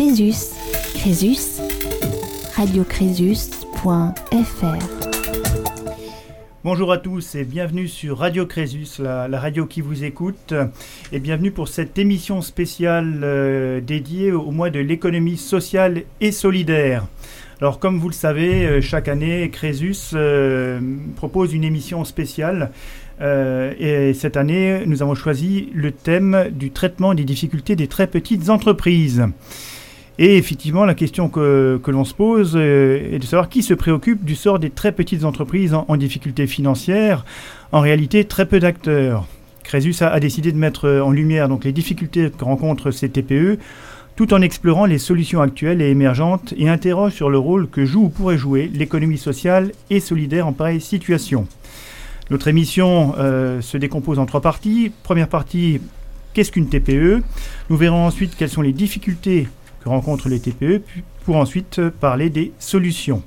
Crésus. Crésus. radiocrésus.fr Bonjour à tous et bienvenue sur Radio Crésus, la, radio qui vous écoute, et bienvenue pour cette émission spéciale euh, dédiée au mois de l'économie sociale et solidaire. Alors comme vous le savez, euh, chaque année, Crésus euh, propose une émission spéciale et cette année, nous avons choisi le thème du traitement des difficultés des très petites entreprises. Et effectivement, la question que, l'on se pose euh, est de savoir qui se préoccupe du sort des très petites entreprises en, difficulté financière. En réalité, très peu d'acteurs. Crésus a, décidé de mettre en lumière donc, les difficultés que rencontrent ces TPE tout en explorant les solutions actuelles et émergentes et interroge sur le rôle que joue ou pourrait jouer l'économie sociale et solidaire en pareille situation. Notre émission euh, se décompose en trois parties. Première partie, qu'est-ce qu'une TPE Nous verrons ensuite quelles sont les difficultés que rencontrent les TPE, pour ensuite parler des solutions.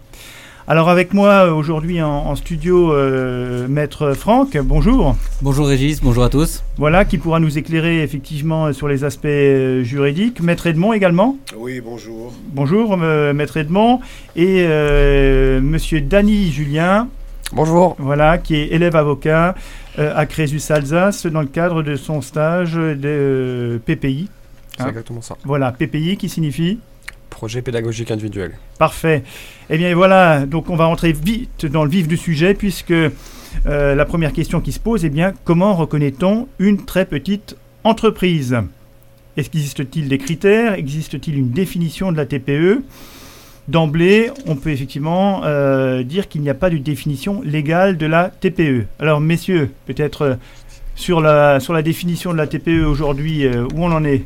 Alors avec moi aujourd'hui en, en, studio, euh, Maître Franck, bonjour. Bonjour Régis, bonjour à tous. Voilà, qui pourra nous éclairer effectivement sur les aspects euh, juridiques. Maître Edmond également. Oui, bonjour. Bonjour euh, Maître Edmond. Et euh, Monsieur Dany Julien. Bonjour. Voilà, qui est élève avocat à Crésus Alsace dans le cadre de son stage de PPI. C'est hein exactement ça. Voilà, PPI qui signifie Projet pédagogique individuel. Parfait. Eh bien voilà, donc on va rentrer vite dans le vif du sujet puisque euh, la première question qui se pose est eh bien comment reconnaît-on une très petite entreprise? Existe-t-il des critères? Existe-t-il une définition de la TPE D'emblée, on peut effectivement euh, dire qu'il n'y a pas de définition légale de la TPE. Alors messieurs, peut-être euh, sur, la, sur la définition de la TPE aujourd'hui, euh, où on en est?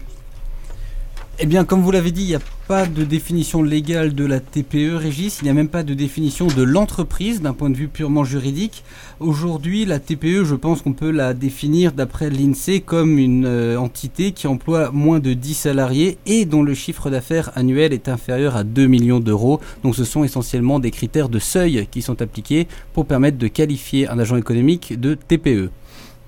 Eh bien, comme vous l'avez dit, il n'y a pas de définition légale de la TPE, Régis. Il n'y a même pas de définition de l'entreprise d'un point de vue purement juridique. Aujourd'hui, la TPE, je pense qu'on peut la définir d'après l'INSEE comme une euh, entité qui emploie moins de 10 salariés et dont le chiffre d'affaires annuel est inférieur à 2 millions d'euros. Donc ce sont essentiellement des critères de seuil qui sont appliqués pour permettre de qualifier un agent économique de TPE.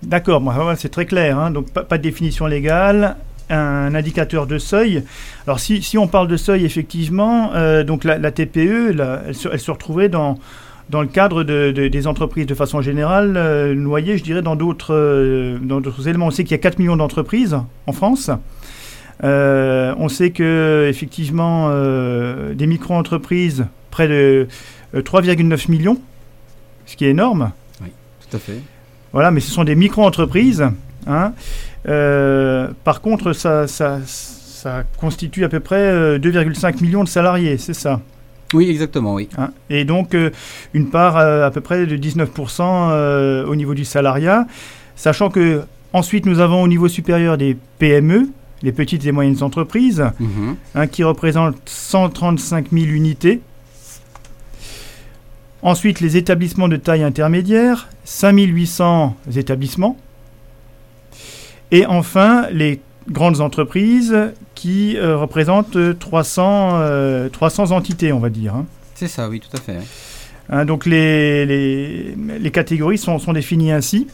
D'accord, c'est très clair. Hein. Donc pas, pas de définition légale un indicateur de seuil. Alors si, si on parle de seuil, effectivement, euh, donc la, la TPE, la, elle, se, elle, se, retrouvait dans, dans le cadre de, de, des entreprises de façon générale, euh, noyées, je dirais, dans d'autres euh, éléments. On sait qu'il y a 4 millions d'entreprises en France. Euh, on sait que effectivement des micro-entreprises, près de 3,9 millions, ce qui est énorme. Oui, tout à fait. Voilà, mais ce sont des micro-entreprises. Hein. Euh, par contre, ça, ça, ça, constitue à peu près euh, 2,5 millions de salariés, c'est ça? Oui, exactement, oui. Hein? Et donc, euh, une part euh, à peu près de 19% au niveau du salariat, sachant que ensuite nous avons au niveau supérieur des PME, les petites et moyennes entreprises, Mhm. mmh. hein, qui représentent 135 000 unités. Ensuite, les établissements de taille intermédiaire, 5800 établissements. Et enfin, les grandes entreprises qui euh, représentent 300, euh, 300 entités, on va dire. Hein. C'est ça, oui, tout à fait. Hein, donc les, les, les, catégories sont, sont définies ainsi.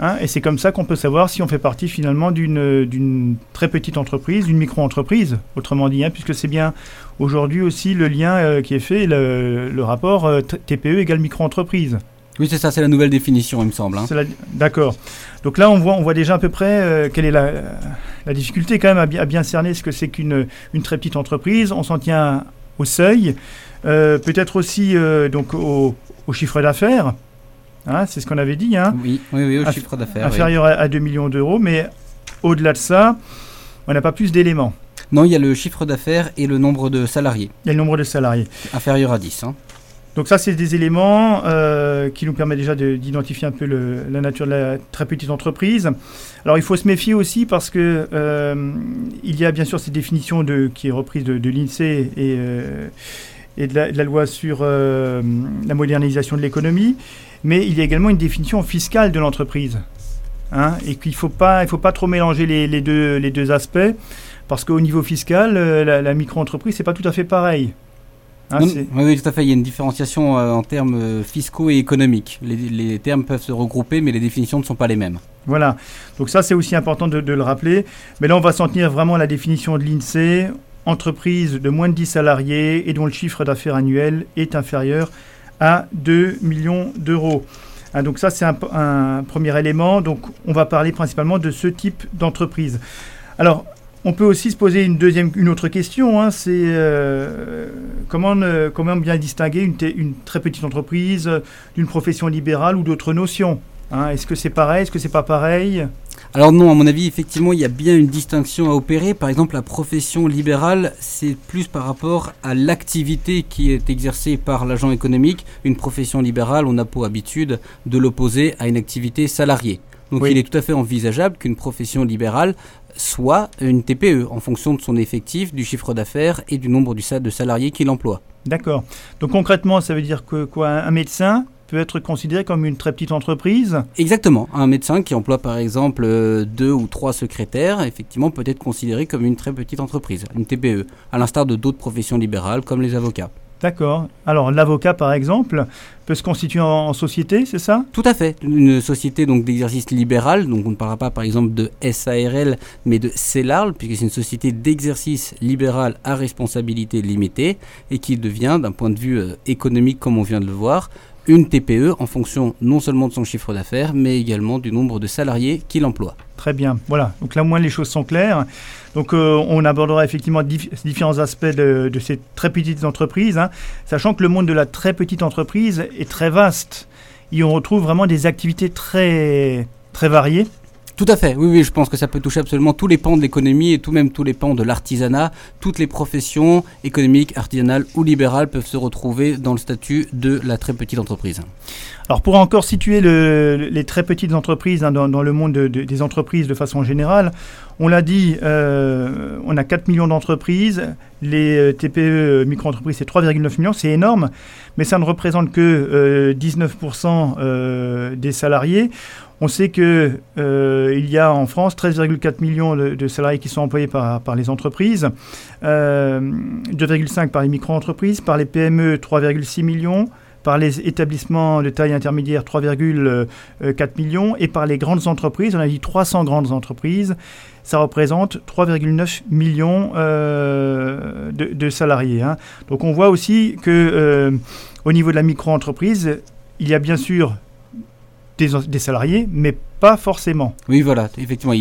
Hein, et c'est comme ça qu'on peut savoir si on fait partie finalement d'une très petite entreprise, d'une micro-entreprise, autrement dit, puisque c'est bien aujourd'hui aussi le lien euh, qui est fait, le, le rapport euh, TPE égale micro-entreprise. Oui, c'est ça, c'est la nouvelle définition, il me semble. Hein. D'accord. Donc là, on voit, on voit déjà à peu près euh, quelle est la, la, difficulté quand même à bien, à bien cerner ce que c'est qu'une une très petite entreprise. On s'en tient au seuil, euh, peut-être aussi euh, donc au, au chiffre d'affaires. Hein, c'est ce qu'on avait dit. Hein, oui, oui, oui, au Aff chiffre d'affaires. Inférieur oui. à 2 millions d'euros, mais au-delà de ça, on n'a pas plus d'éléments. Non, il y a le chiffre d'affaires et le nombre de salariés. Il y a le nombre de salariés. Inférieur à 10. Hein. Donc ça, c'est des éléments euh, qui nous permettent déjà d'identifier un peu la nature de la très petite entreprise. Alors il faut se méfier aussi parce que euh, il y a bien sûr cette définition qui est reprise de, l'INSEE et, euh, de, la, loi sur la modernisation de l'économie, mais il y a également une définition fiscale de l'entreprise. Hein, et qu'il ne faut pas, trop mélanger les, deux, aspects parce qu'au niveau fiscal, la, la micro-entreprise, c'est pas tout à fait pareil. Ah, non, oui, oui, tout à fait. Il y a une différenciation euh, en termes euh, fiscaux et économiques. Les, les, termes peuvent se regrouper, mais les définitions ne sont pas les mêmes. Voilà. Donc ça, c'est aussi important de, de, le rappeler. Mais là, on va s'en tenir vraiment à la définition de l'INSEE. entreprises de moins de 10 salariés et dont le chiffre d'affaires annuel est inférieur à 2 millions d'euros. Hein, donc ça, c'est un, premier élément. Donc on va parler principalement de ce type d'entreprise. Alors, on peut aussi se poser une deuxième, une autre question. Hein, c'est euh, comment, comment bien distinguer une, une très petite entreprise d'une profession libérale ou d'autres notions hein? Est-ce que c'est pareil Est-ce que c'est pas pareil? Alors non, à mon avis, effectivement, il y a bien une distinction à opérer. Par exemple, la profession libérale, c'est plus par rapport à l'activité qui est exercée par l'agent économique. Une profession libérale, on a pour habitude de l'opposer à une activité salariée. Donc il est tout à fait envisageable qu'une profession libérale soit une TPE en fonction de son effectif, du chiffre d'affaires et du nombre de salariés qu'il emploie. D'accord. Donc concrètement, ça veut dire que quoi Un médecin peut être considéré comme une très petite entreprise? Exactement. Un médecin qui emploie par exemple euh, deux ou trois secrétaires, effectivement, peut être considéré comme une très petite entreprise, une TPE, à l'instar de d'autres professions libérales comme les avocats. D'accord. Alors l'avocat, par exemple, peut se constituer en, société, c'est ça? Tout à fait. Une société donc d'exercice libéral. Donc on ne parlera pas par exemple de SARL, mais de CELARL, puisque c'est une société d'exercice libéral à responsabilité limitée et qui devient, d'un point de vue euh, économique, comme on vient de le voir, une TPE en fonction non seulement de son chiffre d'affaires, mais également du nombre de salariés qu'il emploie. Très bien, voilà. Donc là, au moins, les choses sont claires. Donc euh, on abordera effectivement différents aspects de, ces très petites entreprises, hein, sachant que le monde de la très petite entreprise est très vaste. Et on retrouve vraiment des activités très, très variées. Tout à fait, oui, oui, je pense que ça peut toucher absolument tous les pans de l'économie et tout même tous les pans de l'artisanat. Toutes les professions économiques, artisanales ou libérales peuvent se retrouver dans le statut de la très petite entreprise. Alors pour encore situer les très petites entreprises hein, dans, le monde des entreprises de façon générale, on l'a dit, euh, on a 4 millions d'entreprises, les euh, TPE euh, micro-entreprises c'est 3,9 millions, c'est énorme, mais ça ne représente que 19% des salariés. On sait qu'il euh, y a en France 13,4 millions de, salariés qui sont employés par, les entreprises, 2,5 euh, par les micro-entreprises, par les PME 3,6 millions, par les établissements de taille intermédiaire 3,4 millions et par les grandes entreprises, on a dit 300 grandes entreprises, ça représente 3,9 millions euh, de, salariés. Hein. Donc on voit aussi que au niveau de la micro-entreprise, il y a bien sûr des, salariés, mais pas forcément. Oui, voilà, effectivement,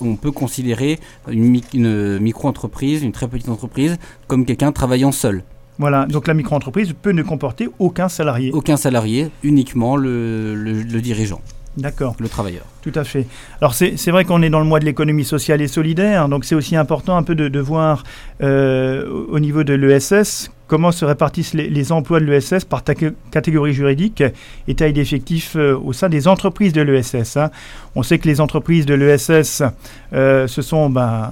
on peut considérer une, une micro-entreprise, une très petite entreprise, comme quelqu'un travaillant seul. Voilà, donc la micro-entreprise peut ne comporter aucun salarié. Aucun salarié, uniquement le, le dirigeant. D'accord. Le travailleur. Tout à fait. Alors c'est vrai qu'on est dans le mois de l'économie sociale et solidaire, donc c'est aussi important un peu de, de voir euh, au niveau de l'ESS comment se répartissent les, emplois de l'ESS par catégorie juridique et taille d'effectifs euh, au sein des entreprises de l'ESS. Hein? On sait que les entreprises de l'ESS, euh, ce sont, ben,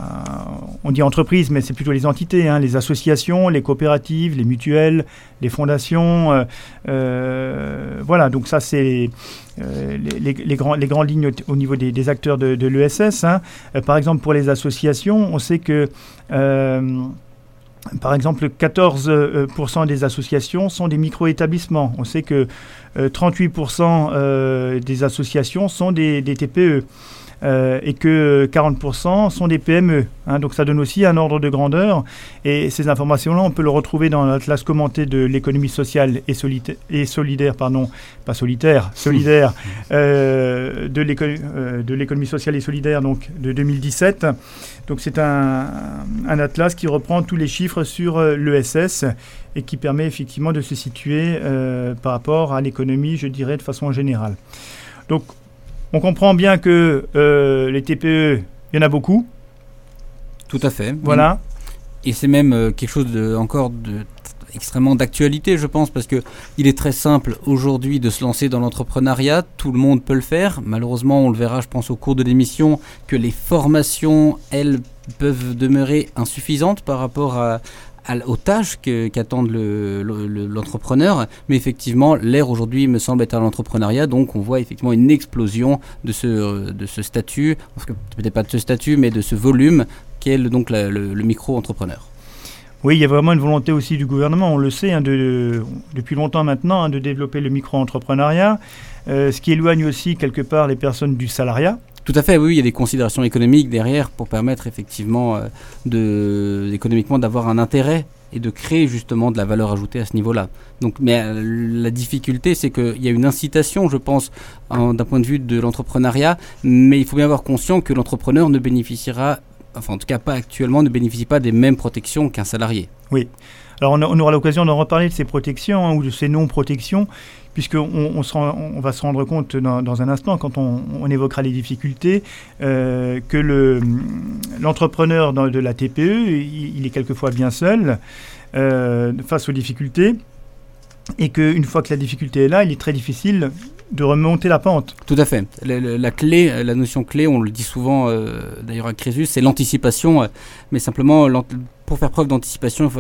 on dit entreprises, mais c'est plutôt les entités, hein, les associations, les coopératives, les mutuelles, les fondations. voilà, donc ça c'est les, grandes lignes au niveau des, acteurs de, l'ESS. Hein. Euh, par exemple, pour les associations, on sait que... Euh, par exemple, 14% euh, des associations sont des micro-établissements. On sait que 38% des associations sont des TPE. Euh, et que 40% sont des PME. Hein. donc ça donne aussi un ordre de grandeur. Et ces informations-là, on peut le retrouver dans l'atlas commenté de l'économie sociale et, et, solidaire, pardon, pas solitaire, solidaire, euh, euh, de l'économie sociale et solidaire donc, de 2017. Donc c'est un, un, atlas qui reprend tous les chiffres sur l'ESS et qui permet effectivement de se situer par rapport à l'économie, je dirais, de façon générale. Donc on comprend bien que euh, les TPE, il y en a beaucoup. Tout à fait. Voilà. Et c'est même euh, quelque chose de, encore de extrêmement d'actualité, je pense, parce que il est très simple aujourd'hui de se lancer dans l'entrepreneuriat. Tout le monde peut le faire. Malheureusement, on le verra, je pense, au cours de l'émission, que les formations, elles, peuvent demeurer insuffisantes par rapport à, aux tâches qu'attendent l'entrepreneur. mais effectivement, l'ère aujourd'hui me semble être à l'entrepreneuriat, donc on voit effectivement une explosion de ce, de ce statut, peut-être pas de ce statut, mais de ce volume qu'est donc le, micro-entrepreneur. Oui, il y a vraiment une volonté aussi du gouvernement, on le sait, hein, de, depuis longtemps maintenant, hein, de développer le micro-entrepreneuriat, euh, ce qui éloigne aussi quelque part les personnes du salariat. Tout à fait, oui, il y a des considérations économiques derrière pour permettre effectivement euh, économiquement d'avoir un intérêt et de créer justement de la valeur ajoutée à ce niveau-là. Donc, mais euh, la difficulté, c'est qu'il y a une incitation, je pense, d'un point de vue de l'entrepreneuriat, mais il faut bien avoir conscience que l'entrepreneur ne bénéficiera, enfin en tout cas pas actuellement, ne bénéficie pas des mêmes protections qu'un salarié. Oui. Alors on, aura l'occasion d'en reparler de ces protections hein, ou de ces non-protections puisqu'on on, on, va se rendre compte dans, un instant, quand on, évoquera les difficultés, euh, que l'entrepreneur de la TPE, il, est quelquefois bien seul euh, face aux difficultés, et qu'une fois que la difficulté est là, il est très difficile de remonter la pente. Tout à fait. La, clé, la notion clé, on le dit souvent euh, d'ailleurs à Crésus, c'est l'anticipation, mais simplement pour faire preuve d'anticipation, il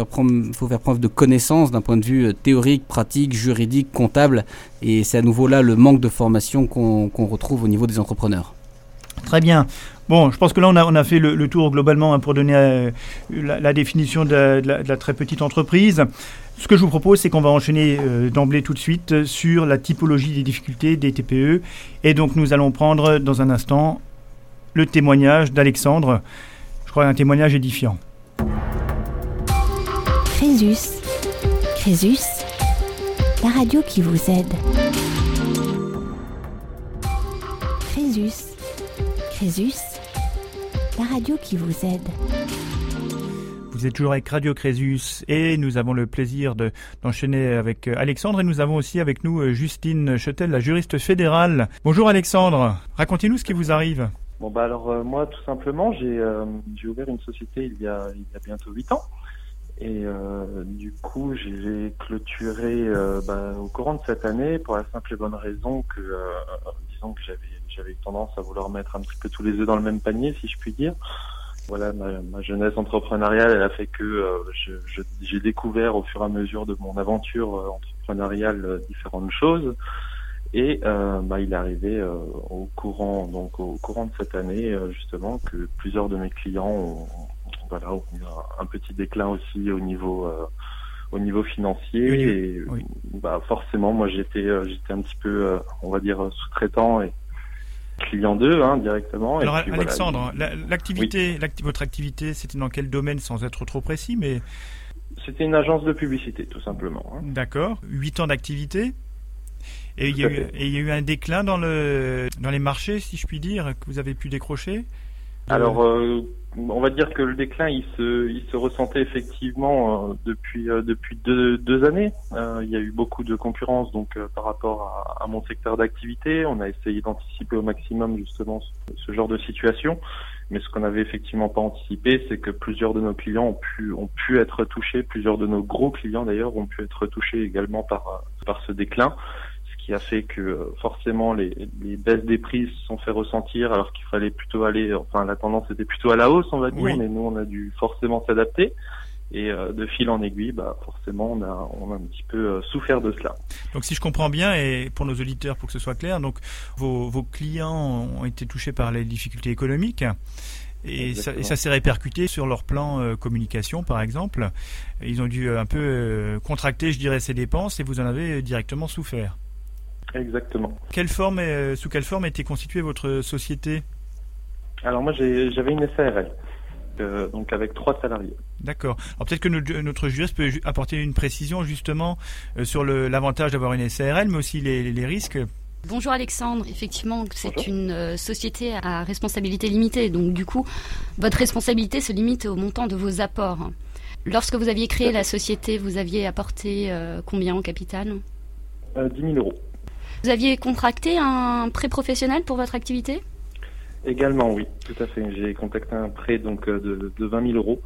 faut, faire preuve de connaissance d'un point de vue euh, théorique, pratique, juridique, comptable. Et c'est à nouveau là le manque de formation qu'on retrouve au niveau des entrepreneurs. Très bien. Bon, je pense que là, on a, on a fait le, tour globalement hein, pour donner euh, la, définition de la, très petite entreprise. Ce que je vous propose, c'est qu'on va enchaîner euh, d'emblée tout de suite sur la typologie des difficultés des TPE. Et donc, nous allons prendre dans un instant le témoignage d'Alexandre. Je crois un témoignage édifiant. Crésus. Crésus, la radio qui vous aide. Crésus. Crésus, la radio qui vous aide. Vous êtes toujours avec Radio Crésus et nous avons le plaisir d'enchaîner avec euh, Alexandre et nous avons aussi avec nous euh, Justine Chetel, la juriste fédérale. Bonjour Alexandre, racontez-nous ce qui vous arrive. Bon bah alors euh, moi tout simplement j'ai ouvert une société il y a, il y a bientôt 8 ans et euh, du coup, j'ai clôturé euh, bah, au courant de cette année pour la simple et bonne raison que, euh, disons que j'avais j'avais tendance à vouloir mettre un petit peu tous les œufs dans le même panier, si je puis dire. Voilà, ma, ma jeunesse entrepreneuriale, elle a fait que euh, j'ai découvert au fur et à mesure de mon aventure entrepreneuriale différentes choses. Et bah, il est arrivé au courant, donc au courant de cette année, justement, que plusieurs de mes clients ont, voilà, un petit déclin aussi au niveau euh, au niveau financier et bah forcément moi j'étais euh, j'étais un petit peu euh, on va dire sous-traitant et client d'eux hein, directement. Alors Alexandre, l'activité, votre activité, c'était dans quel domaine sans être trop précis, mais c'était une agence de publicité tout simplement. Hein. D'accord, huit ans d'activité. Et il, y a eu, et il y a eu un déclin dans le dans les marchés, si je puis dire, que vous avez pu décrocher? Alors on va dire que le déclin il se il se ressentait effectivement euh, depuis euh, depuis deux, années. Euh, il y a eu beaucoup de concurrence donc par rapport à, à mon secteur d'activité. On a essayé d'anticiper au maximum justement ce, genre de situation. Mais ce qu'on n'avait effectivement pas anticipé, c'est que plusieurs de nos clients ont pu ont pu être touchés, plusieurs de nos gros clients d'ailleurs ont pu être touchés également par par ce déclin qui a fait que euh, forcément les, les, baisses des prix se sont fait ressentir alors qu'il fallait plutôt aller, enfin la tendance était plutôt à la hausse on va dire, mais nous on a dû forcément s'adapter. Et euh, de fil en aiguille, bah, forcément, on a, on a un petit peu euh, souffert de cela. Donc, si je comprends bien, et pour nos auditeurs, pour que ce soit clair, donc vos, vos clients ont été touchés par les difficultés économiques. Et ça, ça s'est répercuté sur leur plan communication, par exemple. Ils ont dû un peu contracter, je dirais, ces dépenses, et vous en avez directement souffert. Exactement. Quelle forme, euh, sous quelle forme était constituée votre société? Alors moi j'avais une SARL, euh, donc avec trois salariés. D'accord. Alors peut-être que notre, juriste peut apporter une précision justement euh, sur l'avantage d'avoir une SARL, mais aussi les, risques. Bonjour Alexandre, effectivement c'est une société à responsabilité limitée, donc du coup votre responsabilité se limite au montant de vos apports. Lorsque vous aviez créé la société, vous aviez apporté combien en capital? 10 000 euros. Vous aviez contracté un prêt professionnel pour votre activité? Également, oui, tout à fait. J'ai contacté un prêt donc euh, de, de 20 000 euros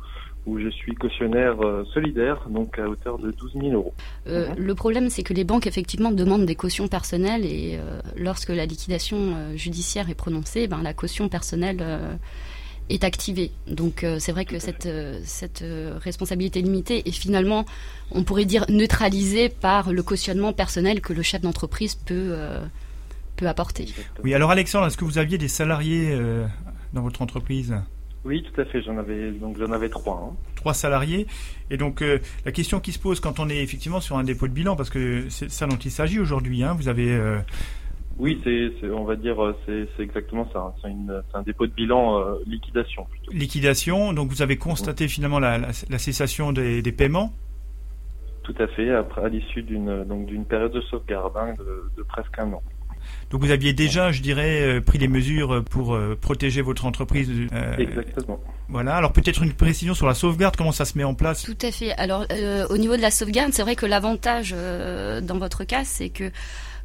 où je suis cautionnaire euh, solidaire, donc à hauteur de 12 000 euros. Euh, le problème, c'est que les banques, effectivement, demandent des cautions personnelles et lorsque la liquidation judiciaire est prononcée, ben, la caution personnelle est activée. Donc euh, c'est vrai que cette, euh, cette euh, responsabilité limitée est finalement, on pourrait dire, neutralisée par le cautionnement personnel que le chef d'entreprise peut, peut apporter. Oui, alors Alexandre, est-ce que vous aviez des salariés dans votre entreprise? Oui, tout à fait. J'en avais donc j'en avais trois. Hein. Trois salariés. Et donc la question qui se pose quand on est effectivement sur un dépôt de bilan, parce que c'est ça dont il s'agit aujourd'hui. Hein, vous avez Oui, c'est, on va dire, c'est, exactement ça. C'est, un dépôt de bilan liquidation. Liquidation. Donc vous avez constaté finalement la, cessation des, paiements? Tout à fait. Après, à l'issue d'une donc d'une période de sauvegarde hein, de presque un an. Donc vous aviez déjà, je dirais, euh, pris les mesures pour euh, protéger votre entreprise. Euh, Exactement. Voilà. Alors peut-être une précision sur la sauvegarde, comment ça se met en place? Tout à fait. Alors au niveau de la sauvegarde, c'est vrai que l'avantage dans votre cas, c'est que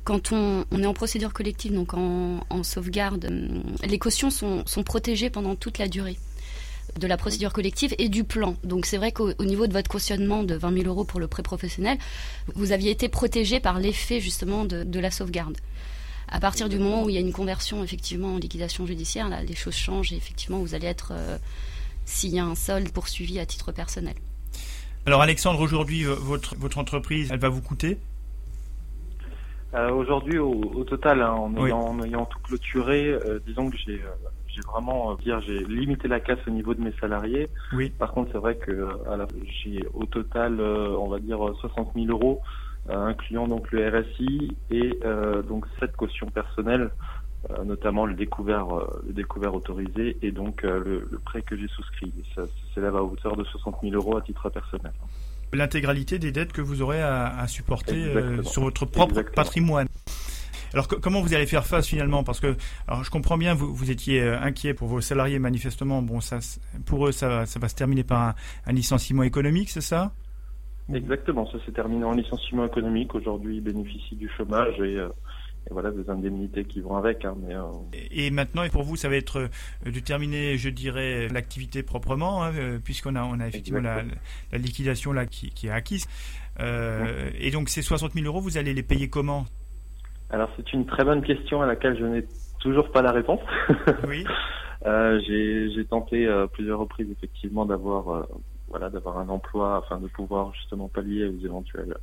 quand on, est en procédure collective, donc en, sauvegarde, les cautions sont, protégées pendant toute la durée de la procédure collective et du plan. Donc c'est vrai qu'au niveau de votre cautionnement de 20 000 euros pour le prêt professionnel, vous aviez été protégé par l'effet justement de, la sauvegarde. À partir du moment où il y a une conversion effectivement en liquidation judiciaire, là, les choses changent et effectivement vous allez être, euh, s'il y a un solde, poursuivi à titre personnel. Alors Alexandre, aujourd'hui, votre entreprise, elle va vous coûter euh, Aujourd'hui, au, total, hein, en, ayant, tout clôturé, disons que j'ai j'ai vraiment dire j'ai limité la casse au niveau de mes salariés. Oui. Par contre, c'est vrai que j'ai au total, on va dire 60 000 euros euh, incluant donc le RSI et euh, donc cette caution personnelle, euh, notamment le découvert, le découvert autorisé et donc le, prêt que j'ai souscrit. Ça, s'élève à hauteur de 60 000 euros à titre personnel l'intégralité des dettes que vous aurez à, supporter sur votre propre patrimoine. Alors comment vous allez faire face finalement? Parce que alors je comprends bien, vous, vous étiez inquiet pour vos salariés manifestement. Bon, ça, pour eux, ça, ça va se terminer par un, un licenciement économique, c'est ça? Exactement, ça s'est terminé en licenciement économique. Aujourd'hui, ils bénéficient du chômage et, euh, voilà des indemnités qui vont avec. Hein, mais, euh, et, maintenant, pour vous, ça va être euh, de terminer, je dirais, l'activité proprement, hein, puisqu'on a, on a effectivement la, liquidation là qui, est acquise. Et donc, ces 60 000 euros, vous allez les payer comment? Alors, c'est une très bonne question à laquelle je n'ai toujours pas la réponse. Oui. j'ai tenté plusieurs reprises effectivement d'avoir voilà, d'avoir un emploi afin de pouvoir justement pallier aux éventuelles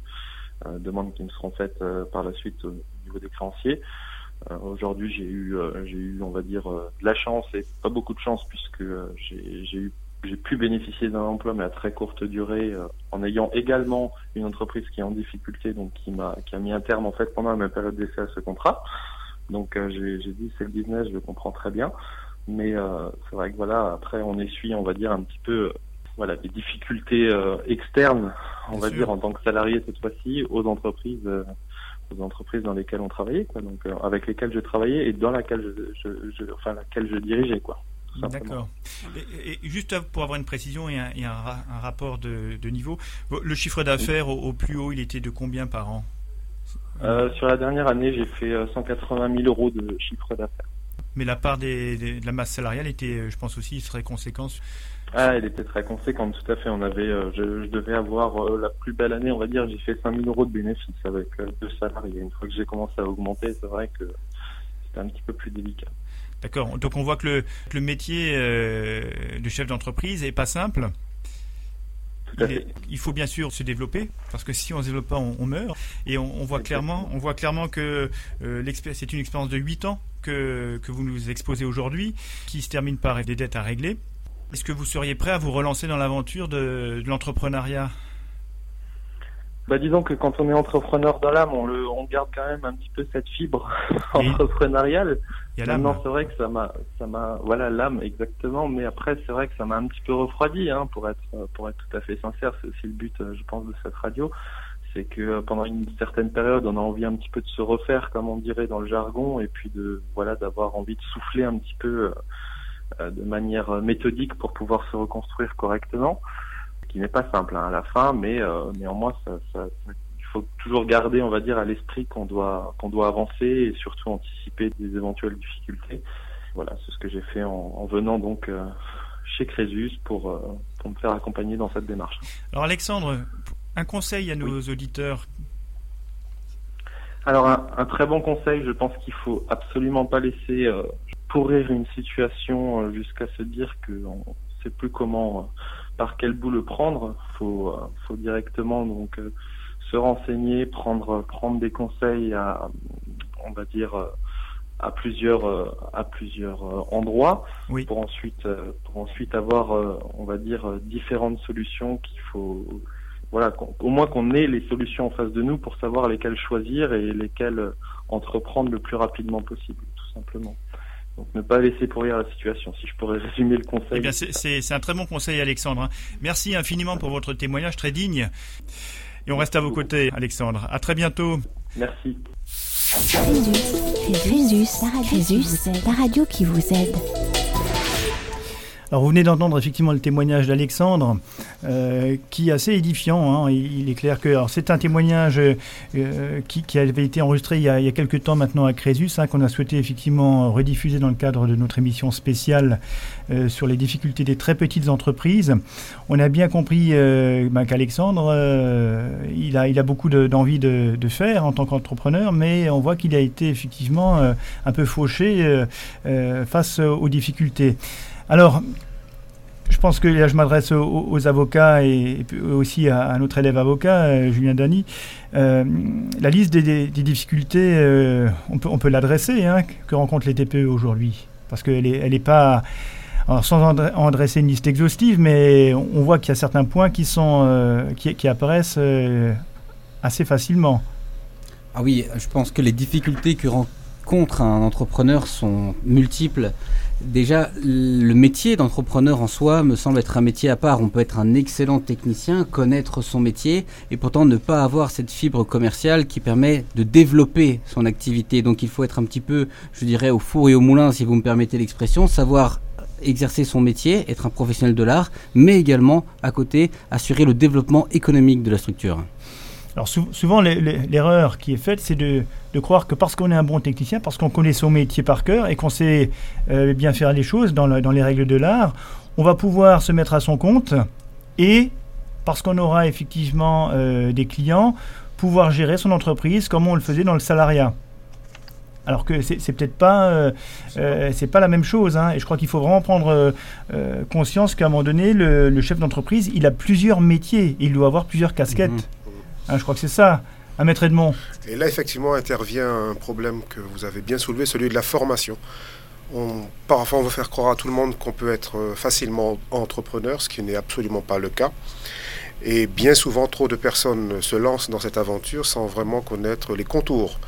euh, demandes qui me seront faites euh, par la suite niveau des créanciers. Euh, aujourd'hui, j'ai eu, j'ai eu, on va dire, de la chance et pas beaucoup de chance puisque j'ai eu j'ai pu bénéficier d'un emploi mais à très courte durée en ayant également une entreprise qui est en difficulté donc qui m'a qui a mis un terme en fait pendant ma période d'essai à ce contrat. Donc j'ai dit c'est le business je le comprends très bien. Mais c'est vrai que voilà après on essuie on va dire un petit peu voilà des difficultés euh, externes, on va dire en tant que salarié cette fois-ci, aux entreprises, euh, aux entreprises dans lesquelles on travaillait, quoi, donc euh, avec lesquelles je travaillais et dans laquelle je, je, enfin laquelle je dirigeais, quoi. D'accord. Et, juste pour avoir une précision et un, un, rapport de, de, niveau, le chiffre d'affaires au, plus haut, il était de combien par an? Sur la dernière année, j'ai fait 180 000 euros de chiffre d'affaires. Mais la part des, de la masse salariale était, je pense aussi, très conséquente ah, elle était très conséquente, tout à fait. On avait, euh, je, devais avoir euh, la plus belle année, on va dire. J'ai fait 5000 euros de bénéfices avec euh, deux salariés. Une fois que j'ai commencé à augmenter, c'est vrai que c'était un petit peu plus délicat. D'accord. Donc on voit que le, le métier de chef d'entreprise est pas simple. Il, il, faut bien sûr se développer parce que si on se développe pas, on, meurt. Et on, voit clairement, on voit clairement que c'est une expérience de 8 ans que, que vous nous exposez aujourd'hui, qui se termine par des dettes à régler. Est-ce que vous seriez prêt à vous relancer dans l'aventure de, l'entrepreneuriat? Bah, disons que quand on est entrepreneur dans l'âme, on, le, on garde quand même un petit peu cette fibre entrepreneuriale. Il y a l'âme. c'est vrai que ça m'a, ça m'a, voilà, l'âme exactement. Mais après, c'est vrai que ça m'a un petit peu refroidi, hein, pour être, pour être tout à fait sincère. C'est aussi le but, je pense, de cette radio. C'est que pendant une certaine période, on a envie un petit peu de se refaire, comme on dirait dans le jargon, et puis de, voilà, d'avoir envie de souffler un petit peu euh, de manière méthodique pour pouvoir se reconstruire correctement, ce qui n'est pas simple hein, à la fin, mais euh, néanmoins, ça, ça, il faut toujours garder, on va dire, à l'esprit qu'on doit qu'on doit avancer et surtout anticiper des éventuelles difficultés. Voilà, c'est ce que j'ai fait en, en, venant donc euh, chez Crésus pour, pour me faire accompagner dans cette démarche. Alors Alexandre, un conseil à nos auditeurs? Alors un, un, très bon conseil, je pense qu'il faut absolument pas laisser euh, pourrir une situation euh, jusqu'à se dire qu'on ne sait plus comment, euh, par quel bout le prendre. Faut, euh, faut directement donc se renseigner, prendre, prendre des conseils à, on va dire, à plusieurs, à plusieurs endroits pour ensuite, pour ensuite avoir, on va dire, différentes solutions qu'il faut voilà, au moins qu'on ait les solutions en face de nous pour savoir lesquelles choisir et lesquelles entreprendre le plus rapidement possible, tout simplement. Donc ne pas laisser pourrir la situation, si je pourrais résumer le conseil. Eh bien, c'est un très bon conseil, Alexandre. Hein. Merci infiniment pour votre témoignage très digne. Et on reste à vos côtés, Alexandre. À très bientôt. Merci. la radio qui vous aide. Alors vous venez d'entendre effectivement le témoignage d'Alexandre, euh, qui est assez édifiant. Hein. Il, est clair que c'est un témoignage euh, qui, avait été enregistré il y a, quelques temps maintenant à Crésus, hein, qu'on a souhaité effectivement rediffuser dans le cadre de notre émission spéciale euh, sur les difficultés des très petites entreprises. On a bien compris ben, qu'Alexandre, il, a, beaucoup d'envie de, de, faire en tant qu'entrepreneur, mais on voit qu'il a été effectivement un peu fauché face aux difficultés. Alors, je pense que là, je m'adresse aux, avocats et, aussi à, notre élève avocat, euh, Julien Dany. Euh, la liste des, difficultés, euh, on peut, l'adresser, hein, que rencontrent les TPE aujourd'hui. Parce qu'elle n'est elle est pas. Alors, sans en dresser une liste exhaustive, mais on voit qu'il y a certains points qui, sont, qui, apparaissent assez facilement. Ah oui, je pense que les difficultés que rencontre un entrepreneur sont multiples Déjà, le métier d'entrepreneur en soi me semble être un métier à part. On peut être un excellent technicien, connaître son métier et pourtant ne pas avoir cette fibre commerciale qui permet de développer son activité. Donc il faut être un petit peu, je dirais, au four et au moulin, si vous me permettez l'expression, savoir exercer son métier, être un professionnel de l'art, mais également, à côté, assurer le développement économique de la structure. Alors souvent, l'erreur qui est faite, c'est de, croire que parce qu'on est un bon technicien, parce qu'on connaît son métier par cœur et qu'on sait euh, bien faire les choses dans, les règles de l'art, on va pouvoir se mettre à son compte et, parce qu'on aura effectivement euh, des clients, pouvoir gérer son entreprise comme on le faisait dans le salariat. Alors que c'est peut-être pas, euh, c'est pas la même chose. Hein. et je crois qu'il faut vraiment prendre conscience qu'à un moment donné, le, chef d'entreprise, il a plusieurs métiers. il doit avoir plusieurs casquettes. Mhm. Hein, je crois que c'est ça, à Maître Edmond. Et là, effectivement, intervient un problème que vous avez bien soulevé, celui de la formation. On, parfois, on veut faire croire à tout le monde qu'on peut être euh, facilement entrepreneur, ce qui n'est absolument pas le cas. Et bien souvent, trop de personnes se lancent dans cette aventure sans vraiment connaître les contours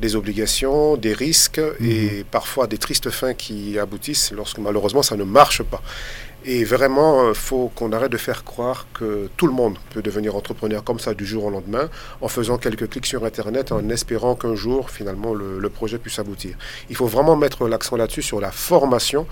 des obligations, des risques et mhm. parfois des tristes fins qui aboutissent lorsque malheureusement ça ne marche pas. Et vraiment, il euh, faut qu'on arrête de faire croire que tout le monde peut devenir entrepreneur comme ça du jour au lendemain, en faisant quelques clics sur Internet, en espérant qu'un jour, finalement, le, projet puisse aboutir. Il faut vraiment mettre l'accent là-dessus, sur la formation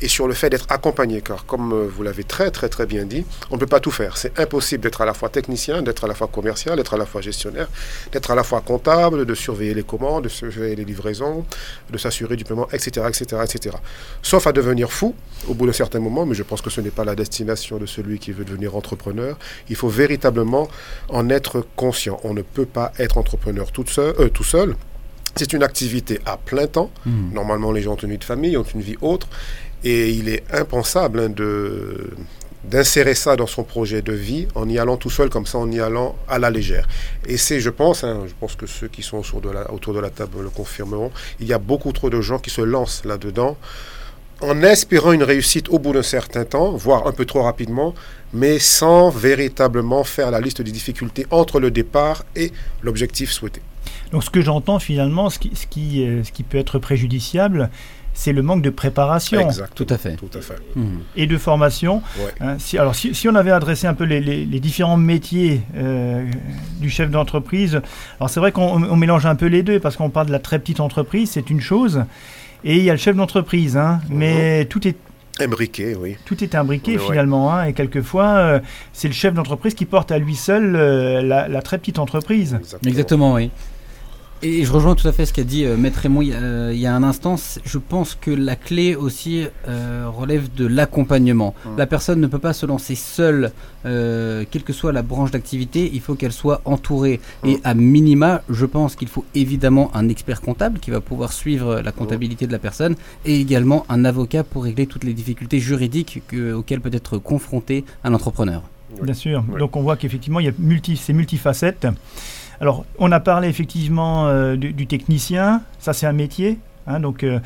et sur le fait d'être accompagné, car comme euh, vous l'avez très, très, très bien dit, on ne peut pas tout faire. C'est impossible d'être à la fois technicien, d'être à la fois commercial, d'être à la fois gestionnaire, d'être à la fois comptable, de surveiller les commandes, de surveiller les livraisons, de s'assurer du paiement, etc., etc., etc. Sauf à devenir fou au bout d'un certain moment, mais je pense que ce n'est pas la destination de celui qui veut devenir entrepreneur. Il faut véritablement en être conscient. On ne peut pas être entrepreneur tout seul. Euh, tout seul. C'est une activité à plein temps. Hmm. Normalement, les gens ont une vie de famille, ont une vie autre. Et il est impensable hein, de d'insérer ça dans son projet de vie en y allant tout seul comme ça, en y allant à la légère. Et c'est, je pense, hein, je pense que ceux qui sont autour de, la, table le confirmeront, il y a beaucoup trop de gens qui se lancent là-dedans en espérant une réussite au bout d'un certain temps, voire un peu trop rapidement, mais sans véritablement faire la liste des difficultés entre le départ et l'objectif souhaité. Donc ce que j'entends finalement, ce qui, ce qui, euh, ce qui peut être préjudiciable, c'est le manque de préparation. Exact. Tout à fait. Tout à fait. Mmh. Et de formation. Hein, si, alors, si, si, on avait adressé un peu les, les, différents métiers euh, du chef d'entreprise, alors c'est vrai qu'on mélange un peu les deux parce qu'on parle de la très petite entreprise, c'est une chose, et il y a le chef d'entreprise, hein, mais tout est Imbriqué, oui. Tout est imbriqué finalement, hein, et quelquefois euh, c'est le chef d'entreprise qui porte à lui seul euh, la, la, très petite entreprise. Exactement, Exactement oui. Et je rejoins tout à fait ce qu'a dit euh, Maître Raymond il, y a un instant. Je pense que la clé aussi euh, relève de l'accompagnement. Hum. La personne ne peut pas se lancer seule, euh, quelle que soit la branche d'activité, il faut qu'elle soit entourée. Et hum. à minima, je pense qu'il faut évidemment un expert comptable qui va pouvoir suivre la comptabilité de la personne et également un avocat pour régler toutes les difficultés juridiques auxquelles peut être confronté un entrepreneur. Bien sûr. Donc on voit qu'effectivement, il y a multi, ces multifacettes. Alors, on a parlé effectivement euh, du, technicien, ça c'est un métier. Hein, donc, euh,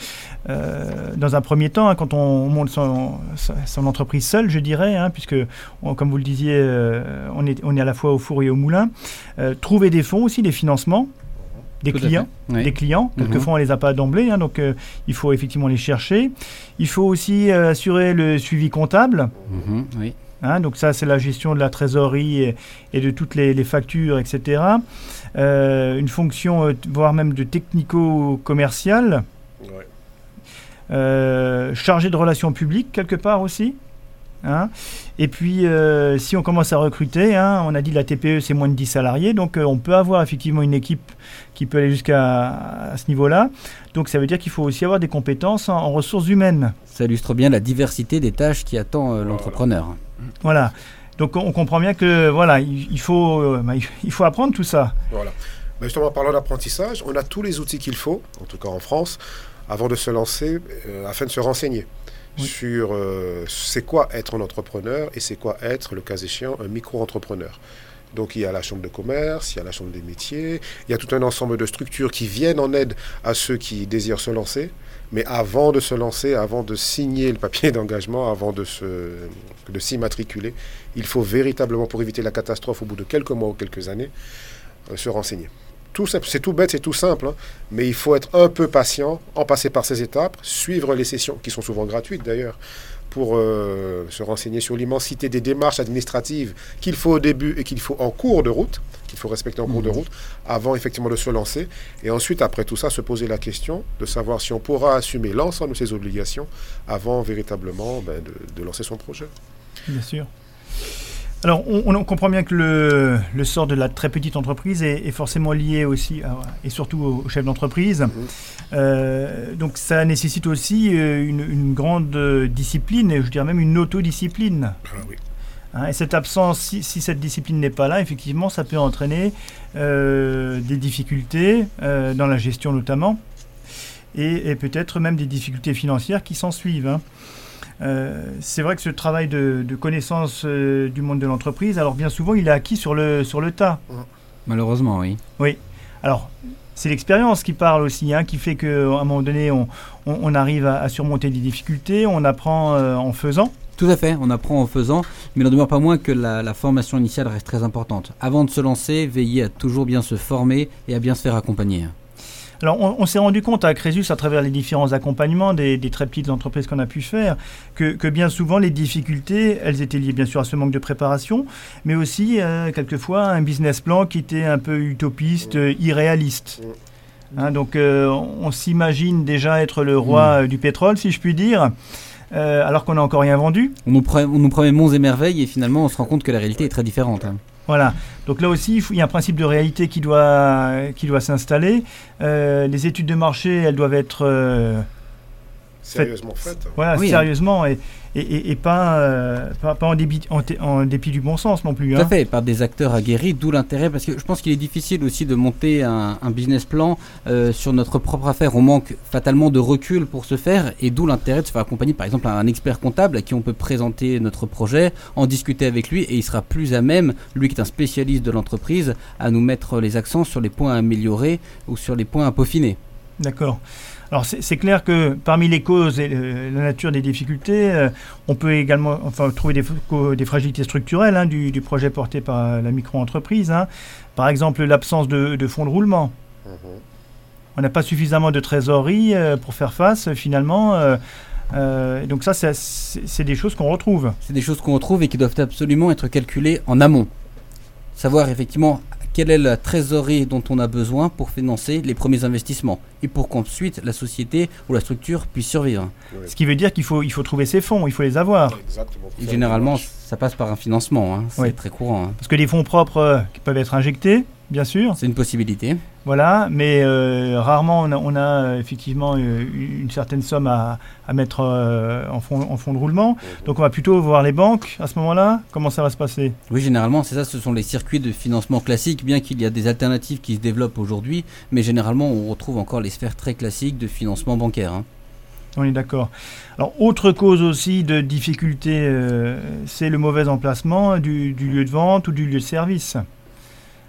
dans un premier temps, hein, quand on monte son, entreprise seule, je dirais, hein, puisque, comme vous le disiez, on, est, on est à la fois au four et au moulin, trouver des fonds aussi, des financements, des clients, des clients. Quelquefois, on les a pas d'emblée, donc il faut effectivement les chercher. Il faut aussi assurer le suivi comptable. Mhm, oui. Hein, donc ça, c'est la gestion de la trésorerie et, de toutes les, factures, etc. Euh, une fonction, euh, voire même de technico-commercial. Euh, chargé de relations publiques, quelque part aussi. Hein. Et puis, si on commence à recruter, hein, on a dit la TPE, c'est moins de 10 salariés, donc on peut avoir effectivement une équipe qui peut aller jusqu'à ce niveau-là. Donc ça veut dire qu'il faut aussi avoir des compétences en, ressources humaines. Ça illustre bien la diversité des tâches qui attend l'entrepreneur. Voilà. Donc on comprend bien que voilà, il, faut, euh, bah, il faut apprendre tout ça. Voilà. Bah, justement, en parlant d'apprentissage, on a tous les outils qu'il faut, en tout cas en France, avant de se lancer, euh, afin de se renseigner sur euh, c'est quoi être un entrepreneur et c'est quoi être, le cas échéant, un micro-entrepreneur. Donc il y a la chambre de commerce, il y a la chambre des métiers, il y a tout un ensemble de structures qui viennent en aide à ceux qui désirent se lancer. Mais avant de se lancer, avant de signer le papier d'engagement, avant de, s'immatriculer, il faut véritablement, pour éviter la catastrophe au bout de quelques mois ou quelques années, euh, se renseigner. C'est tout bête, c'est tout simple, hein, mais il faut être un peu patient, en passer par ces étapes, suivre les sessions, qui sont souvent gratuites d'ailleurs, pour euh, se renseigner sur l'immensité des démarches administratives qu'il faut au début et qu'il faut en cours de route, qu'il faut respecter en cours de mmh. route, avant effectivement de se lancer. Et ensuite, après tout ça, se poser la question de savoir si on pourra assumer l'ensemble de ses obligations avant véritablement ben, de lancer son projet. Bien sûr. Alors, on, comprend bien que le, sort de la très petite entreprise est, forcément lié aussi, et surtout au chef d'entreprise. Mhm. Euh, donc, ça nécessite aussi euh, une, grande discipline, et je dirais même une autodiscipline. Ah, oui. Hein, et cette absence, si, cette discipline n'est pas là, effectivement, ça peut entraîner euh, des difficultés dans la gestion notamment, et, peut-être même des difficultés financières qui s'en suivent. Hein. Euh, c'est vrai que ce travail de, connaissance euh, du monde de l'entreprise, alors bien souvent, il est acquis sur le, sur le tas. Malheureusement, oui. Oui. Alors, c'est l'expérience qui parle aussi, hein, qui fait qu'à un moment donné, on, arrive à, surmonter des difficultés, on apprend euh, en faisant. Tout à fait, on apprend en faisant, mais il n'en demeure pas moins que la, la, formation initiale reste très importante. Avant de se lancer, veillez à toujours bien se former et à bien se faire accompagner. Alors, on, s'est rendu compte à Crésus, à travers les différents accompagnements des, très petites entreprises qu'on a pu faire, que, bien souvent, les difficultés, elles étaient liées bien sûr à ce manque de préparation, mais aussi, euh, quelquefois, un business plan qui était un peu utopiste, euh, irréaliste. Hein, donc, euh, on s'imagine déjà être le roi mm. du pétrole, si je puis dire. alors qu'on n'a encore rien vendu. On nous, on nous promet monts et merveilles et finalement on se rend compte que la réalité est très différente. Hein. Voilà. Donc là aussi, il, y a un principe de réalité qui doit, qui doit s'installer. Euh, les études de marché, elles doivent être sérieusement faites. Voilà, sérieusement. Et, et, pas, euh, pas, en, dépit, en, dépit du bon sens non plus. Tout à hein. fait, par des acteurs aguerris, d'où l'intérêt, parce que je pense qu'il est difficile aussi de monter un, business plan euh, sur notre propre affaire. On manque fatalement de recul pour ce faire, et d'où l'intérêt de se faire accompagner par exemple un expert comptable à qui on peut présenter notre projet, en discuter avec lui, et il sera plus à même, lui qui est un spécialiste de l'entreprise, à nous mettre les accents sur les points à améliorer ou sur les points à peaufiner. D'accord. Alors c'est clair que parmi les causes et la nature des difficultés, euh, on peut également enfin, trouver des, fragilités structurelles hein, du, projet porté par la micro-entreprise. Hein. Par exemple, l'absence de, fonds de roulement. Mhm. On n'a pas suffisamment de trésorerie euh, pour faire face finalement. Euh, donc ça, c'est des choses qu'on retrouve. C'est des choses qu'on retrouve et qui doivent absolument être calculées en amont. Savoir effectivement quelle est la trésorerie dont on a besoin pour financer les premiers investissements et pour qu'ensuite la société ou la structure puisse survivre. Ce qui veut dire qu'il faut, il faut trouver ces fonds, il faut les avoir. Exactement. Et généralement, ça passe par un financement, hein. c'est très courant. Hein. Parce que les fonds propres euh, qui peuvent être injectés, bien sûr. C'est une possibilité. Voilà, mais euh, rarement on a, euh, effectivement euh, une certaine somme à, mettre en, fond, de roulement. Donc on va plutôt voir les banques à ce moment-là. Comment ça va se passer? Oui, généralement, c'est ça, ce sont les circuits de financement classiques, bien qu'il y a des alternatives qui se développent aujourd'hui, mais généralement on retrouve encore les sphères très classiques de financement bancaire. Hein. On est d'accord. Alors, autre cause aussi de difficulté, c'est le mauvais emplacement du, lieu de vente ou du lieu de service.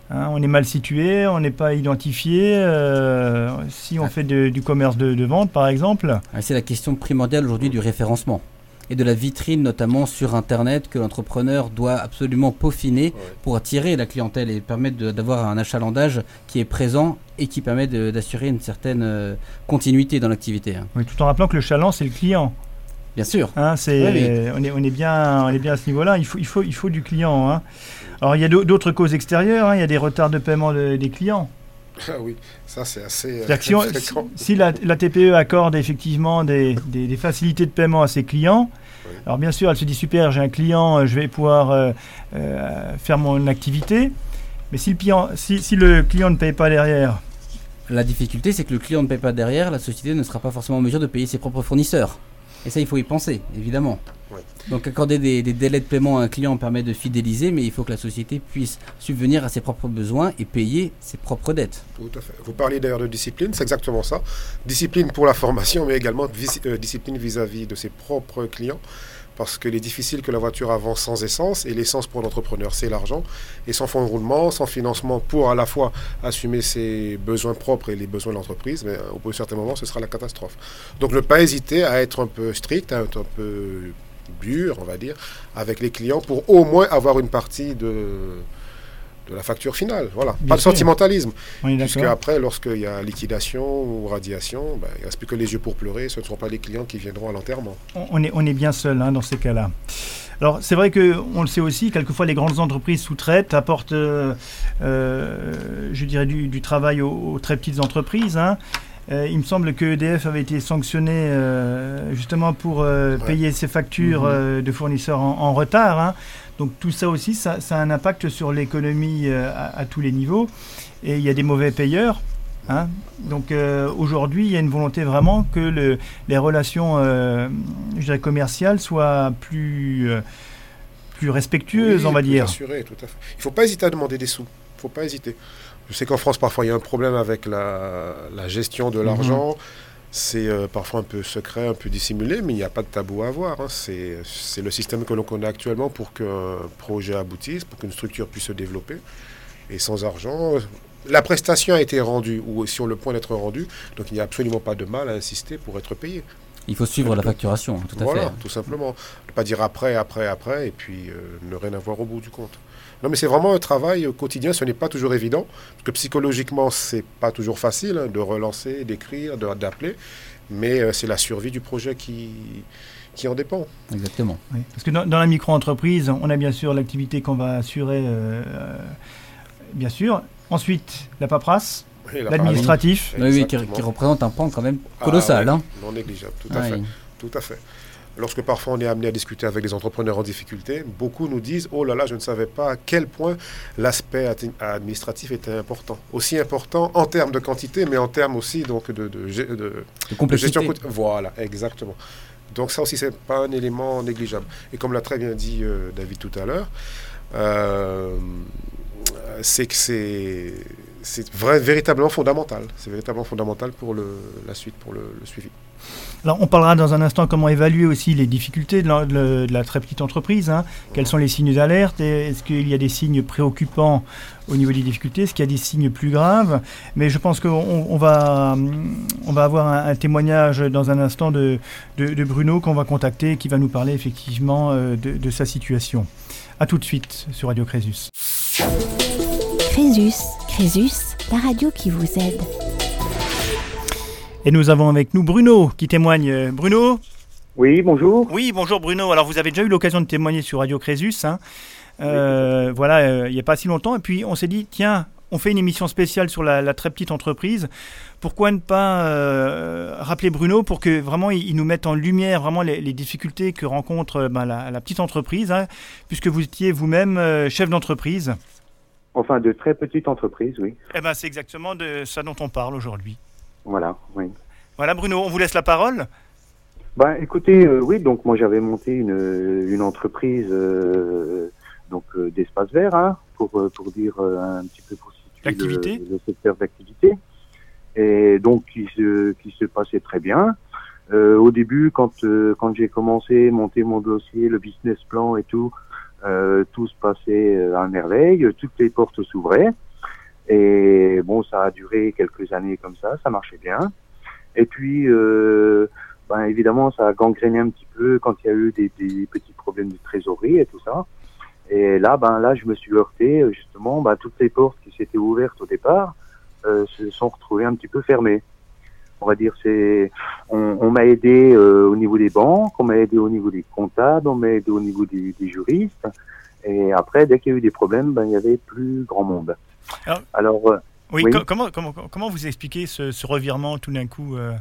Hein, on est mal situé, on n'est pas identifié. Euh, si on fait du commerce de, vente, par exemple. C'est la question primordiale aujourd'hui du référencement et de la vitrine, notamment sur Internet, que l'entrepreneur doit absolument peaufiner pour attirer la clientèle et permettre d'avoir un achalandage qui est présent et qui permet d'assurer une certaine euh, continuité dans l'activité. Hein. Oui, tout en rappelant que le chaland, c'est le client. Bien sûr. Hein, c'est, On, est, on, est bien, on est bien à ce niveau-là. Il faut, il, faut, il faut du client. Hein. Alors, il y a d'autres causes extérieures. Hein. Il y a des retards de paiement des clients. Ah oui, ça c'est assez. Euh, si, la, TPE accorde effectivement des, des, facilités de paiement à ses clients, alors bien sûr, elle se dit super, j'ai un client, euh, je vais pouvoir euh, faire mon activité. Mais si le, client, si, si le client ne paye pas derrière, la difficulté, c'est que le client ne paye pas derrière, la société ne sera pas forcément en mesure de payer ses propres fournisseurs. Et ça, il faut y penser, évidemment. Donc accorder des, délais de paiement à un client permet de fidéliser, mais il faut que la société puisse subvenir à ses propres besoins et payer ses propres dettes. Tout à fait. Vous parliez d'ailleurs de discipline, c'est exactement ça. Discipline pour la formation, mais également euh, discipline vis-à-vis de ses propres clients parce qu'il est difficile que la voiture avance sans essence, et l'essence pour l'entrepreneur, c'est l'argent. Et sans fonds de roulement, sans financement pour à la fois assumer ses besoins propres et les besoins de l'entreprise, mais au bout d'un certain moment, ce sera la catastrophe. Donc ne pas hésiter à être un peu strict, à être un peu dur, on va dire, avec les clients pour au moins avoir une partie de de la facture finale. Voilà. pas de sentimentalisme. Puisque après, lorsqu'il y a liquidation ou radiation, ben, il ne reste plus que les yeux pour pleurer. Ce ne seront pas les clients qui viendront à l'enterrement. On est, on est bien seul hein, dans ces cas-là. Alors c'est vrai que on le sait aussi, quelquefois les grandes entreprises sous-traitent, apportent, euh, euh, je dirais, du, travail aux, très petites entreprises. Hein. Euh, il me semble que EDF avait été sanctionné justement pour payer ses factures mhm. de fournisseurs en, retard. Hein. Donc tout ça aussi, ça, a un impact sur l'économie euh, à, tous les niveaux. Et il y a des mauvais payeurs. Hein. Donc euh, aujourd'hui, il y a une volonté vraiment que les relations euh, commerciales soient plus, plus respectueuses, on va dire. Assurées, tout à fait. Il ne faut pas hésiter à demander des sous. Il ne faut pas hésiter. Je sais qu'en France, parfois, il y a un problème avec la, gestion de mhm. l'argent. C'est euh, parfois un peu secret, un peu dissimulé, mais il n'y a pas de tabou à avoir. Hein. C'est le système que l'on connaît actuellement pour qu'un projet aboutisse, pour qu'une structure puisse se développer. Et sans argent, la prestation a été rendue ou sur le point d'être rendue, donc il n'y a absolument pas de mal à insister pour être payé. Il faut suivre la facturation, tout à fait. Voilà, tout simplement. Ne pas dire après, après, après, et puis euh, ne rien avoir au bout du compte. Non, mais c'est vraiment un travail quotidien, ce n'est pas toujours évident, parce que psychologiquement, c'est pas toujours facile hein, de relancer, d'écrire, d'appeler, mais euh, c'est la survie du projet qui, qui en dépend. Exactement. Parce que dans, la micro-entreprise, on a bien sûr l'activité qu'on va assurer, euh, euh, bien sûr. Ensuite, la paperasse, l'administratif. Oui, qui, représente un pan quand même ah colossal. hein. Non négligeable, tout à fait. Tout à fait. Lorsque parfois on est amené à discuter avec des entrepreneurs en difficulté, beaucoup nous disent Oh là là, je ne savais pas à quel point l'aspect administratif était important. Aussi important en termes de quantité, mais en termes aussi donc, de, de, de, gestion. Voilà, exactement. Donc ça aussi, c'est pas un élément négligeable. Et comme l'a très bien dit euh, David tout à l'heure, euh, c'est que c'est c'est véritablement fondamental. C'est véritablement fondamental pour le, la suite, pour le, suivi. Alors, on parlera dans un instant comment évaluer aussi les difficultés de la, très petite entreprise. Hein. Quels sont les signes d'alerte? Est-ce qu'il y a des signes préoccupants au niveau des difficultés? Est-ce qu'il y a des signes plus graves? Mais je pense qu'on on va, on va avoir un, témoignage dans un instant de, de, Bruno qu'on va contacter qui va nous parler effectivement euh, de, de sa situation. A tout de suite sur Radio Crésus. Crésus, Crésus, la radio qui vous aide. Et nous avons avec nous Bruno qui témoigne. Bruno Oui, bonjour. Oui, bonjour Bruno. Alors vous avez déjà eu l'occasion de témoigner sur Radio Crésus. Hein. Euh, voilà, euh, il n'y a pas si longtemps. Et puis on s'est dit, tiens, on fait une émission spéciale sur la, très petite entreprise. Pourquoi ne pas euh, rappeler Bruno pour que vraiment il, nous mette en lumière vraiment les, difficultés que rencontre ben, la, petite entreprise, hein, puisque vous étiez vous-même chef d'entreprise. Enfin, de très petites entreprises, oui. Eh ben, c'est exactement de ça dont on parle aujourd'hui. Voilà, oui. Voilà, Bruno, on vous laisse la parole. Ben, écoutez, euh, oui, donc moi j'avais monté une, une entreprise euh, donc euh, d'espace vert, hein, pour pour dire un petit peu pour situer le, le, secteur d'activité, et donc qui se qui se passait très bien. au début, quand quand j'ai commencé, monter mon dossier, le business plan et tout, euh, tout se passait à merveille, toutes les portes s'ouvraient. Et bon, ça a duré quelques années comme ça, ça marchait bien. Et puis, euh, ben, évidemment, ça a gangréné un petit peu quand il y a eu des, des, petits problèmes de trésorerie et tout ça. Et là, ben là, je me suis heurté justement, ben, toutes les portes qui s'étaient ouvertes au départ euh, se sont retrouvées un petit peu fermées. On va dire, c'est, on, on m'a aidé euh, au niveau des banques, on m'a aidé au niveau des comptables, on m'a aidé au niveau des, des juristes. Et après, dès qu'il y a eu des problèmes, ben il y avait plus grand monde. Alors, euh, oui, comment, comment, comment vous expliquez ce, ce revirement tout d'un coup euh?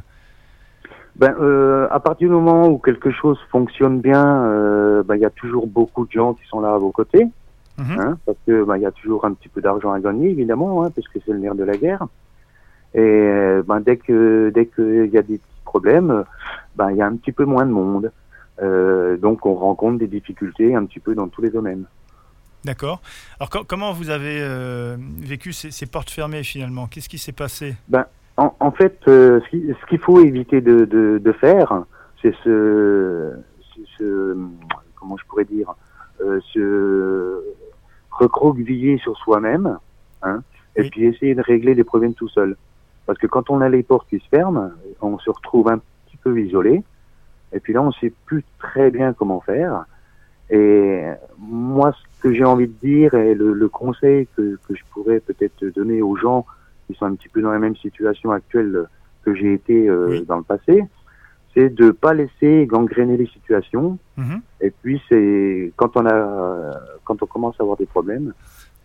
Ben, euh, à partir du moment où quelque chose fonctionne bien, ben, il y a toujours beaucoup de gens qui sont là à vos côtés, mhm. hein, parce que ben, il y a toujours un petit peu d'argent à gagner, évidemment, hein, parce que c'est le nerf de la guerre. Et ben, dès que dès qu'il y a des petits problèmes, ben, il y a un petit peu moins de monde. Euh, donc, on rencontre des difficultés un petit peu dans tous les domaines. D'accord. Alors, comment vous avez euh, vécu ces, ces, portes fermées finalement? Qu'est-ce qui s'est passé? Ben, en, fait, euh, ce qu'il faut éviter de, de, de faire, c'est ce, ce, comment je pourrais dire, euh, se recroqueviller sur soi-même, hein, et puis essayer de régler les problèmes tout seul. Parce que quand on a les portes qui se ferment, on se retrouve un petit peu isolé, et puis là, on sait plus très bien comment faire. Et moi, ce que j'ai envie de dire et le, le conseil que, que, je pourrais peut-être donner aux gens qui sont un petit peu dans la même situation actuelle que j'ai été euh, dans le passé, c'est de pas laisser gangréner les situations. Mm-hmm. Et puis c'est quand on a quand on commence à avoir des problèmes,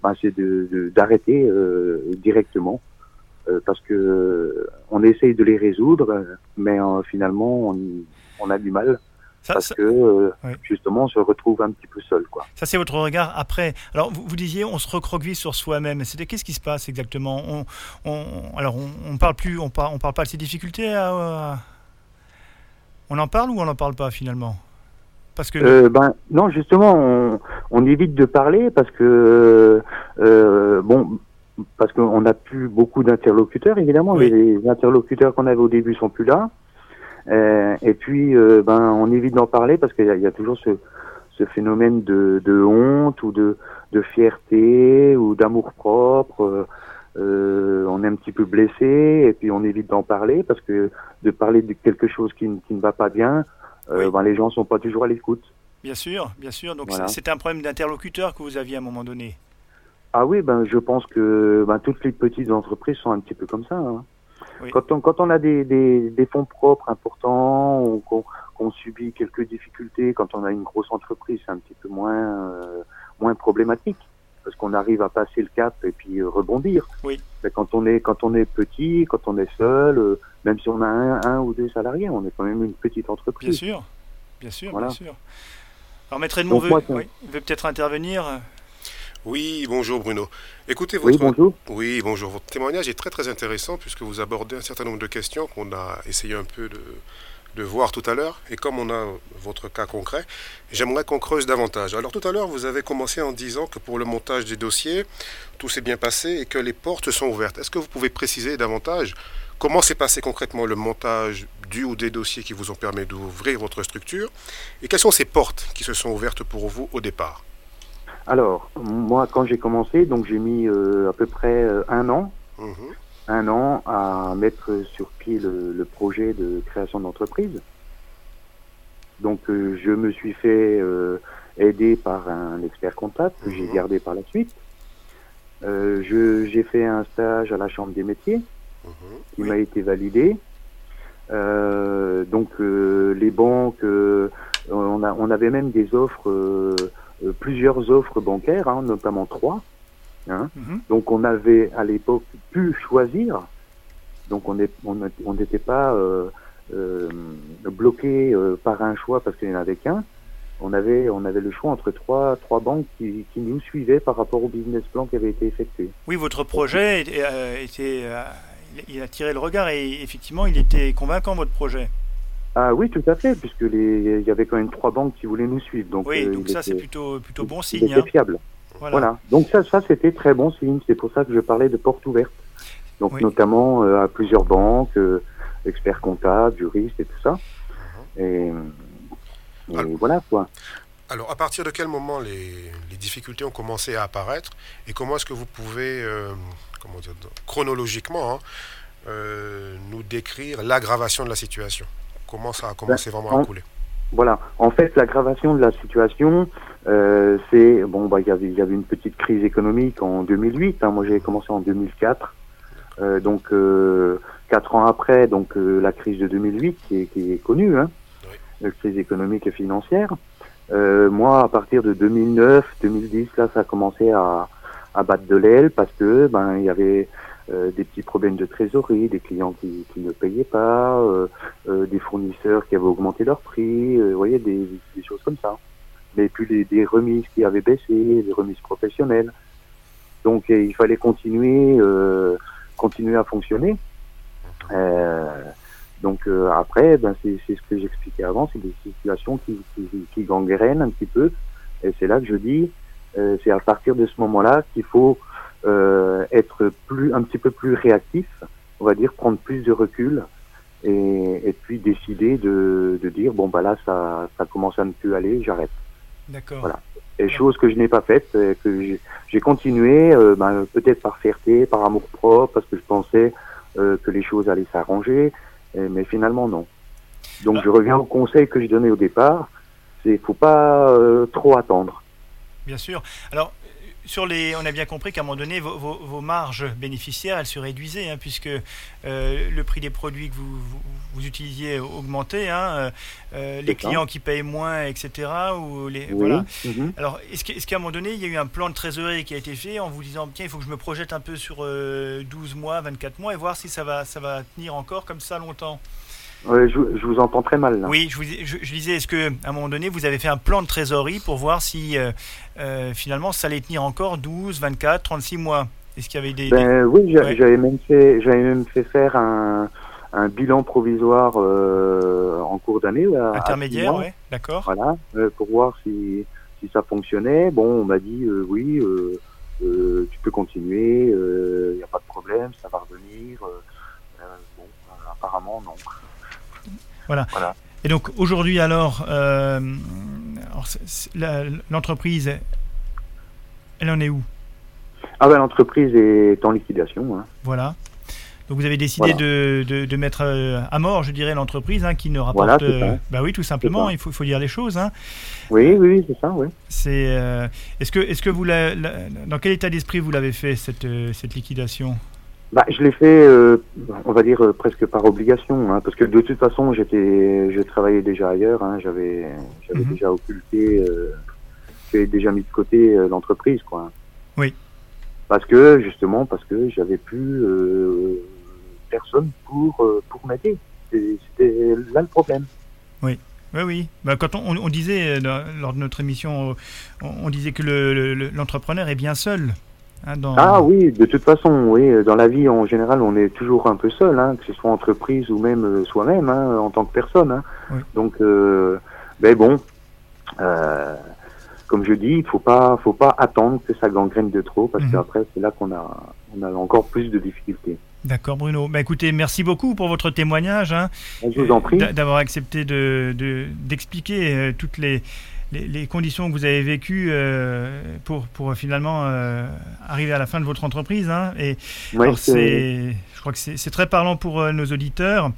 ben, c'est de d'arrêter euh, directement parce que on essaye de les résoudre, mais finalement on, on, a du mal parce que euh, justement on se retrouve un petit peu seul quoi. Ça c'est votre regard après. Alors vous, vous disiez on se recroqueville sur soi-même. C'était qu'est-ce qui se passe exactement? On, on, Alors on, on, parle plus, on parle, on parle pas de ces difficultés. On en parle ou on n'en parle pas finalement? Parce que euh, ben non justement on, évite de parler parce que euh, bon parce qu'on n'a plus beaucoup d'interlocuteurs évidemment les interlocuteurs qu'on avait au début sont plus là euh, et puis, euh, ben, on évite d'en parler parce qu'il y, y, a toujours ce, ce phénomène de, de, honte ou de, de fierté ou d'amour propre. Euh, on est un petit peu blessé et puis on évite d'en parler parce que de parler de quelque chose qui, qui ne va pas bien, ben, les gens sont pas toujours à l'écoute. Bien sûr, bien sûr. Donc c'est un problème d'interlocuteur que vous aviez à un moment donné. Ah oui, ben je pense que ben, toutes les petites entreprises sont un petit peu comme ça. Hein. Quand, on, quand on a des, des, des fonds propres importants, ou qu'on subit quelques difficultés, quand on a une grosse entreprise, c'est un petit peu moins, euh, moins problématique parce qu'on arrive à passer le cap et puis euh, rebondir. Oui. Mais quand on est quand on est petit, quand on est seul, euh, même si on a un, un, ou deux salariés, on est quand même une petite entreprise. Bien sûr, bien sûr, bien sûr. Alors Maître Edmond veut, veut peut-être intervenir. Oui, bonjour Bruno. Écoutez, votre... Oui, bonjour. Oui, bonjour. Votre témoignage est très très intéressant puisque vous abordez un certain nombre de questions qu'on a essayé un peu de, de voir tout à l'heure. Et comme on a votre cas concret, j'aimerais qu'on creuse davantage. Alors tout à l'heure, vous avez commencé en disant que pour le montage des dossiers, tout s'est bien passé et que les portes sont ouvertes. Est-ce que vous pouvez préciser davantage comment s'est passé concrètement le montage du ou des dossiers qui vous ont permis d'ouvrir votre structure? Et quelles sont ces portes qui se sont ouvertes pour vous au départ? Alors, moi, quand j'ai commencé, donc j'ai mis euh, à peu près euh, un an, mhm. un an à mettre sur pied le, projet de création d'entreprise. Donc, euh, je me suis fait aider par un expert comptable que j'ai mhm. gardé par la suite. j'ai fait un stage à la Chambre des métiers mhm. qui m'a été validé. donc, les banques, on, a, on avait même des offres plusieurs offres bancaires, hein, notamment trois. Hein. Mhm. Donc on avait à l'époque pu choisir. Donc on n'était on, pas euh, euh, bloqué euh, par un choix parce qu'il n'y en avait qu'un. On avait, on avait le choix entre trois, trois banques qui, qui, nous suivaient par rapport au business plan qui avait été effectué. Oui, votre projet était, il a tiré le regard et effectivement, il était convaincant votre projet. Ah oui, tout à fait, puisque les, il y avait quand même trois banques qui voulaient nous suivre. Donc, oui, euh, donc ça c'est plutôt, plutôt bon signe. Hein. fiable. Voilà. Donc ça, ça c'était très bon signe. C'est pour ça que je parlais de porte ouverte. Donc notamment euh, à plusieurs banques, euh, experts comptables, juristes et tout ça. Uh-huh. Et, et voilà quoi. Alors, à partir de quel moment les, difficultés ont commencé à apparaître et comment est-ce que vous pouvez, euh, comment dire, chronologiquement, hein, euh, nous décrire l'aggravation de la situation? Comment ça a commencé ben, vraiment à couler Voilà. En fait, l'aggravation de la situation, euh, c'est bon, bah, il y avait, y avait une petite crise économique en 2008. Hein. moi, j'ai commencé en 2004. donc, quatre ans après, donc la crise de 2008 qui est, qui est connue, hein, la crise économique et financière. Euh, moi, à partir de 2009, 2010, là, ça a commencé à, à battre de l'aile parce que ben il y avait euh, des petits problèmes de trésorerie, des clients qui, qui ne payaient pas, euh, euh des fournisseurs qui avaient augmenté leurs prix, euh, vous voyez, des, des, choses comme ça. Mais puis les, des remises qui avaient baissé, des remises professionnelles. Donc il fallait continuer, continuer à fonctionner. Donc euh, après, ben, c'est ce que j'expliquais avant, c'est des situations qui, qui, qui, gangrènent un petit peu. Et c'est là que je dis, euh, c'est à partir de ce moment-là qu'il faut être plus, un petit peu plus réactif, on va dire prendre plus de recul et, et puis décider de, de dire bon bah là ça, ça commence à ne plus aller, j'arrête. D'accord. Voilà. Et chose que je n'ai pas faite, que j'ai continué, euh, ben, peut-être par fierté, par amour propre, parce que je pensais euh, que les choses allaient s'arranger mais finalement non. Donc ah. je reviens au conseil que je donnais au départ, c'est faut pas euh, trop attendre. Bien sûr. Alors sur les, on a bien compris qu'à un moment donné, vos, marges bénéficiaires, elles se réduisaient, hein, puisque euh, le prix des produits que vous, vous, utilisiez augmentait, hein, euh, les clients qui payent moins, etc. Ou les, voilà. Mhm. Alors, est-ce qu'à un moment donné, il y a eu un plan de trésorerie qui a été fait en vous disant, tiens, il faut que je me projette un peu sur 12 mois, 24 mois, et voir si ça va, ça va tenir encore comme ça longtemps? Je, vous entends très mal. Oui, je, je, disais, est-ce que à un moment donné, vous avez fait un plan de trésorerie pour voir si euh, euh, finalement ça allait tenir encore 12, 24, 36 mois? Est-ce qu'il y avait des. Ben, Oui, j'avais même, fait, même fait faire un, un bilan provisoire euh, en cours d'année. Intermédiaire, oui, d'accord. Voilà, pour voir si, si ça fonctionnait. Bon, on m'a dit oui, tu peux continuer, il n'y a pas de problème, ça va revenir. bon, apparemment, non. Voilà. Et donc aujourd'hui alors, euh, l'entreprise, elle en est où? Ah ben l'entreprise est en liquidation. Hein. Voilà. Donc vous avez décidé de, de, mettre euh, à mort, je dirais, l'entreprise hein, qui ne rapporte. Voilà, euh, bah oui, tout simplement. Il faut, faut dire les choses. Hein. Oui, oui, c'est ça. Oui. C'est. est-ce que, est-ce que vous, la, dans quel état d'esprit vous l'avez fait cette, cette liquidation? Bah, je l'ai fait, euh, on va dire euh, presque par obligation, hein, parce que de toute façon, j'étais, je travaillais déjà ailleurs, hein, j'avais, j'avais mhm. déjà occulté, euh, j'avais déjà mis de côté euh, l'entreprise, quoi. Oui. Parce que justement, parce que j'avais plus personne pour pour m'aider. C'était là le problème. Oui. Oui, oui. Bah, quand on, on disait lors de notre émission, on, on disait que l'entrepreneur le, est bien seul. Hein, ah oui, de toute façon, oui. Dans la vie, en général, on est toujours un peu seul, hein, que ce soit entreprise ou même euh, soi-même, hein, en tant que personne. Hein. Donc, euh, ben bon, euh, comme je dis, il faut pas, faut pas attendre que ça gangrène de trop, parce mhm. qu'après, c'est là qu'on a, on a encore plus de difficultés. D'accord, Bruno. Bah, écoutez, merci beaucoup pour votre témoignage. Hein, je vous en prie. D'avoir accepté de, d'expliquer toutes les les, conditions que vous avez vécues euh, pour, pour finalement euh, arriver à la fin de votre entreprise. Hein. Et c'est, je crois que c'est très parlant pour euh, nos auditeurs.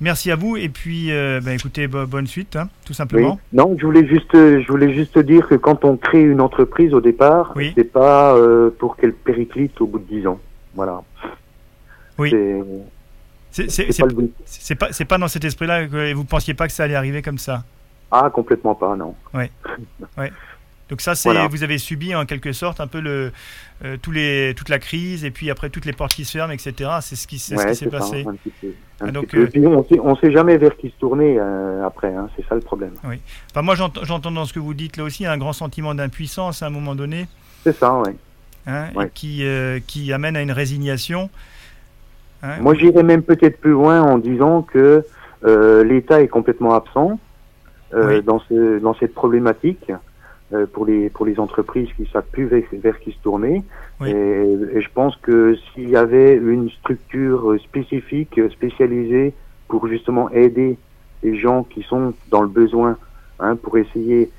Merci à vous et puis bah, écoutez bonne suite hein, tout simplement. Non, je voulais juste je voulais juste dire que quand on crée une entreprise au départ, c'est pas pour qu'elle périclite au bout de 10 ans. Voilà. Oui. C'est pas, pas, pas dans cet esprit-là que vous pensiez pas que ça allait arriver comme ça. Ah, complètement pas, non. Oui. ouais. Donc ça, c'est vous avez subi en quelque sorte un peu le, euh, tous les, toute la crise et puis après toutes les portes qui se ferment, etc. C'est ce qui, s'est passé. donc, on ne sait jamais vers qui se tourner euh, après, hein, c'est ça le problème. Oui. Enfin, moi, j'entends dans ce que vous dites là aussi un grand sentiment d'impuissance à un moment donné. C'est ça, oui. Hein, qui, euh, qui amène à une résignation. Hein. Moi, j'irais même peut-être plus loin en disant que l'État est complètement absent. Euh, dans, ce, dans cette problématique euh, pour les pour les entreprises qui savent plus vers, qui se tourner. Et, et, je pense que s'il y avait une structure spécifique, spécialisée pour justement aider les gens qui sont dans le besoin, hein, pour essayer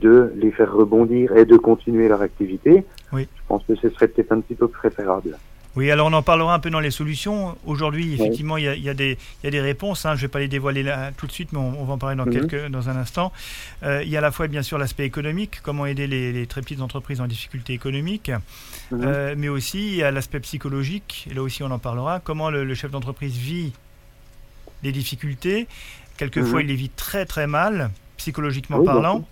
de les faire rebondir et de continuer leur activité, oui. je pense que ce serait peut-être un petit peu préférable. Oui, alors on en parlera un peu dans les solutions. Aujourd'hui, effectivement, il y, a, des, réponses. Hein. Je ne vais pas les dévoiler là tout de suite, mais on, va en parler dans, mhm. quelques, dans un instant. Euh, il y a à la fois, bien sûr, l'aspect économique, comment aider les, très petites entreprises en difficulté économique, mhm. euh, mais aussi il y a l'aspect psychologique, et là aussi on en parlera, comment le, chef d'entreprise vit les difficultés. Quelquefois, mhm. il les vit très très mal, psychologiquement parlant.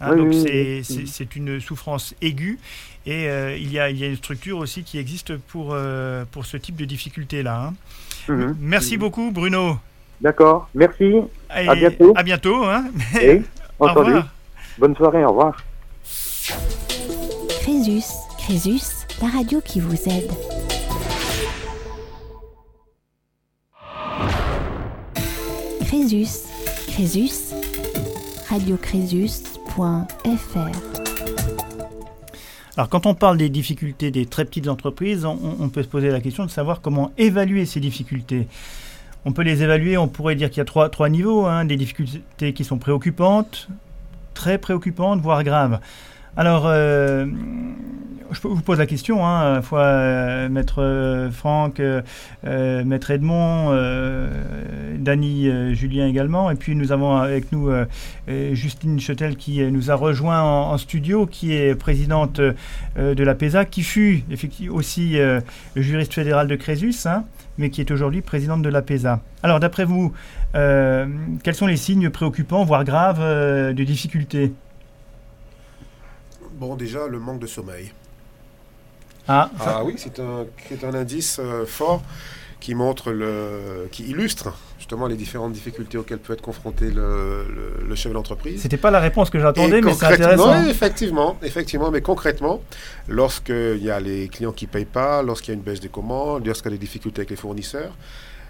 Hein, donc c'est une souffrance aiguë et euh, il, y a, il y a une structure aussi qui existe pour, euh, pour ce type de difficulté-là. Hein. Mhm. Merci beaucoup Bruno. D'accord, merci. à bientôt. À bientôt. Hein. au revoir. Bonne soirée, au revoir. Crésus, Crésus, la radio qui vous aide. Crésus, Crésus, Radio Crésus alors quand on parle des difficultés des très petites entreprises, on, peut se poser la question de savoir comment évaluer ces difficultés. On peut les évaluer, on pourrait dire qu'il y a trois, niveaux, hein, des difficultés qui sont préoccupantes, très préoccupantes, voire graves. Alors, euh, je vous pose la question, hein, à la fois euh, Maître euh, Franck, Maître Edmond, Dany, Julien également, et puis nous avons avec nous Justine Chetel qui nous a rejoint en, studio, qui est présidente de la PESA, qui fut effectivement aussi juriste fédéral de Crésus, hein, mais qui est aujourd'hui présidente de la PESA. Alors, d'après vous, quels sont les signes préoccupants, voire graves, de difficultés? Bon, déjà, le manque de sommeil. Ah, ah oui, c'est un, un indice euh, fort qui montre, le, qui illustre justement les différentes difficultés auxquelles peut être confronté le, le, chef d'entreprise. C'était pas la réponse que j'attendais, mais c'est intéressant. Oui, effectivement, effectivement, mais concrètement, lorsqu'il y a les clients qui payent pas, lorsqu'il y a une baisse des commandes, lorsqu'il y a des difficultés avec les fournisseurs,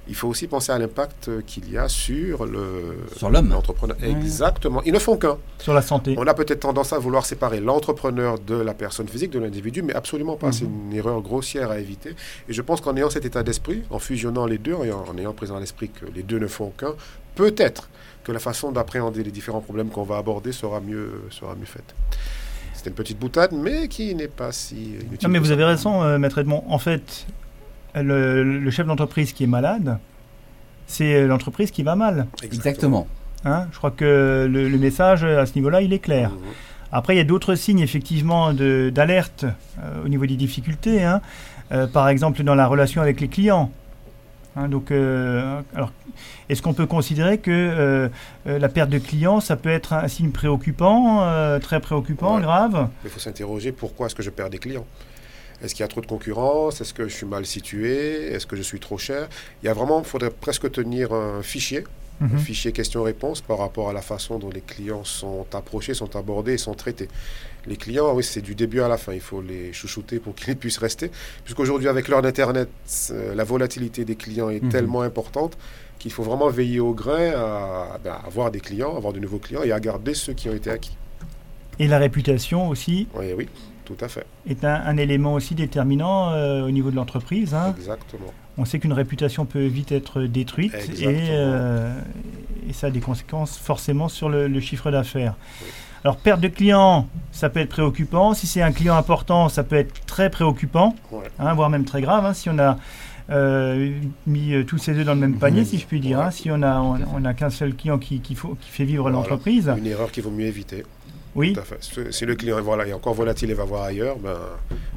il faut aussi penser à l'impact qu'il y a sur le sur l'homme. l'entrepreneur. Exactement. Ils ne font qu'un. Sur la santé. On a peut-être tendance à vouloir séparer l'entrepreneur de la personne physique de l'individu mais absolument pas. C'est mhm. une erreur grossière à éviter. Et je pense qu'en ayant cet état d'esprit en fusionnant les deux et en, ayant présent à l'esprit que les deux ne font qu'un peut-être que la façon d'appréhender les différents problèmes qu'on va aborder sera mieux sera mieux faite. C'est une petite boutade, mais qui n'est pas si inutile. Non, mais vous avez raison, euh, Maître Edmond. En fait, le, chef d'entreprise qui est malade, c'est l'entreprise qui va mal. Exactement. Hein, je crois que le, message à ce niveau-là, il est clair. Mmh. Après, il y a d'autres signes effectivement d'alerte euh, au niveau des difficultés. Hein. Euh, par exemple, dans la relation avec les clients. Hein, donc, euh, alors, est-ce qu'on peut considérer que la perte de clients, ça peut être un signe préoccupant, très préoccupant, grave? Il faut s'interroger pourquoi est-ce que je perds des clients? Est-ce qu'il y a trop de concurrence? Est-ce que je suis mal situé? Est-ce que je suis trop cher? Il y a vraiment, il faudrait presque tenir un fichier, un mhm. fichier question-réponse par rapport à la façon dont les clients sont approchés, sont abordés et sont traités. Les clients, oui, c'est du début à la fin. Il faut les chouchouter pour qu'ils puissent rester. Puisqu'aujourd'hui, avec l'heure d'Internet, euh, la volatilité des clients est mhm. tellement importante qu'il faut vraiment veiller au grain à, ben, à avoir des clients, avoir de nouveaux clients et à garder ceux qui ont été acquis. Et la réputation aussi Oui, oui. Tout à fait. Est un, élément aussi déterminant euh, au niveau de l'entreprise. Hein. Exactement. On sait qu'une réputation peut vite être détruite et, euh, et, ça a des conséquences forcément sur le, chiffre d'affaires. Alors, perte de clients, ça peut être préoccupant. Si c'est un client important, ça peut être très préoccupant, hein, voire même très grave. Hein, si on a euh, mis tous ses œufs dans le même panier, si je puis dire. si on a, on, a qu'un seul client qui, qui, faut, qui fait vivre l'entreprise. Une erreur qu'il vaut mieux éviter. Oui. Tout à fait. Si le client voilà, est encore volatile et va voir ailleurs, ben,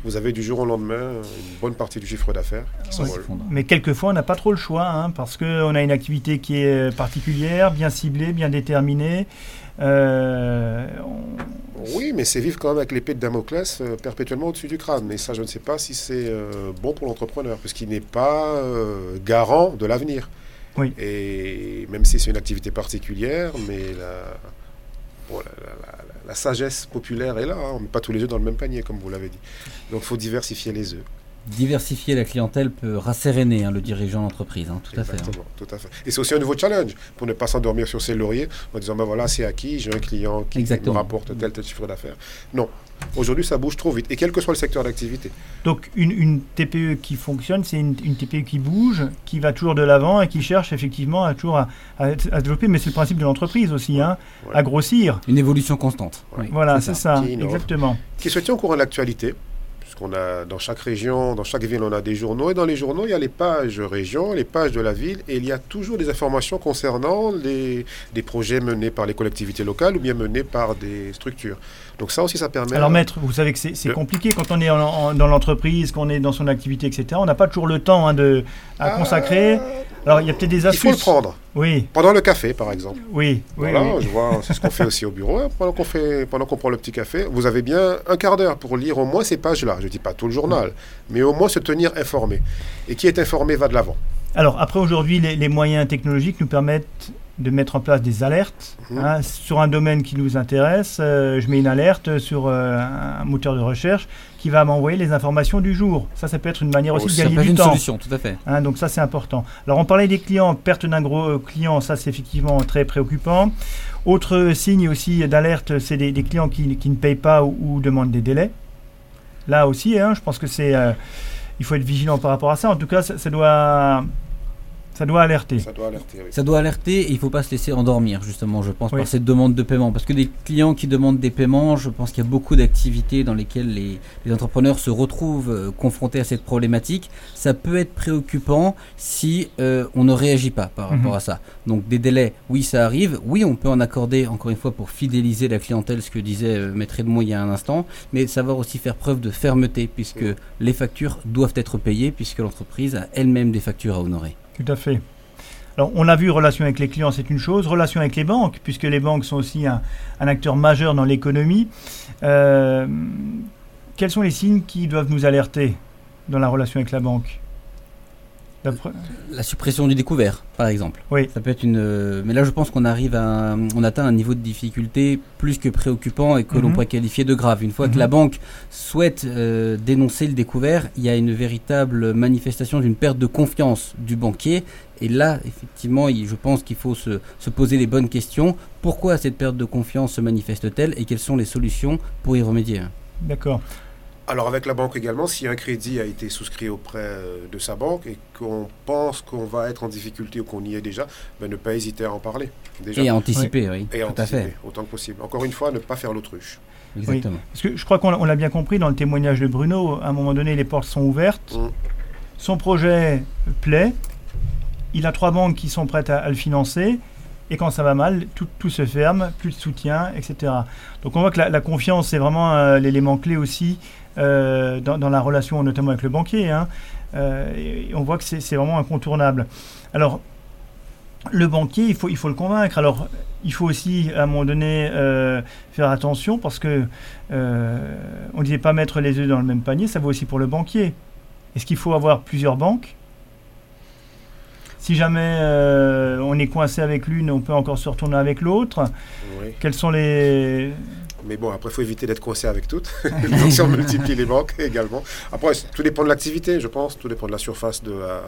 vous avez du jour au lendemain une bonne partie du chiffre d'affaires qui s'envole. Mais quelquefois, on n'a pas trop le choix, hein, parce qu'on a une activité qui est particulière, bien ciblée, bien déterminée. Euh, oui, mais c'est vivre quand même avec l'épée de Damoclès euh, perpétuellement au-dessus du crâne. Et ça, je ne sais pas si c'est euh, bon pour l'entrepreneur, puisqu'il n'est pas garant de l'avenir. Oui. Et même si c'est une activité particulière, mais la, la, sagesse populaire est là. Hein. On ne met pas tous les œufs dans le même panier, comme vous l'avez dit. Donc il faut diversifier les œufs. diversifier la clientèle peut rasséréner hein, le dirigeant d'entreprise, hein, tout à fait. Hein. tout à fait. Et c'est aussi un nouveau challenge pour ne pas s'endormir sur ses lauriers en disant ben voilà c'est acquis, j'ai un client qui me rapporte tel tel chiffre d'affaires. Non, Aujourd'hui, ça bouge trop vite, et quel que soit le secteur d'activité. Donc, une, TPE qui fonctionne, c'est une, TPE qui bouge, qui va toujours de l'avant et qui cherche effectivement à toujours à, développer, mais c'est le principe de l'entreprise aussi, hein, à grossir. Une évolution constante. Voilà, c'est ça, exactement. Qui se tient au courant de l'actualité, puisqu'on a dans chaque région, dans chaque ville, on a des journaux, et dans les journaux, il y a les pages région, les pages de la ville, et il y a toujours des informations concernant les, des projets menés par les collectivités locales ou bien menés par des structures. Donc ça aussi, ça permet... Alors maître, vous savez que c'est compliqué quand on est dans l'entreprise, qu'on est dans son activité, etc. On n'a pas toujours le temps hein, de, à ah. consacrer. Alors il y a peut-être des astuces. Il faut le prendre. Oui. Pendant le café, par exemple. Oui. Voilà, je vois, c'est ce qu'on fait aussi au bureau. Hein, pendant qu'on fait, pendant qu'on prend le petit café, vous avez bien un quart d'heure pour lire au moins ces pages-là. Je ne dis pas tout le journal, mais au moins se tenir informé. Et qui est informé va de l'avant. Alors après aujourd'hui, les, moyens technologiques nous permettent de mettre en place des alertes mhm. hein, sur un domaine qui nous intéresse. Euh, je mets une alerte sur euh, un moteur de recherche qui va m'envoyer les informations du jour. Ça, ça peut être une manière aussi de gagner du temps. solution, tout à fait. Hein, donc ça, c'est important. Alors on parlait des clients, perte d'un gros euh, client, ça c'est effectivement très préoccupant. Autre signe aussi d'alerte, c'est des, clients qui, ne payent pas ou, demandent des délais. Là aussi, hein, je pense que c'est il faut être vigilant par rapport à ça. En tout cas, ça doit ça doit alerter. Ça doit alerter, oui. Ça doit alerter et il ne faut pas se laisser endormir, justement, je pense, par cette demande de paiement. Parce que des clients qui demandent des paiements, je pense qu'il y a beaucoup d'activités dans lesquelles les, entrepreneurs se retrouvent euh, confrontés à cette problématique. Ça peut être préoccupant si euh, on ne réagit pas par rapport mhm. à ça. Donc des délais, oui, ça arrive. Oui, on peut en accorder, encore une fois, pour fidéliser la clientèle, ce que disait euh, Maître Edmond il y a un instant. Mais savoir aussi faire preuve de fermeté, puisque les factures doivent être payées, puisque l'entreprise a elle-même des factures à honorer. Tout à fait. Alors, on a vu relation avec les clients, c'est une chose. Relation avec les banques, puisque les banques sont aussi un, acteur majeur dans l'économie. Euh, quels sont les signes qui doivent nous alerter dans la relation avec la banque? La suppression du découvert, par exemple. Oui. Ça peut être une. Euh, mais là, je pense qu'on arrive à, on atteint un niveau de difficulté plus que préoccupant et que l'on mhm. pourrait qualifier de grave. Une fois que mhm. la banque souhaite euh, dénoncer le découvert, il y a une véritable manifestation d'une perte de confiance du banquier. Et là, effectivement, je pense qu'il faut se, se, poser les bonnes questions. Pourquoi cette perte de confiance se manifeste-t-elle et quelles sont les solutions pour y remédier? D'accord. Alors avec la banque également, si un crédit a été souscrit auprès euh, de sa banque et qu'on pense qu'on va être en difficulté ou qu'on y est déjà, ben, ne pas hésiter à en parler. Et à anticiper, oui. Et à anticiper, autant que possible. Encore une fois, ne pas faire l'autruche. Exactement. Parce que je crois qu'on l'a bien compris dans le témoignage de Bruno, à un moment donné, les portes sont ouvertes. Mmh. Son projet plaît. Il a trois banques qui sont prêtes à, le financer. Et quand ça va mal, tout, se ferme, plus de soutien, etc. Donc on voit que la, confiance, c'est vraiment euh, l'élément clé aussi euh, dans, la relation notamment avec le banquier. Hein. Euh, on voit que c'est vraiment incontournable. Alors, le banquier, il faut, il faut le convaincre. Alors, il faut aussi, à un moment donné, euh, faire attention parce que on ne disait pas mettre les œufs dans le même panier, ça vaut aussi pour le banquier. Est-ce qu'il faut avoir plusieurs banques? Si jamais on est coincé avec l'une, on peut encore se retourner avec l'autre. Quels sont les, mais bon, après, il faut éviter d'être coincé avec toutes. Donc, si on multiplie les banques également. Après, tout dépend de l'activité, je pense. Tout dépend de la surface de la,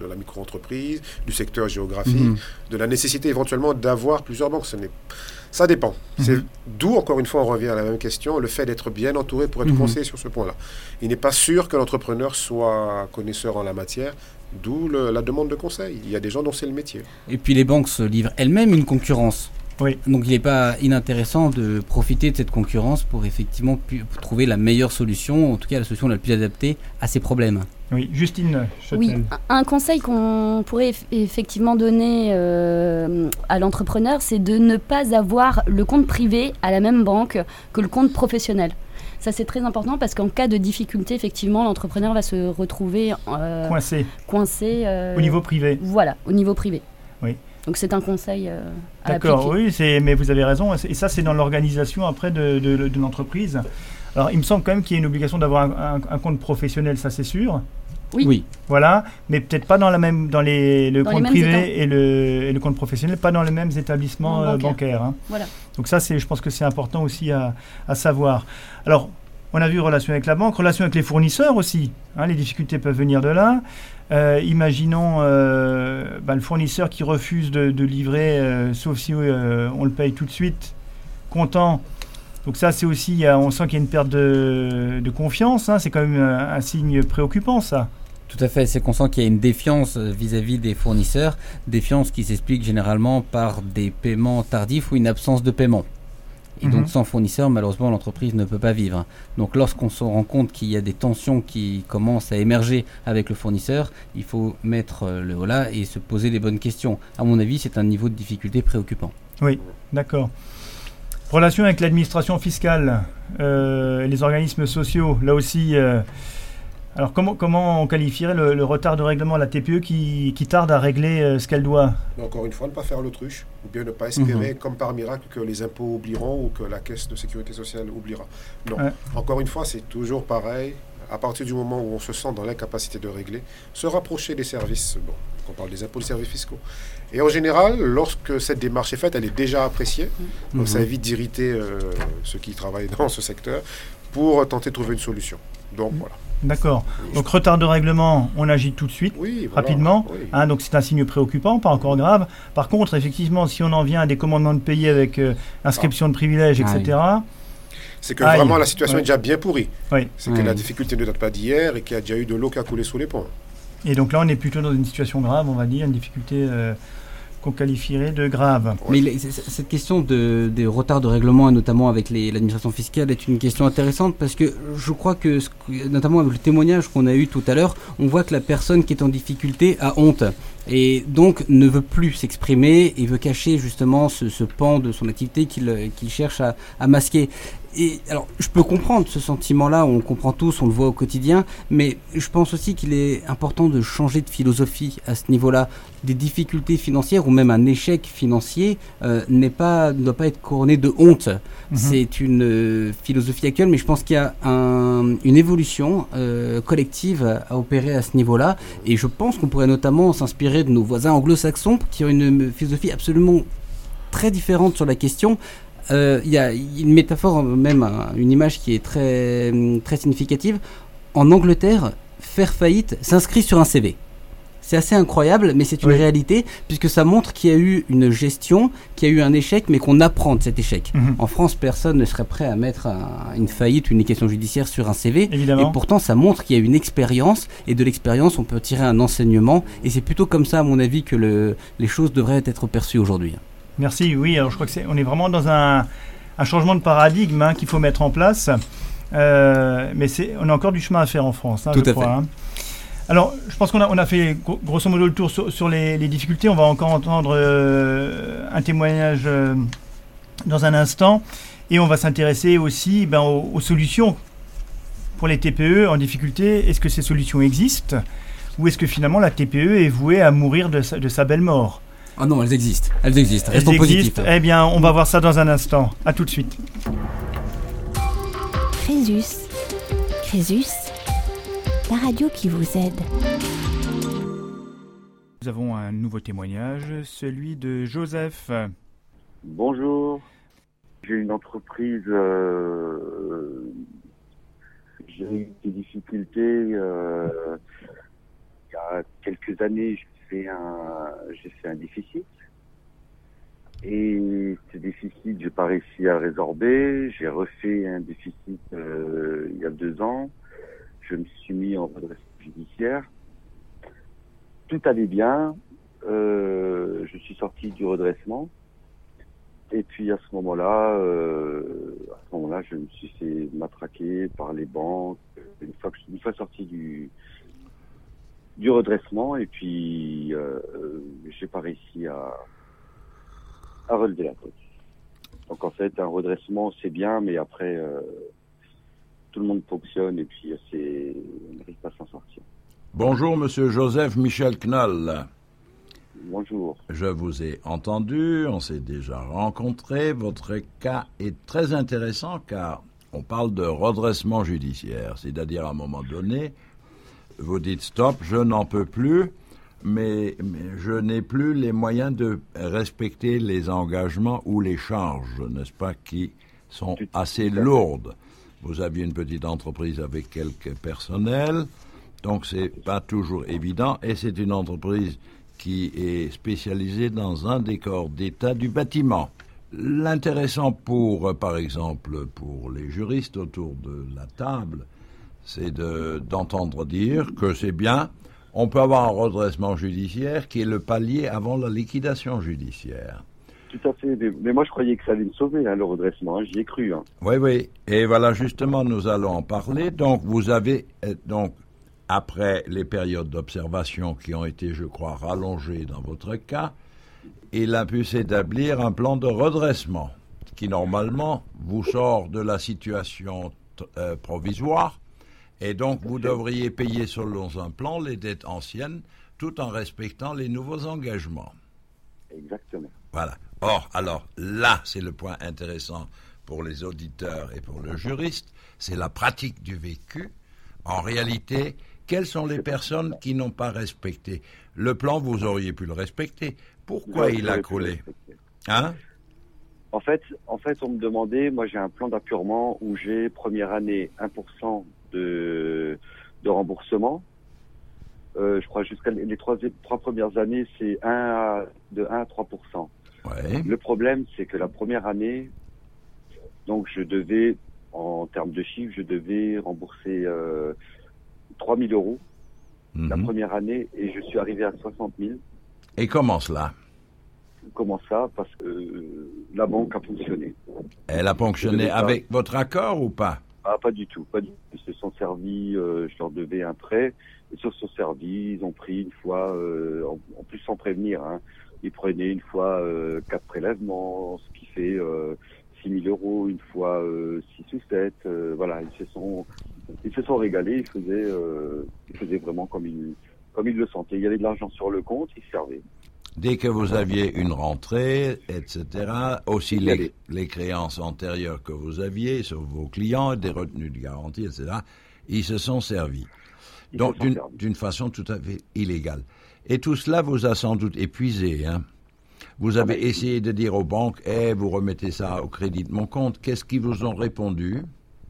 de la, micro-entreprise, du secteur géographique, mhm. de la nécessité éventuellement d'avoir plusieurs banques. Ce ça dépend. Mhm. C'est d'où, encore une fois, on revient à la même question, le fait d'être bien entouré pour être mhm. conseillé sur ce point-là. Il n'est pas sûr que l'entrepreneur soit connaisseur en la matière, d'où la demande de conseil. Il y a des gens dont c'est le métier. Et puis les banques se livrent elles-mêmes une concurrence. Donc il n'est pas inintéressant de profiter de cette concurrence pour effectivement trouver la meilleure solution, en tout cas la solution la plus adaptée à ces problèmes. Oui, Justine. Oui, un conseil qu'on pourrait effectivement donner euh, à l'entrepreneur, c'est de ne pas avoir le compte privé à la même banque que le compte professionnel. Ça, c'est très important parce qu'en cas de difficulté, effectivement, l'entrepreneur va se retrouver euh, coincé. coincé euh, au niveau privé. Voilà, au niveau privé. Oui. Donc c'est un conseil euh, à D'accord, oui, mais vous avez raison. Et ça, c'est dans l'organisation après de, de, l'entreprise. Alors, il me semble quand même qu'il y a une obligation d'avoir un, compte professionnel, ça c'est sûr. Oui. oui. Voilà, mais peut-être pas dans la même dans les le compte privé et le, et le, compte professionnel, pas dans les mêmes établissements bancaires. Hein. Voilà. Donc ça, c'est, je pense que c'est important aussi à, à savoir. Alors, On a vu relation avec la banque, relation avec les fournisseurs aussi. Hein, les difficultés peuvent venir de là. Euh, imaginons euh, bah, le fournisseur qui refuse de, livrer, euh, sauf si on le paye tout de suite, content. Donc ça, c'est aussi, on sent qu'il y a une perte de, confiance. Hein. c'est quand même un, signe préoccupant, ça. Tout à fait, c'est qu'on sent qu'il y a une défiance vis-à-vis des fournisseurs, défiance qui s'explique généralement par des paiements tardifs ou une absence de paiement. Et donc mhm. sans fournisseur, malheureusement, l'entreprise ne peut pas vivre. Donc lorsqu'on se rend compte qu'il y a des tensions qui commencent à émerger avec le fournisseur, il faut mettre euh, le holà et se poser les bonnes questions. À mon avis, c'est un niveau de difficulté préoccupant. Oui, d'accord. Relation avec l'administration fiscale, euh, les organismes sociaux, là aussi, euh, alors comment, comment on qualifierait le, retard de règlement de la TPE qui, tarde à régler euh, ce qu'elle doit? Encore une fois, ne pas faire l'autruche, ou bien ne pas espérer, mhm. comme par miracle, que les impôts oublieront ou que la caisse de sécurité sociale oubliera. Non, encore une fois, c'est toujours pareil. À partir du moment où on se sent dans l'incapacité de régler, se rapprocher des services, bon, on parle des impôts, des services fiscaux. Et en général, lorsque cette démarche est faite, elle est déjà appréciée. Donc ça mhm. évite d'irriter euh, ceux qui travaillent dans ce secteur pour tenter de trouver une solution. Donc voilà. D'accord. Donc retard de règlement, on agit tout de suite, rapidement. Hein, donc c'est un signe préoccupant, pas encore grave. Par contre, effectivement, si on en vient à des commandements de payer avec euh, inscription de privilèges, etc. C'est que vraiment la situation est déjà bien pourrie. C'est que la difficulté ne date pas d'hier et qu'il y a déjà eu de l'eau qui a coulé sous les ponts. Et donc là, on est plutôt dans une situation grave, on va dire, une difficulté euh, qu'on qualifierait de grave. Mais cette question de, des retards de règlement, et notamment avec l'administration fiscale, est une question intéressante parce que je crois que, notamment avec le témoignage qu'on a eu tout à l'heure, on voit que la personne qui est en difficulté a honte et donc ne veut plus s'exprimer et veut cacher justement ce, pan de son activité qu'il cherche à masquer et alors, je peux comprendre ce sentiment-là, on le comprend tous, on le voit au quotidien, mais je pense aussi qu'il est important de changer de philosophie à ce niveau-là. Des difficultés financières ou même un échec financier euh, n'est pas, ne doit pas être couronné de honte. Mhm. C'est une euh, philosophie actuelle, mais je pense qu'il y a une évolution euh, collective à opérer à ce niveau-là. Et je pense qu'on pourrait notamment s'inspirer de nos voisins anglo-saxons qui ont une philosophie absolument très différente sur la question euh, il y a une métaphore, même une image qui est très, très significative. En Angleterre, faire faillite s'inscrit sur un CV. C'est assez incroyable, mais c'est une réalité, puisque ça montre qu'il y a eu une gestion, qu'il y a eu un échec, mais qu'on apprend de cet échec. Mhm. En France, personne ne serait prêt à mettre une faillite, une question judiciaire sur un CV. Et pourtant, ça montre qu'il y a une expérience, et de l'expérience, on peut tirer un enseignement. Et c'est plutôt comme ça, à mon avis, que le, les choses devraient être perçues aujourd'hui. Merci, oui, alors je crois que c'est, on est vraiment dans un, changement de paradigme hein, qu'il faut mettre en place. Euh, mais c'est, on a encore du chemin à faire en France, hein, Tout à Fait. Hein. Alors, je pense qu'on a, on a fait grosso modo le tour sur, les, difficultés. On va encore entendre euh, un témoignage euh, dans un instant. Et on va s'intéresser aussi ben, aux, solutions pour les TPE en difficulté. Est-ce que ces solutions existent? Ou est-ce que finalement la TPE est vouée à mourir de sa belle mort? Ah non, elles existent. Elles existent. Restons elles existent. Eh bien, on va voir ça dans un instant. À tout de suite. Crésus. Crésus. La radio qui vous aide. Nous avons un nouveau témoignage, celui de Joseph. Bonjour. J'ai une entreprise. Euh, j'ai eu des difficultés euh, il y a quelques années un, j'ai fait un déficit. Et ce déficit, j'ai pas réussi à résorber. J'ai refait un déficit euh, il y a deux ans. Je me suis mis en redressement judiciaire. Tout allait bien. Euh, je suis sorti du redressement. Et puis à ce moment-là, euh, à ce moment-là, je me suis fait matraquer par les banques. Une fois, que, une fois sorti du, du redressement et puis euh, euh, j'ai pas réussi à, à relever la tête. Donc en fait, un redressement c'est bien, mais après euh, tout le monde fonctionne et puis c'est on n'arrive pas à s'en sortir. Bonjour Monsieur Joseph Michel Knoll. Bonjour. Je vous ai entendu, on s'est déjà rencontré. Votre cas est très intéressant car on parle de redressement judiciaire, c'est-à-dire à un moment donné, vous dites stop, je n'en peux plus, mais, je n'ai plus les moyens de respecter les engagements ou les charges, n'est-ce pas, qui sont assez lourdes. vous aviez une petite entreprise avec quelques personnels, donc c'est pas toujours évident, et c'est une entreprise qui est spécialisée dans un décor d'état du bâtiment. L'intéressant pour, par exemple, pour les juristes autour de la table, c'est d'entendre dire que c'est bien, on peut avoir un redressement judiciaire qui est le palier avant la liquidation judiciaire. Tout à fait, mais moi je croyais que ça allait me sauver, hein, le redressement, hein. j'y ai cru. Hein. Oui, oui, et voilà justement, nous allons en parler. Donc, vous avez, euh, donc, après les périodes d'observation qui ont été, je crois, rallongées dans votre cas, il a pu s'établir un plan de redressement qui, normalement, vous sort de la situation euh, provisoire et donc, vous devriez payer selon un plan les dettes anciennes tout en respectant les nouveaux engagements. Exactement. Voilà. Or, alors là, c'est le point intéressant pour les auditeurs et pour le juriste, c'est la pratique du vécu. En réalité, quelles sont les personnes qui n'ont pas respecté? Le plan, vous auriez pu le respecter. Pourquoi il a coulé? Hein? En fait, en fait, on me demandait, moi j'ai un plan d'appurement où j'ai première année 1% de, de remboursement. Euh, je crois jusqu'à les trois, trois premières années, c'est 1 de 1 à 3 Le problème, c'est que la première année, donc je devais, en termes de chiffres, je devais rembourser euh, 3 000 euros la mhm. première année et je suis arrivé à 60 000. Et comment cela? Comment ça? Parce que la banque a fonctionné. Elle a fonctionné avec votre accord ou pas? Ah, pas du tout, pas du tout. Ils se sont servis, euh, je leur devais un prêt, ils se sont servis, ils ont pris une fois, euh, en, plus sans prévenir, hein, ils prenaient une fois euh, quatre prélèvements, ce qui fait euh, 6 000 euros, une fois euh, 6 ou 7, euh, voilà, ils se sont, ils se sont régalés, ils faisaient, ils faisaient vraiment comme ils, comme ils le sentaient. Il y avait de l'argent sur le compte, ils servaient dès que vous aviez une rentrée, etc., aussi les, créances antérieures que vous aviez sur vos clients, des retenues de garantie, etc., ils se sont servis. Donc, d'une façon tout à fait illégale. Et tout cela vous a sans doute épuisé. Hein vous avez essayé de dire aux banques, eh, vous remettez ça au crédit de mon compte. Qu'est-ce qu'ils vous ont répondu?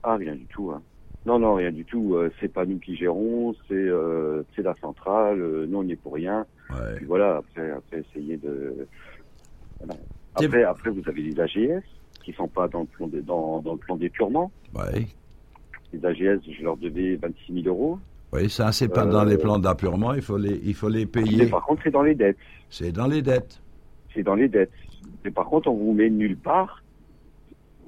Ah, rien du tout. Hein. Non, non, rien du tout. Euh, c'est pas nous qui gérons, c'est euh, la centrale. Euh, nous, on n'y est pour rien. Ouais. voilà, après, après, essayer de. Après, après, vous avez les AGS qui sont pas dans le plan de, dans, dans le plan d'épurement. Ouais. Les AGS, je leur devais 26 000 euros. Oui, ça, c'est pas dans les plans d'appurement, il faut les, il faut les payer. Mais par contre, c'est dans les dettes. C'est dans les dettes. C'est dans les dettes. Mais par contre, on vous met nulle part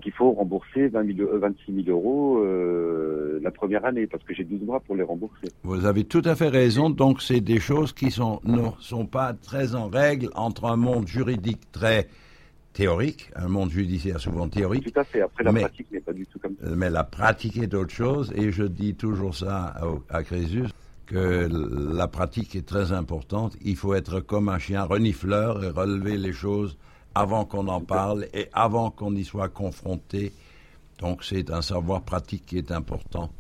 qu'il faut rembourser 20 26 000 euros euh, la première année, parce que j'ai 12 mois pour les rembourser. Vous avez tout à fait raison, donc c'est des choses qui sont, ne sont pas très en règle entre un monde juridique très théorique, un monde judiciaire souvent théorique. Tout à fait, après la pratique n'est pas du tout comme ça. Mais la pratique est autre chose, et je dis toujours ça à, à Crésus, que la pratique est très importante. Il faut être comme un chien renifleur et relever les choses avant qu'on en parle et avant qu'on y soit confronté. Donc c'est un savoir pratique qui est important.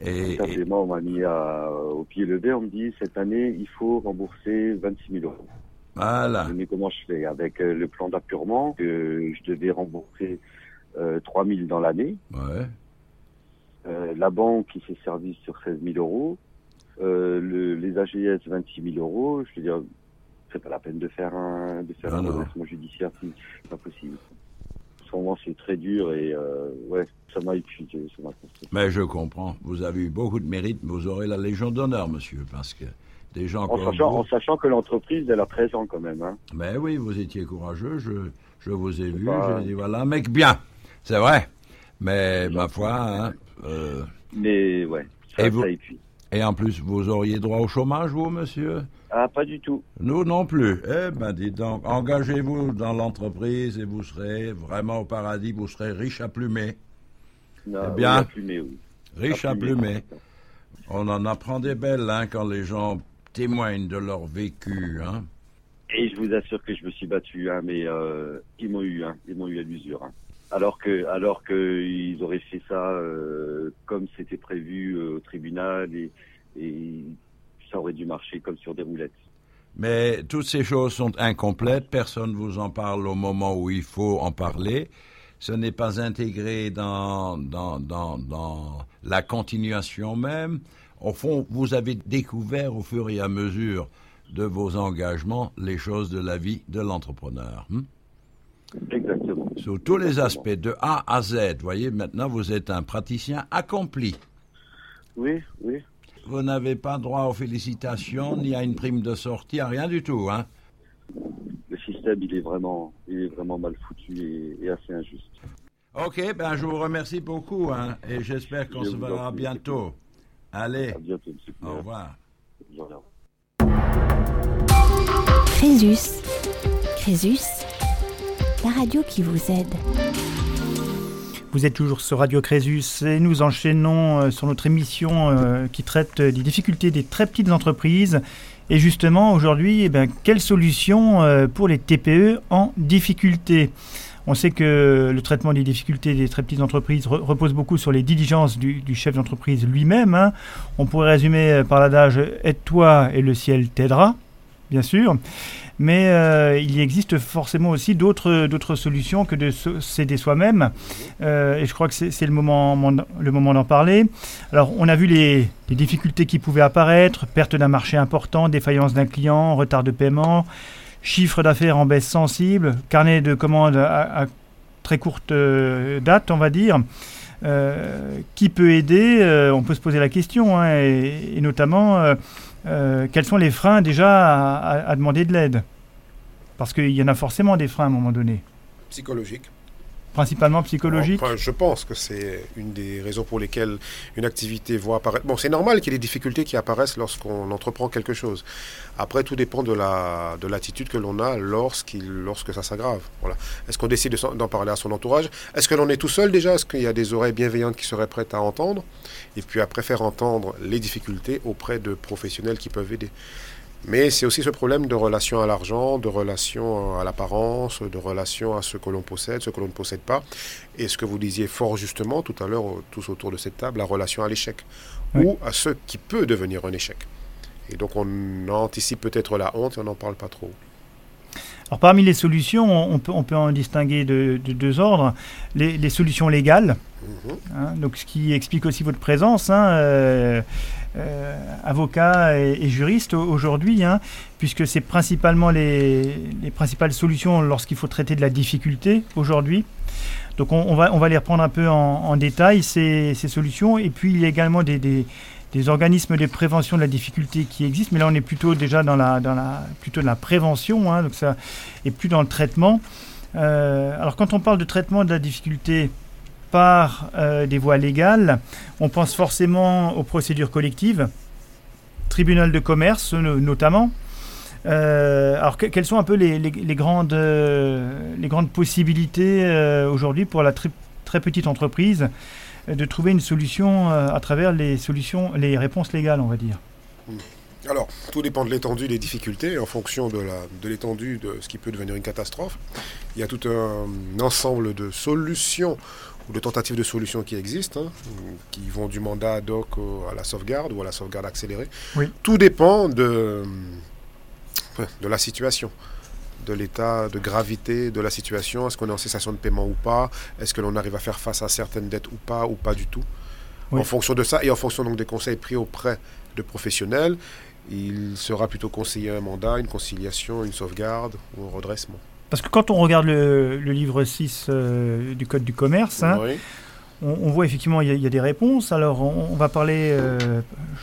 Et, on m'a mis au pied levé, on me dit cette année, il faut rembourser 26 000 euros. Voilà. Mais comment je fais Avec euh, le plan d'appurement, que je devais rembourser euh, 3 000 dans l'année. Ouais. Euh, la banque qui s'est servie sur 16 000 euros. Euh, le, les AGS 26 000 euros. Je veux dire, c'est pas la peine de faire un, de faire un redressement judiciaire, c'est pas possible. Souvent, c'est très dur et euh, ouais, ça m'a épuisé, ça m'a Mais je comprends. Vous avez eu beaucoup de mérite, vous aurez la Légion d'honneur, monsieur, parce que des gens en, sachant, en sachant que l'entreprise, elle a 13 ans quand même. Hein. Mais oui, vous étiez courageux, je, je vous ai vu, je dit voilà, mec bien, c'est vrai. Mais ma foi, hein, euh... Mais ouais, ça, et vous, ça épuise. Et en plus, vous auriez droit au chômage, vous, monsieur? Ah, pas du tout. Nous non plus. Eh ben, dites donc, engagez-vous dans l'entreprise et vous serez vraiment au paradis, vous serez riche à plumer. Non, eh bien, à plumer, oui. riche à, plumer. On en apprend des belles, hein, quand les gens témoignent de leur vécu, hein. Et je vous assure que je me suis battu, hein, mais euh, ils m'ont eu, hein, ils m'ont eu à l'usure. Hein. Alors que, alors que ils auraient fait ça euh, comme c'était prévu euh, au tribunal et, et ça aurait dû marcher comme sur des roulettes. Mais toutes ces choses sont incomplètes, personne ne vous en parle au moment où il faut en parler. ce n'est pas intégré dans, dans, dans, dans la continuation même. Au fond, vous avez découvert au fur et à mesure de vos engagements les choses de la vie de l'entrepreneur. Hmm? Exactement. Sur tous les aspects, de A à Z. Vous voyez, maintenant, vous êtes un praticien accompli. Oui, oui. Vous n'avez pas droit aux félicitations, ni à une prime de sortie, à rien du tout, hein Le système, il est vraiment, il est vraiment mal foutu et, assez injuste. Ok, ben je vous remercie beaucoup, hein, et j'espère qu'on se verra bientôt. Allez. À bientôt. Au revoir. Crésus. Crésus, la radio qui vous aide. Vous êtes toujours sur Radio Crésus et nous enchaînons euh, sur notre émission euh, qui traite des difficultés des très petites entreprises. Et justement, aujourd'hui, eh quelle solution euh, pour les TPE en difficulté? On sait que le traitement des difficultés des très petites entreprises repose beaucoup sur les diligences du, chef d'entreprise lui-même. Hein. On pourrait résumer par l'adage Aide-toi et le ciel t'aidera, bien sûr. Mais euh, il existe forcément aussi d'autres solutions que de s'aider soi-même. Euh, et je crois que c'est le moment, le d'en parler. Alors, on a vu les, difficultés qui pouvaient apparaître perte d'un marché important, défaillance d'un client, retard de paiement chiffre d'affaires en baisse sensible, carnet de commandes à, très courte euh, date, on va dire. Qui peut aider? On peut se poser la question, hein, et, notamment quels sont les freins déjà à demander de l'aide? Parce qu'il y en a forcément des freins à un moment donné. Psychologique principalement psychologique Je pense que c'est une des raisons pour lesquelles une activité voit apparaître. Bon, c'est normal qu'il y ait des difficultés qui apparaissent lorsqu'on entreprend quelque chose. Après, tout dépend de la de l'attitude que l'on a lorsque ça s'aggrave. Voilà. Est-ce qu'on décide d'en parler à son entourage? Est-ce que l'on est tout seul déjà? Est-ce qu'il y a des oreilles bienveillantes qui seraient prêtes à entendre? Et puis après faire entendre les difficultés auprès de professionnels qui peuvent aider. Mais c'est aussi ce problème de relation à l'argent, de relation à l'apparence, de relation à ce que l'on possède, ce que l'on ne possède pas. Et ce que vous disiez fort justement tout à l'heure, tous autour de cette table, la relation à l'échec. Ou à ce qui peut devenir un échec. Et donc on anticipe peut-être la honte et on n'en parle pas trop. Alors parmi les solutions, on peut, on peut en distinguer de, deux ordres. Les, solutions légales, mhm. hein, donc ce qui explique aussi votre présence, hein, euh, euh, avocat et, juriste aujourd'hui, hein, puisque c'est principalement les, principales solutions lorsqu'il faut traiter de la difficulté aujourd'hui. Donc on, va, on va les reprendre un peu en, détail, ces, solutions. Et puis il y a également des des organismes de prévention de la difficulté qui existent, mais là on est plutôt déjà dans la, dans la, plutôt la prévention, hein, donc ça, et plus dans le traitement. Euh, alors quand on parle de traitement de la difficulté par euh, des voies légales, on pense forcément aux procédures collectives, tribunal de commerce notamment. Euh, alors quelles sont un peu les, grandes, les grandes possibilités aujourd'hui pour la très petite entreprise? De trouver une solution euh, à travers les solutions, les réponses légales, on va dire. Hmm. Alors, tout dépend de l'étendue des difficultés, en fonction de l'étendue de, de ce qui peut devenir une catastrophe. Il y a tout un ensemble de solutions ou de tentatives de solutions qui existent, hein, qui vont du mandat ad hoc à la sauvegarde ou à la sauvegarde accélérée. Oui. Tout dépend de, de la situation de l'état de gravité de la situation? Est-ce qu'on est en cessation de paiement ou pas? Est-ce que l'on arrive à faire face à certaines dettes ou pas, ou pas du tout? En fonction de ça et en fonction donc des conseils pris auprès de professionnels, il sera plutôt conseillé un mandat, une conciliation, une sauvegarde ou un redressement. Parce que quand on regarde le, livre 6 euh, du Code du commerce, hein, on, voit effectivement il y, a des réponses. Alors on, va parler, euh,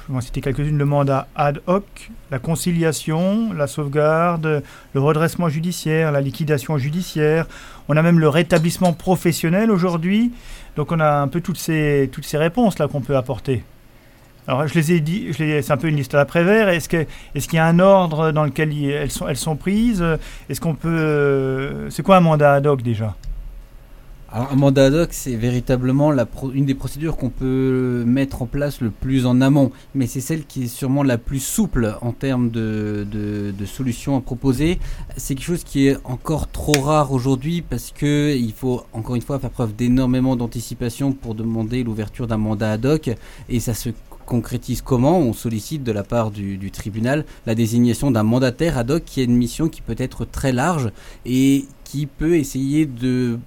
je vais citer quelques-unes, le mandat ad hoc, la conciliation, la sauvegarde, le redressement judiciaire, la liquidation judiciaire. On a même le rétablissement professionnel aujourd'hui. Donc on a un peu toutes ces, toutes ces réponses là qu'on peut apporter. Alors je les ai dit, c'est un peu une liste à l'après-vert. Est-ce qu'il est y a un ordre dans lequel elles sont, elles sont prises? Est-ce qu'on peut... Euh, c'est quoi un mandat ad hoc déjà? Alors, un mandat ad hoc, c'est véritablement une des procédures qu'on peut mettre en place le plus en amont, mais c'est celle qui est sûrement la plus souple en termes de, de, solutions à proposer. C'est quelque chose qui est encore trop rare aujourd'hui parce que il faut encore une fois faire preuve d'énormément d'anticipation pour demander l'ouverture d'un mandat ad hoc et ça se concrétise comment? On sollicite de la part du, du tribunal la désignation d'un mandataire ad hoc qui a une mission qui peut être très large. Et qui peut essayer de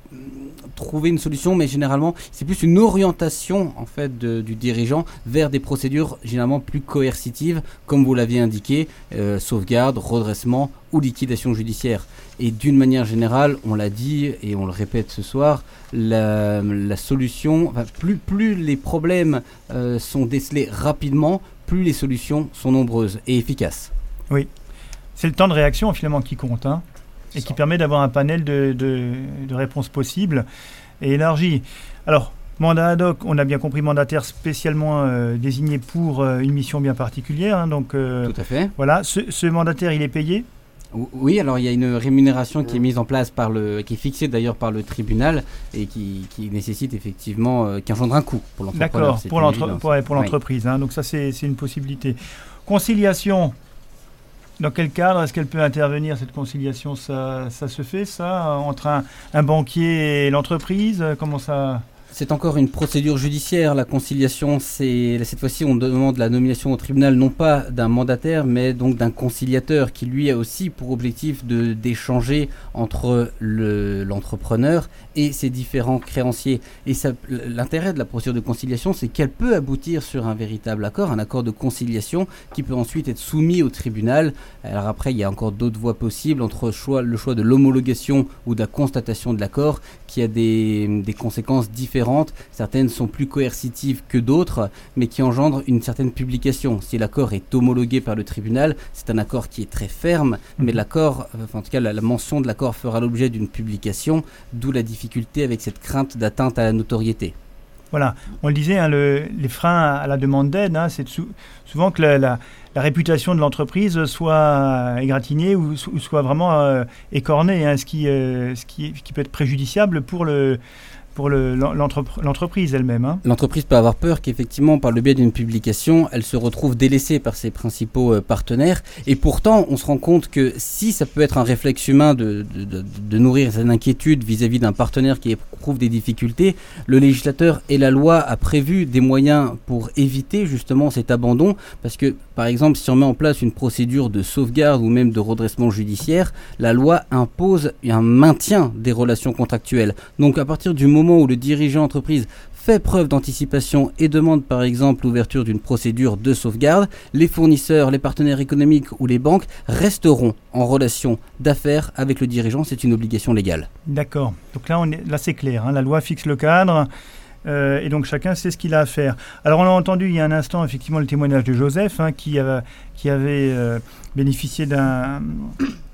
trouver une solution, mais généralement, c'est plus une orientation en fait du dirigeant vers des procédures généralement plus coercitives, comme vous l'aviez indiqué, euh, sauvegarde, redressement ou liquidation judiciaire. Et d'une manière générale, on l'a dit et on le répète ce soir, la, solution, plus, les problèmes euh, sont décelés rapidement, plus les solutions sont nombreuses et efficaces. Oui, c'est le temps de réaction finalement qui compte. Hein et qui permet d'avoir un panel de, de, réponses possibles et élargi. Alors, mandat ad hoc, on a bien compris, mandataire spécialement euh, désigné pour euh, une mission bien particulière. Hein, donc, euh, Tout à fait. Voilà, ce, mandataire, il est payé? Oui, alors il y a une rémunération qui est mise en place par le, qui est fixée d'ailleurs par le tribunal et qui, qui nécessite effectivement, qui engendre un coût pour l'entrepreneur. D'accord, pour l'entreprise. Hein, donc ça c'est une possibilité. Conciliation, dans quel cadre est-ce qu'elle peut intervenir, cette conciliation? Ça, ça, se fait, ça, entre un, un banquier et l'entreprise? Comment ça c'est encore une procédure judiciaire. La conciliation, cette fois-ci, on demande la nomination au tribunal non pas d'un mandataire, mais donc d'un conciliateur qui lui a aussi pour objectif de d'échanger entre l'entrepreneur et ses différents créanciers. Et l'intérêt de la procédure de conciliation, c'est qu'elle peut aboutir sur un véritable accord, un accord de conciliation qui peut ensuite être soumis au tribunal. Alors après, il y a encore d'autres voies possibles entre le choix de l'homologation ou de la constatation de l'accord, qui a des conséquences différentes Certaines sont plus coercitives que d'autres, mais qui engendrent une certaine publication. Si l'accord est homologué par le tribunal, c'est un accord qui est très ferme, mais mhm. l'accord, en tout cas la, mention de l'accord fera l'objet d'une publication, d'où la difficulté avec cette crainte d'atteinte à la notoriété. Voilà, on le disait, hein, les freins à la demande d'aide, hein, c'est souvent que la, réputation de l'entreprise soit égratignée ou, soit vraiment euh, écornée, hein, ce, qui, euh, ce, qui, qui, peut être préjudiciable pour le, pour l'entreprise elle-même. Hein. L'entreprise peut avoir peur qu'effectivement, par le biais d'une publication, elle se retrouve délaissée par ses principaux euh, partenaires. Et pourtant, on se rend compte que si ça peut être un réflexe humain de, nourrir cette inquiétude vis-à-vis d'un partenaire qui éprouve des difficultés, le législateur et la loi a prévu des moyens pour éviter justement cet abandon. Parce que, par exemple, si on met en place une procédure de sauvegarde ou même de redressement judiciaire, la loi impose un maintien des relations contractuelles. Donc à partir du moment où le dirigeant entreprise fait preuve d'anticipation et demande par exemple l'ouverture d'une procédure de sauvegarde, les fournisseurs, les partenaires économiques ou les banques resteront en relation d'affaires avec le dirigeant. C'est une obligation légale. D'accord. Donc là, on est, là c'est clair. Hein. La loi fixe le cadre. Euh, et donc chacun sait ce qu'il a à faire. Alors on a entendu il y a un instant effectivement le témoignage de Joseph hein, qui, qui, avait euh, bénéficié d'un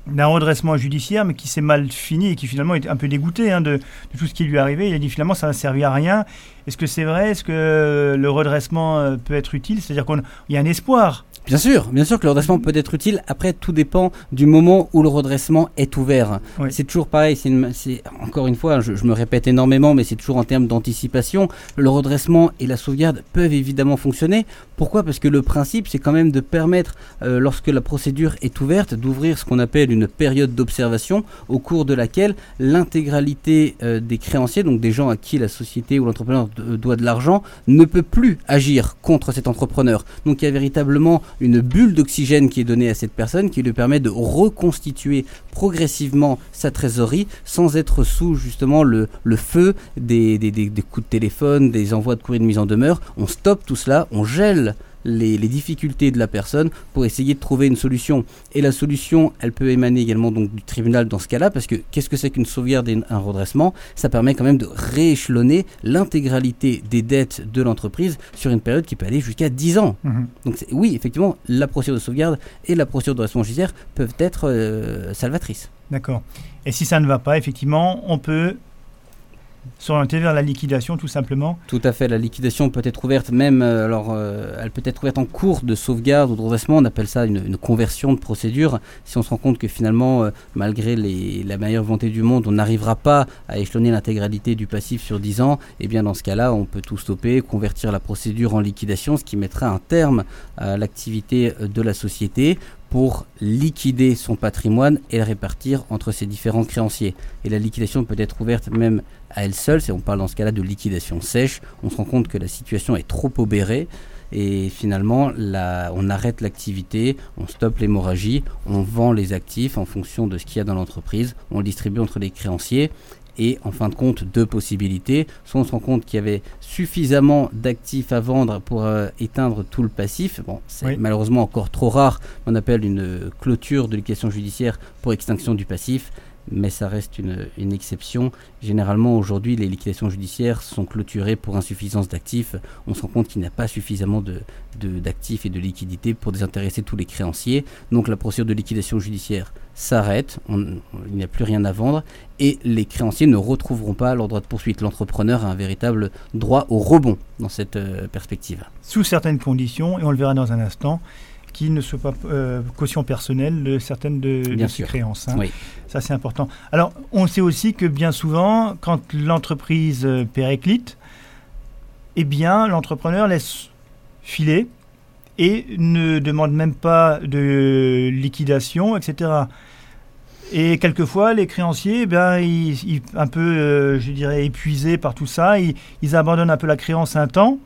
d'un redressement judiciaire, mais qui s'est mal fini et qui finalement est un peu dégoûté hein, de, de, tout ce qui lui est arrivé. Il a dit finalement ça n'a servi à rien. Est-ce que c'est vrai? Est-ce que le redressement euh, peut être utile? C'est-à-dire qu'il y a un espoir Bien sûr, bien sûr que le redressement peut être utile. Après, tout dépend du moment où le redressement est ouvert. C'est toujours pareil. C'est encore une fois, je, me répète énormément, mais c'est toujours en termes d'anticipation. Le redressement et la sauvegarde peuvent évidemment fonctionner. Pourquoi? Parce que le principe, c'est quand même de permettre, euh, lorsque la procédure est ouverte, d'ouvrir ce qu'on appelle une période d'observation, au cours de laquelle l'intégralité euh, des créanciers, donc des gens à qui la société ou l'entrepreneur doit de l'argent, ne peut plus agir contre cet entrepreneur. Donc il y a véritablement une bulle d'oxygène qui est donnée à cette personne qui lui permet de reconstituer progressivement sa trésorerie sans être sous justement le, feu des coups de téléphone, des envois de courrier de mise en demeure. On stoppe tout cela, on gèle les, difficultés de la personne pour essayer de trouver une solution. Et la solution, elle peut émaner également donc du tribunal dans ce cas-là, parce que qu'est-ce que c'est qu'une sauvegarde et un redressement? Ça permet quand même de rééchelonner l'intégralité des dettes de l'entreprise sur une période qui peut aller jusqu'à 10 ans. Mhm. Donc oui, effectivement, la procédure de sauvegarde et la procédure de redressement judiciaire peuvent être euh, salvatrices. D'accord. Et si ça ne va pas, effectivement, on peut s'orienter vers la liquidation tout simplement Tout à fait, la liquidation peut être ouverte même, euh, alors euh, elle peut être ouverte en cours de sauvegarde ou de redressement, on appelle ça une, conversion de procédure. Si on se rend compte que finalement, euh, malgré la meilleure volonté du monde, on n'arrivera pas à échelonner l'intégralité du passif sur 10 ans, eh bien dans ce cas-là, on peut tout stopper, convertir la procédure en liquidation, ce qui mettra un terme à l'activité de la société pour liquider son patrimoine et le répartir entre ses différents créanciers. Et la liquidation peut être ouverte même à elle seule, si on parle dans ce cas-là de liquidation sèche, on se rend compte que la situation est trop obérée et finalement on arrête l'activité, on stoppe l'hémorragie, on vend les actifs en fonction de ce qu'il y a dans l'entreprise, on le distribue entre les créanciers et en fin de compte deux possibilités. Soit on se rend compte qu'il y avait suffisamment d'actifs à vendre pour euh, éteindre tout le passif. Bon, c'est malheureusement encore trop rare. On appelle une clôture de liquidation judiciaire pour extinction du passif mais ça reste une, exception. Généralement, aujourd'hui, les liquidations judiciaires sont clôturées pour insuffisance d'actifs. On se rend compte qu'il n'y a pas suffisamment d'actifs de, et de liquidités pour désintéresser tous les créanciers. Donc la procédure de liquidation judiciaire s'arrête, il n'y a plus rien à vendre, et les créanciers ne retrouveront pas leur droit de poursuite. L'entrepreneur a un véritable droit au rebond dans cette euh, perspective. Sous certaines conditions, et on le verra dans un instant, qui ne soit pas euh, caution personnelle de certaines de, ces créances. Hein. Ça, c'est important. Alors, on sait aussi que bien souvent, quand l'entreprise euh, périclite, eh bien, l'entrepreneur laisse filer et ne demande même pas de liquidation, etc. Et quelquefois, les créanciers, eh ils, un peu, euh, je dirais, épuisés par tout ça, ils abandonnent un peu la créance un temps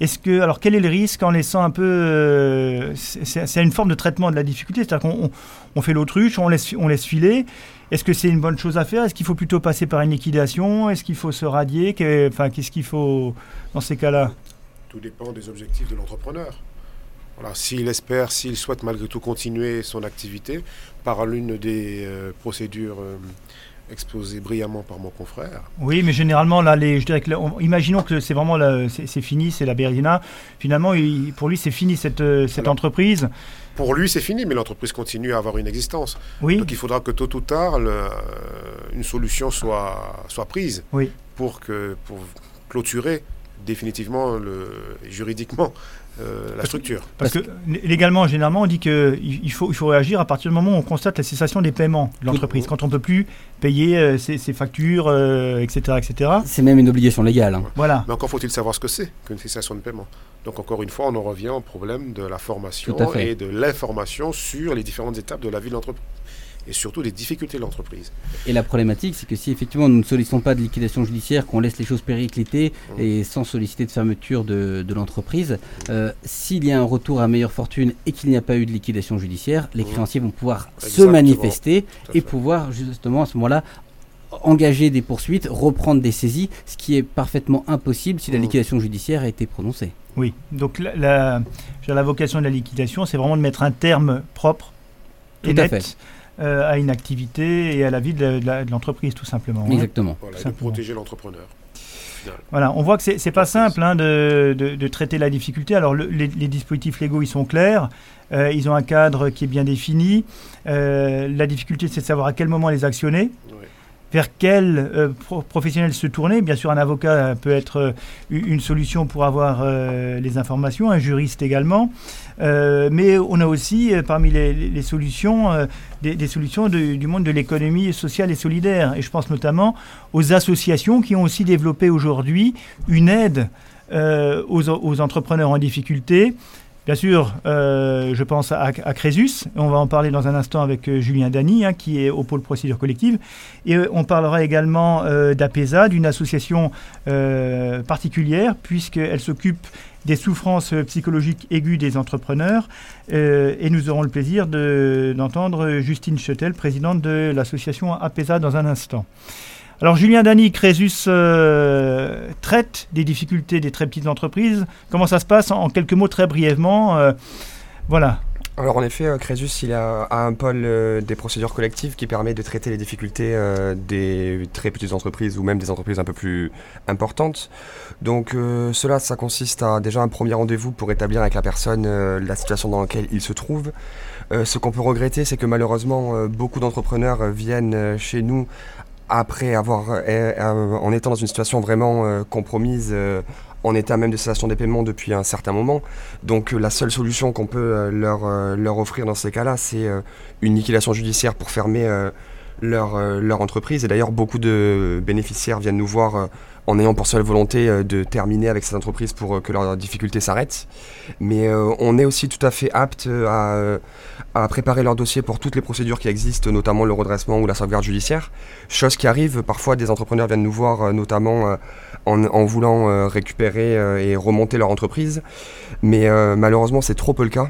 est-ce que, alors, quel est le risque en laissant un peu. Euh, c'est une forme de traitement de la difficulté, c'est-à-dire qu'on on fait l'autruche, on laisse, on laisse filer. Est-ce que c'est une bonne chose à faire? Est-ce qu'il faut plutôt passer par une liquidation? Est-ce qu'il faut se radier? Enfin, qu'est-ce qu'il faut dans ces cas-là? Tout dépend des objectifs de l'entrepreneur. Voilà, s'il espère, s'il souhaite malgré tout continuer son activité par l'une des euh, procédures. Euh, exposé brillamment par mon confrère. Oui, mais généralement, là, les, je dirais que, imaginons que c'est vraiment c'est fini, c'est la Bérina. Finalement, pour lui, c'est fini cette, euh, cette entreprise. Pour lui, c'est fini, mais l'entreprise continue à avoir une existence. Oui. Donc il faudra que tôt ou tard, une solution soit, soit prise oui. pour, que, pour clôturer définitivement, le, juridiquement, euh, la structure. Parce que légalement, généralement, on dit qu'il il faut, il faut réagir à partir du moment où on constate la cessation des paiements de l'entreprise, quand on ne peut plus payer euh, ses, factures, etc., euh, etc. C'est même une obligation légale. Hein. Voilà. Mais encore faut-il savoir ce que c'est qu'une cessation de paiement. Donc encore une fois, on en revient au problème de la formation et de l'information sur les différentes étapes de la vie de l'entreprise et surtout des difficultés de l'entreprise. Et la problématique, c'est que si effectivement nous ne sollicitons pas de liquidation judiciaire, qu'on laisse les choses péricliter mmh. et sans solliciter de fermeture de, l'entreprise, euh, s'il y a un retour à meilleure fortune et qu'il n'y a pas eu de liquidation judiciaire, les mmh. créanciers vont pouvoir se manifester et pouvoir justement à ce moment-là engager des poursuites, reprendre des saisies, ce qui est parfaitement impossible si la mmh. liquidation judiciaire a été prononcée. Oui, donc la, la, vocation de la liquidation, c'est vraiment de mettre un terme propre et net fait. Euh, à une activité et à la vie de, l'entreprise, tout simplement. Hein. Exactement. Voilà, de protéger l'entrepreneur. Voilà, on voit que c'est pas simple hein, de, de, traiter la difficulté. Alors les, dispositifs légaux, ils sont clairs, euh, ils ont un cadre qui est bien défini. Euh, la difficulté, c'est de savoir à quel moment les actionner vers quel euh, professionnel se tourner. Bien sûr, un avocat peut être euh, une solution pour avoir euh, les informations, un juriste également. mais on a aussi parmi les, solutions des, solutions du monde de l'économie sociale et solidaire. Et je pense notamment aux associations qui ont aussi développé aujourd'hui une aide aux, aux, entrepreneurs en difficulté. Bien sûr, euh, je pense à, à, Crésus. On va en parler dans un instant avec euh, Julien Dany, hein, qui est au pôle procédure collective. Et euh, on parlera également d'APESA, d'une association particulière, puisqu'elle s'occupe des souffrances psychologiques aiguës des entrepreneurs. et nous aurons le plaisir d'entendre Justine Chetel, présidente de l'association APESA, dans un instant. Alors Julien Dany, Crésus euh, traite des difficultés des très petites entreprises. Comment ça se passe en, quelques mots très brièvement euh, Voilà. Alors en effet, euh, Crésus il a, un pôle des procédures collectives qui permet de traiter les difficultés des très petites entreprises ou même des entreprises un peu plus importantes. Donc cela, ça consiste à déjà un premier rendez-vous pour établir avec la personne la situation dans laquelle il se trouve. ce qu'on peut regretter, c'est que malheureusement, beaucoup d'entrepreneurs viennent chez nous après avoir, euh, euh, en étant dans une situation vraiment euh, compromise, en état même de cessation des paiements depuis un certain moment. Donc la seule solution qu'on peut leur, leur offrir dans ces cas-là, c'est une liquidation judiciaire pour fermer leur, leur entreprise. Et d'ailleurs, beaucoup de bénéficiaires viennent nous voir en ayant pour seule volonté euh, de terminer avec cette entreprise pour euh, que leurs difficultés s'arrêtent. Mais euh, on est aussi tout à fait apte à, préparer leur dossier pour toutes les procédures qui existent, notamment le redressement ou la sauvegarde judiciaire. Chose qui arrive, parfois des entrepreneurs viennent nous voir, notamment en, voulant récupérer et remonter leur entreprise. Mais malheureusement, c'est trop peu le cas.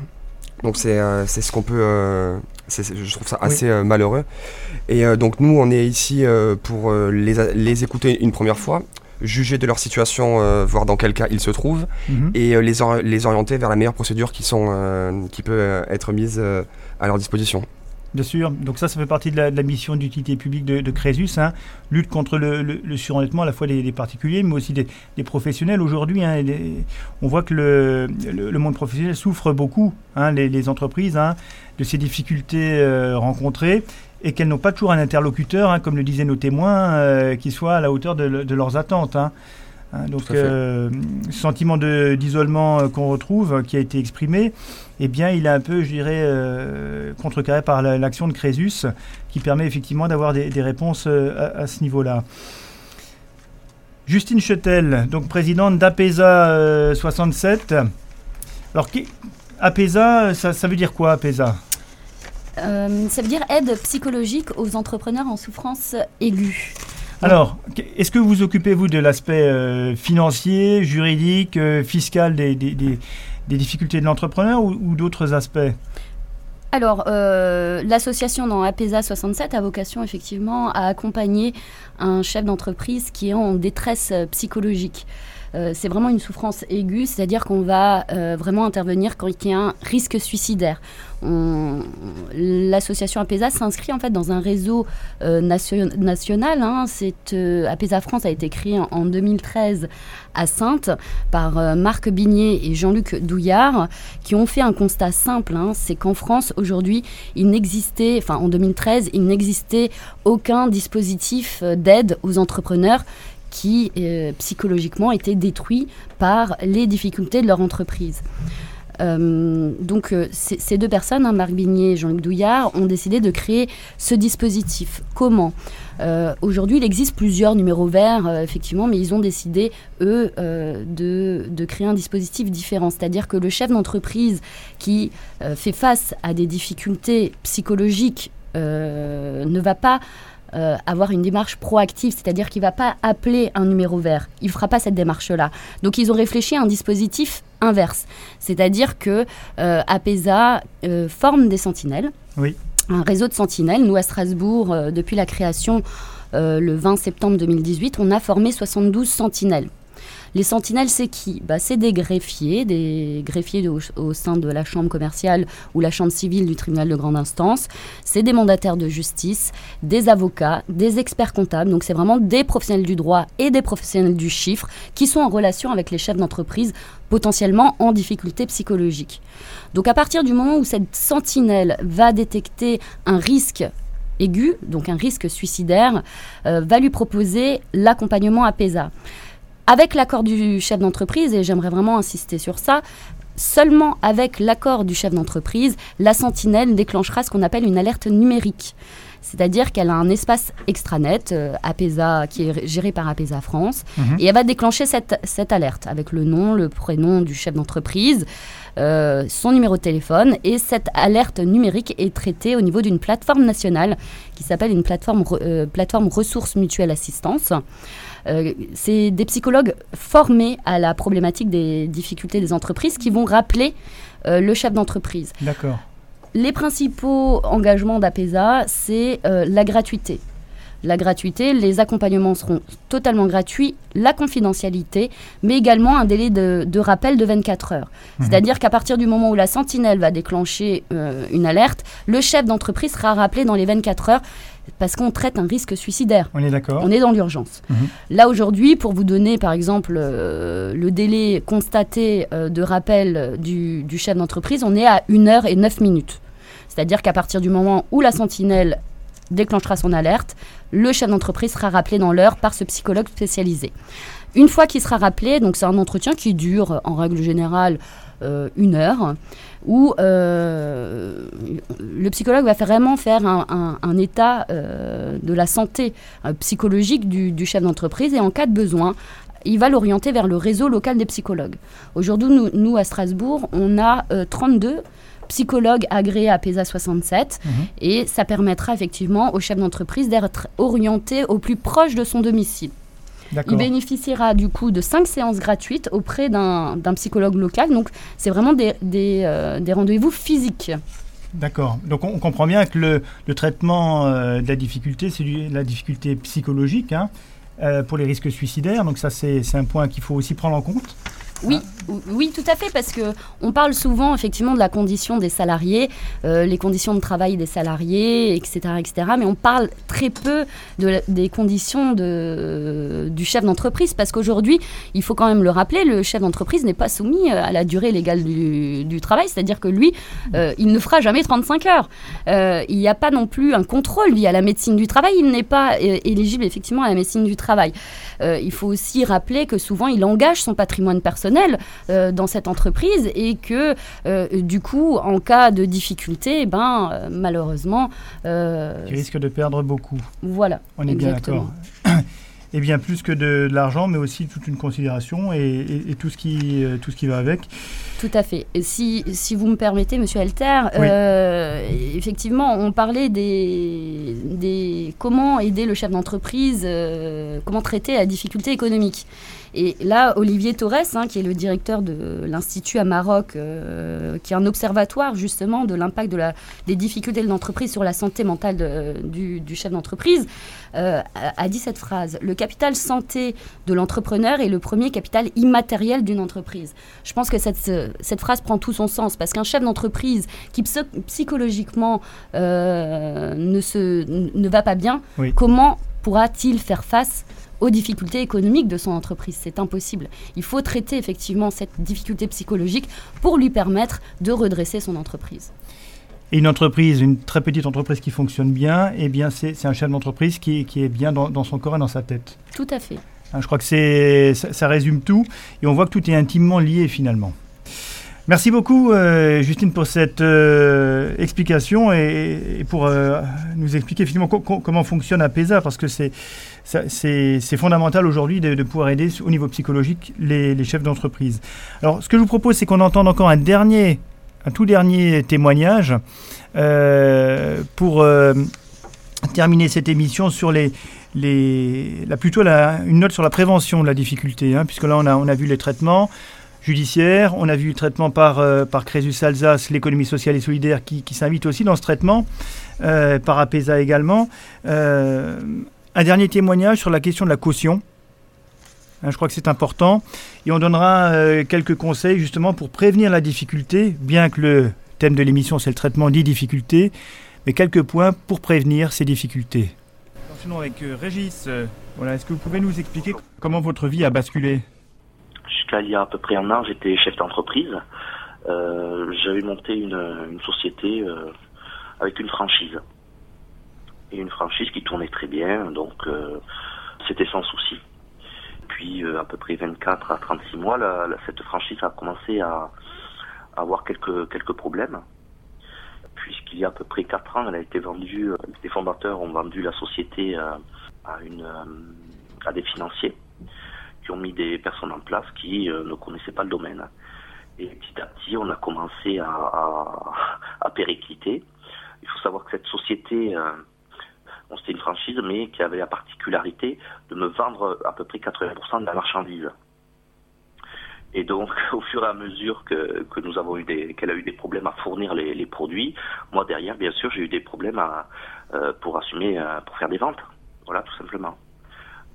Donc c'est ce qu'on peut... je trouve ça assez malheureux. Et donc nous, on est ici pour les, les, écouter une première fois, juger de leur situation, euh, voir dans quel cas ils se trouvent, mhm. et euh, les, les orienter vers la meilleure procédure qui, sont, euh, qui peut être mise à leur disposition. Bien sûr, donc ça, ça fait partie de la, mission d'utilité publique de, Crésus, hein. lutte contre le, le, surendettement à la fois des, particuliers, mais aussi des, professionnels. Aujourd'hui, hein, on voit que le, le, monde professionnel souffre beaucoup, hein, les, entreprises, de ces difficultés rencontrées et qu'elles n'ont pas toujours un interlocuteur, hein, comme le disaient nos témoins, euh, qui soit à la hauteur de, leurs attentes. Hein. Hein, donc, euh, ce sentiment d'isolement euh, qu'on retrouve, qui a été exprimé, eh bien, il est un peu, je dirais, contrecarré par l'action de Crésus, qui permet effectivement d'avoir des, réponses à, ce niveau-là. Justine Chetel, donc présidente d'APESA 67. Alors, APESA, ça, ça veut dire quoi, APESA? Euh, ça veut dire aide psychologique aux entrepreneurs en souffrance aiguë. Alors, est-ce que vous occupez-vous de l'aspect euh, financier, juridique, euh, fiscal des, difficultés de l'entrepreneur ou, d'autres aspects? Alors, l'association dans APESA 67 a vocation effectivement à accompagner un chef d'entreprise qui est en détresse psychologique. C'est vraiment une souffrance aiguë, c'est-à-dire qu'on va vraiment intervenir quand il y a un risque suicidaire l'association APESA s'inscrit en fait dans un réseau euh, national. Hein. Euh, APESA France a été créé en, 2013 à Sainte par euh, Marc Bignet et Jean-Luc Douillard, qui ont fait un constat simple. Hein. c'est qu'en France aujourd'hui, il n'existait, enfin en 2013, il n'existait aucun dispositif d'aide aux entrepreneurs qui psychologiquement étaient détruits par les difficultés de leur entreprise. Euh, donc euh, ces deux personnes, hein, Marc Bignet et Jean-Luc Douillard, ont décidé de créer ce dispositif. Comment? Euh, Aujourd'hui, il existe plusieurs numéros verts, effectivement, mais ils ont décidé, eux, de, créer un dispositif différent. C'est-à-dire que le chef d'entreprise qui fait face à des difficultés psychologiques ne va pas euh, avoir une démarche proactive, c'est-à-dire qu'il ne va pas appeler un numéro vert. Il ne fera pas cette démarche-là. Donc ils ont réfléchi à un dispositif inverse, c'est-à-dire que euh, APESA euh, forme des sentinelles. Oui. Un réseau de sentinelles. Nous, à Strasbourg, depuis la création le 20 septembre 2018, on a formé 72 sentinelles. Les sentinelles, c'est qui bah, C'est des greffiers, des greffiers au, sein de la chambre commerciale ou la chambre civile du tribunal de grande instance. C'est des mandataires de justice, des avocats, des experts comptables. Donc c'est vraiment des professionnels du droit et des professionnels du chiffre qui sont en relation avec les chefs d'entreprise potentiellement en difficulté psychologique. Donc à partir du moment où cette sentinelle va détecter un risque aigu, donc un risque suicidaire, euh, va lui proposer l'accompagnement à PESA. Avec l'accord du chef d'entreprise, et j'aimerais vraiment insister sur ça, seulement avec l'accord du chef d'entreprise, la sentinelle déclenchera ce qu'on appelle une alerte numérique. C'est-à-dire qu'elle a un espace extranet, euh, APESA, qui est géré par APESA France, mhm. et elle va déclencher cette, cette, alerte avec le nom, le prénom du chef d'entreprise, euh, son numéro de téléphone, et cette alerte numérique est traitée au niveau d'une plateforme nationale qui s'appelle une plateforme, euh, plateforme ressources mutuelles assistance. Euh, c'est des psychologues formés à la problématique des difficultés des entreprises qui vont rappeler euh, le chef d'entreprise. D'accord. Les principaux engagements d'APESA, c'est euh, la gratuité la gratuité, les accompagnements seront totalement gratuits, la confidentialité, mais également un délai de, rappel de 24 heures. Mhm. C'est-à-dire qu'à partir du moment où la sentinelle va déclencher une alerte, le chef d'entreprise sera rappelé dans les 24 heures parce qu'on traite un risque suicidaire. On est d'accord. On est dans l'urgence. Mhm. Là aujourd'hui, pour vous donner par exemple euh, le délai constaté euh, de rappel du, chef d'entreprise, on est à 1 heure et 9 minutes. C'est-à-dire qu'à partir du moment où la sentinelle déclenchera son alerte, le chef d'entreprise sera rappelé dans l'heure par ce psychologue spécialisé. Une fois qu'il sera rappelé, donc c'est un entretien qui dure en règle générale une heure, où le psychologue va vraiment faire un, état de la santé psychologique du chef d'entreprise et en cas de besoin, il va l'orienter vers le réseau local des psychologues. Aujourd'hui, nous, à Strasbourg, on a 32 psychologues agréés à PESA 67 mhm. et ça permettra effectivement au chef d'entreprise d'être orienté au plus proche de son domicile. Il bénéficiera du coup de 5 séances gratuites auprès d'un psychologue local. Donc, c'est vraiment des, euh, rendez-vous physiques. D'accord. Donc, on, comprend bien que le, traitement euh, de la difficulté, c'est la difficulté psychologique. Hein. Euh, pour les risques suicidaires. Donc ça, c'est un point qu'il faut aussi prendre en compte. Oui, oui, tout à fait, parce que on parle souvent effectivement de la condition des salariés, euh, les conditions de travail des salariés, etc., etc. Mais on parle très peu de, des conditions du chef d'entreprise, parce qu'aujourd'hui, il faut quand même le rappeler, le chef d'entreprise n'est pas soumis euh, à la durée légale du, du travail, c'est-à-dire que lui, euh, il ne fera jamais 35 heures. il n'y a pas non plus un contrôle via la médecine du travail, il n'est pas éligible effectivement à la médecine du travail. il faut aussi rappeler que souvent, il engage son patrimoine personnel euh, dans cette entreprise et que euh, du coup, en cas de difficulté, eh ben, euh, malheureusement... il risque de perdre beaucoup. Voilà. On est bien d'accord. et bien plus que de, l'argent, mais aussi toute une considération et, tout, ce qui, tout ce qui va avec. Tout à fait. si, si vous me permettez, Monsieur Alter, effectivement, on parlait des, des comment aider le chef d'entreprise, comment traiter la difficulté économique. Et là, Olivier Torres, hein, qui est le directeur de l'Institut à Maroc, euh, qui est un observatoire justement de l'impact de la, des difficultés de l'entreprise sur la santé mentale du, chef d'entreprise, euh, a, dit cette phrase Le capital santé de l'entrepreneur est le premier capital immatériel d'une entreprise. Je pense que cette, cette phrase prend tout son sens parce qu'un chef d'entreprise qui psychologiquement euh, ne, se, ne va pas bien, comment pourra-t-il faire face aux difficultés économiques de son entreprise. C'est impossible. Il faut traiter effectivement cette difficulté psychologique pour lui permettre de redresser son entreprise. Et une entreprise, une très petite entreprise qui fonctionne bien, eh bien c'est un chef d'entreprise qui, qui, est bien dans, son corps et dans sa tête. Tout à fait. Hein, je crois que ça, ça résume tout et on voit que tout est intimement lié finalement. Merci beaucoup, euh, Justine, pour cette euh, explication et, pour euh, nous expliquer finalement comment fonctionne APESA, parce que c'est fondamental aujourd'hui de, pouvoir aider au niveau psychologique les, chefs d'entreprise. Alors, ce que je vous propose, c'est qu'on entende encore un dernier, un tout dernier témoignage pour terminer cette émission sur les, les, la, plutôt la, une note sur la prévention de la difficulté, hein, puisque là on a, on a vu les traitements, judiciaire. On a vu le traitement par, euh, par Crésus Alsace, l'économie sociale et solidaire, qui, s'invite aussi dans ce traitement, euh, par APESA également. Euh, un dernier témoignage sur la question de la caution. Hein, je crois que c'est important. Et on donnera quelques conseils justement pour prévenir la difficulté, bien que le thème de l'émission c'est le traitement dit difficultés, mais quelques points pour prévenir ces difficultés. Sinon avec Régis, voilà, est-ce que vous pouvez nous expliquer comment votre vie a basculé? Jusqu'à il y a à peu près un an, j'étais chef d'entreprise. Euh, j'avais monté une, société euh, avec une franchise. Et une franchise qui tournait très bien, donc euh, c'était sans souci. Puis à peu près 24 à 36 mois, cette franchise a commencé à, avoir quelques, quelques problèmes. Puisqu'il y a à peu près 4 ans, elle a été vendue, les fondateurs ont vendu la société à, une, à des financiers qui ont mis des personnes en place qui euh, ne connaissaient pas le domaine. Et petit à petit, on a commencé à, à. Il faut savoir que cette société, euh, c'était une franchise, mais qui avait la particularité de me vendre à peu près 80% de la marchandise. Et donc, au fur et à mesure que, que nous avons eu des, qu'elle a eu des problèmes à fournir les, les produits, moi derrière, bien sûr, j'ai eu des problèmes à, euh, pour assumer, pour faire des ventes. Voilà, tout simplement.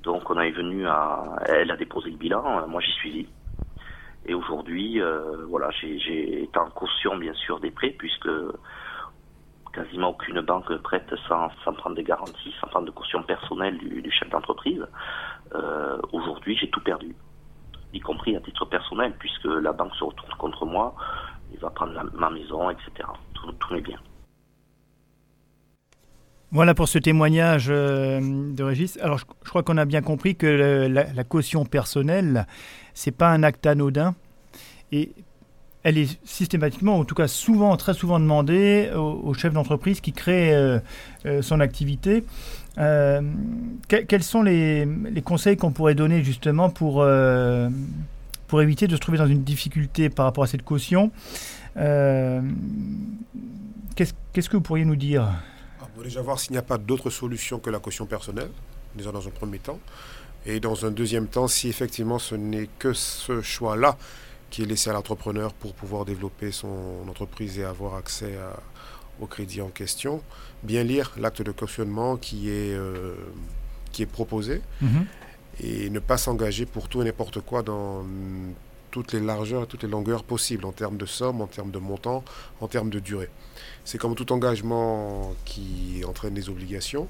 Donc on est venu à, elle a déposé le bilan, moi j'y suis. Et aujourd'hui, euh, voilà, j'ai été en caution bien sûr des prêts puisque quasiment aucune banque prête sans, sans prendre des garanties, sans prendre de caution personnelle du, chef d'entreprise. Euh, aujourd'hui, j'ai tout perdu, y compris à titre personnel puisque la banque se retourne contre moi, il va prendre ma maison, etc. Tout, tout est bien. Voilà pour ce témoignage euh, de Régis. Alors, je, crois qu'on a bien compris que la, caution personnelle, c'est pas un acte anodin. Et elle est systématiquement, en tout cas souvent, très souvent demandée au, chef d'entreprise qui crée euh, euh, son activité. quels sont les, conseils qu'on pourrait donner justement pour, pour éviter de se trouver dans une difficulté par rapport à cette caution? Qu'est-ce que vous pourriez nous dire? Va déjà voir s'il n'y a pas d'autre solution que la caution personnelle, déjà dans un premier temps. Et dans un deuxième temps, si effectivement ce n'est que ce choix-là qui est laissé à l'entrepreneur pour pouvoir développer son entreprise et avoir accès au crédit en question, bien lire l'acte de cautionnement qui est, euh, qui est proposé mhm. et ne pas s'engager pour tout et n'importe quoi dans toutes les largeurs et toutes les longueurs possibles en termes de somme, en termes de montant, en termes de durée. C'est comme tout engagement qui entraîne des obligations.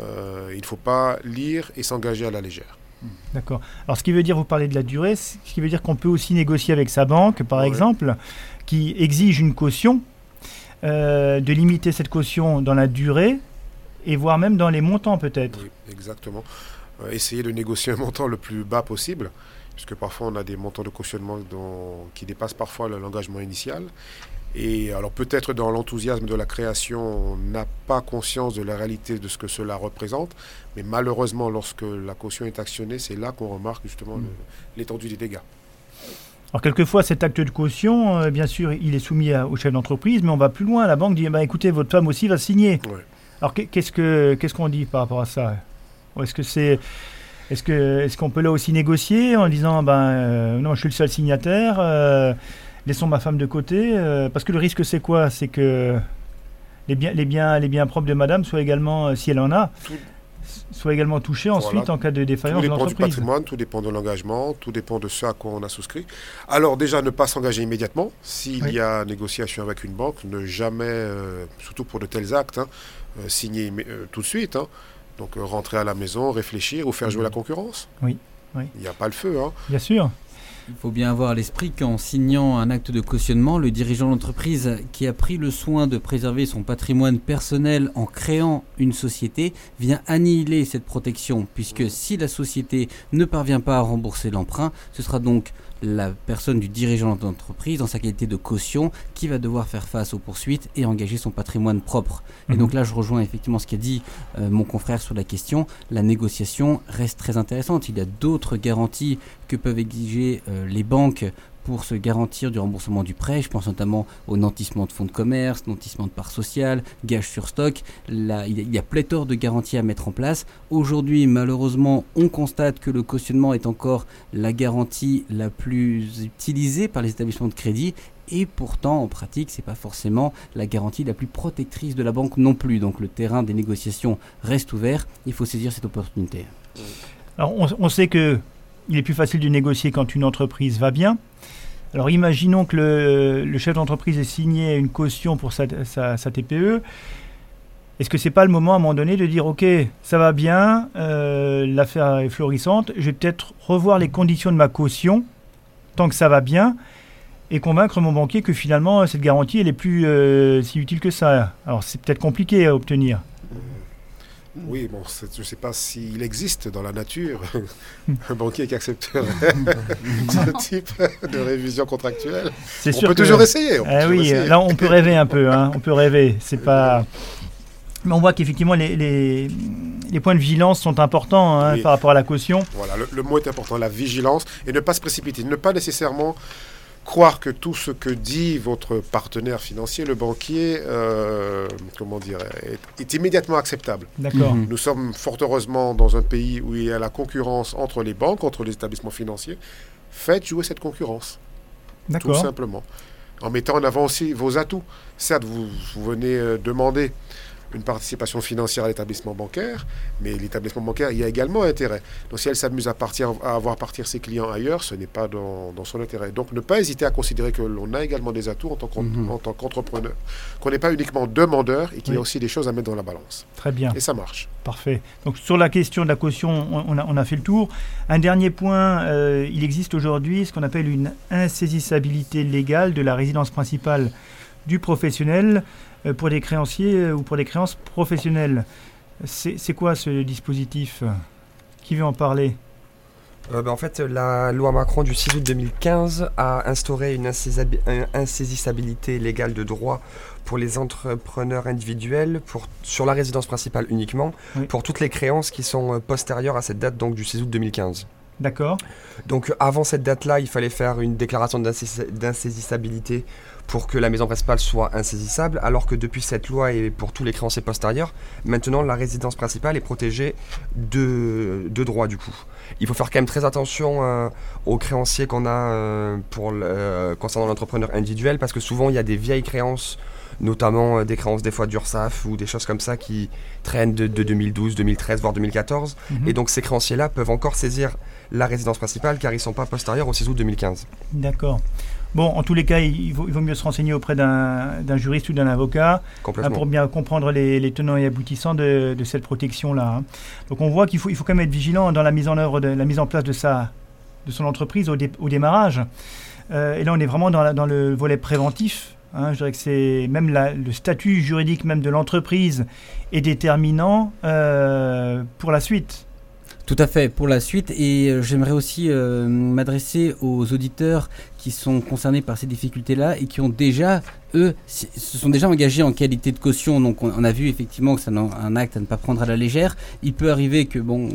Euh, il ne faut pas lire et s'engager à la légère. Hmm. D'accord. Alors, ce qui veut dire, vous parlez de la durée, ce qui veut dire qu'on peut aussi négocier avec sa banque, par exemple, qui exige une caution, euh, de limiter cette caution dans la durée et voire même dans les montants peut-être. Oui, exactement. Euh, essayer de négocier un montant le plus bas possible, puisque parfois on a des montants de cautionnement qui dépassent parfois l'engagement initial. Et alors peut-être dans l'enthousiasme de la création, on n'a pas conscience de la réalité de ce que cela représente, mais malheureusement lorsque la caution est actionnée, c'est là qu'on remarque justement mm. l'étendue des dégâts. Alors quelquefois cet acte de caution, euh, bien sûr, il est soumis au chef d'entreprise, mais on va plus loin. La banque dit, bah, écoutez, votre femme aussi va signer. Alors qu'est-ce que qu'est-ce qu'on dit par rapport à ça? Est-ce que c'est est-ce qu'on peut là aussi négocier en disant, ben euh, non, je suis le seul signataire. Euh, laissons ma femme de côté. Euh, parce que le risque, c'est quoi? C'est que les biens, les, biens, les biens propres de madame soient également, euh, si elle en a, soient également touchés ensuite en cas de défaillance de l'entreprise. Tout dépend du patrimoine, tout dépend de l'engagement, tout dépend de ce à quoi on a souscrit. Alors déjà, ne pas s'engager immédiatement. S'il y a négociation avec une banque, ne jamais, euh, surtout pour de tels actes, hein, signer tout de suite. Hein. Donc rentrer à la maison, réfléchir ou faire jouer la concurrence. Oui. oui. Il n'y a pas le feu. Hein. Bien sûr. Il faut bien avoir à l'esprit qu'en signant un acte de cautionnement, le dirigeant d'entreprise qui a pris le soin de préserver son patrimoine personnel en créant une société vient annihiler cette protection, puisque si la société ne parvient pas à rembourser l'emprunt, ce sera donc la personne du dirigeant d'entreprise dans sa qualité de caution qui va devoir faire face aux poursuites et engager son patrimoine propre. Et mhm. donc là, je rejoins effectivement ce qu'a dit euh, mon confrère sur la question. La négociation reste très intéressante. Il y a d'autres garanties que peuvent exiger euh, les banques pour se garantir du remboursement du prêt. Je pense notamment au nantissement de fonds de commerce, nantissement de parts sociales, gage sur stock. Là, il y a pléthore de garanties à mettre en place. Aujourd'hui, malheureusement, on constate que le cautionnement est encore la garantie la plus utilisée par les établissements de crédit et pourtant en pratique c'est pas forcément la garantie la plus protectrice de la banque non plus donc le terrain des négociations reste ouvert il faut saisir cette opportunité alors on, on sait que il est plus facile de négocier quand une entreprise va bien alors imaginons que le, chef d'entreprise ait signé une caution pour sa, TPE. Est-ce que c'est pas le moment à un moment donné de dire ok ça va bien, euh, l'affaire est florissante, je vais peut-être revoir les conditions de ma caution tant que ça va bien et convaincre mon banquier que finalement cette garantie elle est plus euh, si utile que ça? Alors c'est peut-être compliqué à obtenir. Oui, bon, je ne sais pas s'il existe dans la nature un banquier qui accepterait ce type de révision contractuelle. On sûr peut toujours essayer. On eh oui, là on peut rêver un peu. Hein, on peut rêver. C'est pas. Mais on voit qu'effectivement les, les, points de vigilance sont importants hein, par rapport à la caution. Voilà, le, le, mot est important, la vigilance, et ne pas se précipiter, ne pas nécessairement croire que tout ce que dit votre partenaire financier, le banquier, euh, comment dire, est, immédiatement acceptable. D'accord. Nous sommes fort heureusement dans un pays où il y a la concurrence entre les banques, entre les établissements financiers. Faites jouer cette concurrence. Tout simplement. En mettant en avant aussi vos atouts. Certes, vous, vous venez euh, demander une participation financière à l'établissement bancaire, mais l'établissement bancaire y a également intérêt. Donc si elle s'amuse à, partir, à avoir partir ses clients ailleurs, ce n'est pas dans, son intérêt. Donc ne pas hésiter à considérer que l'on a également des atouts en tant mhm. qu'entrepreneur, qu'on n'est pas uniquement demandeur et qu'il y a aussi des choses à mettre dans la balance. Très bien. Et ça marche. Parfait. Donc sur la question de la caution, on, a, on a, fait le tour. Un dernier point, euh, il existe aujourd'hui ce qu'on appelle une insaisissabilité légale de la résidence principale du professionnel. Pour des créanciers ou pour des créances professionnelles. C'est quoi ce dispositif? Qui veut en parler? Ben, en fait, la loi Macron du 6 août 2015 a instauré une insaisissabilité légale de droit pour les entrepreneurs individuels pour, sur la résidence principale uniquement, pour toutes les créances qui sont postérieures à cette date donc du 6 août 2015. D'accord. Donc avant cette date-là, il fallait faire une déclaration d'insaisissabilité pour que la maison principale soit insaisissable, alors que depuis cette loi et pour tous les créanciers postérieurs, maintenant la résidence principale est protégée de, de droit du coup. Il faut faire quand même très attention euh, aux créanciers qu'on a euh, pour euh, concernant l'entrepreneur individuel, parce que souvent il y a des vieilles créances notamment des créances des fois d'URSAF ou des choses comme ça qui traînent de, 2012, 2013, voire 2014. Mhm. Et donc ces créanciers-là peuvent encore saisir la résidence principale car ils ne sont pas postérieurs au 6 août 2015. D'accord. Bon, en tous les cas, il vaut, mieux se renseigner auprès d'un juriste ou d'un avocat hein, pour bien comprendre les, tenants et aboutissants de, cette protection-là. Hein. Donc on voit qu'il faut, il faut quand même être vigilant dans la mise en œuvre, de, la mise en place de, sa, de son entreprise au, démarrage. Euh, et là, on est vraiment dans, dans le volet préventif Hein, je dirais que c'est même le statut juridique même de l'entreprise est déterminant euh, pour la suite. Tout à fait, pour la suite. Et euh, j'aimerais aussi euh, m'adresser aux auditeurs qui sont concernés par ces difficultés-là et qui ont déjà eux, se sont déjà engagés en qualité de caution. Donc, on, a vu effectivement que c'est un, acte à ne pas prendre à la légère. Il peut arriver que, bon,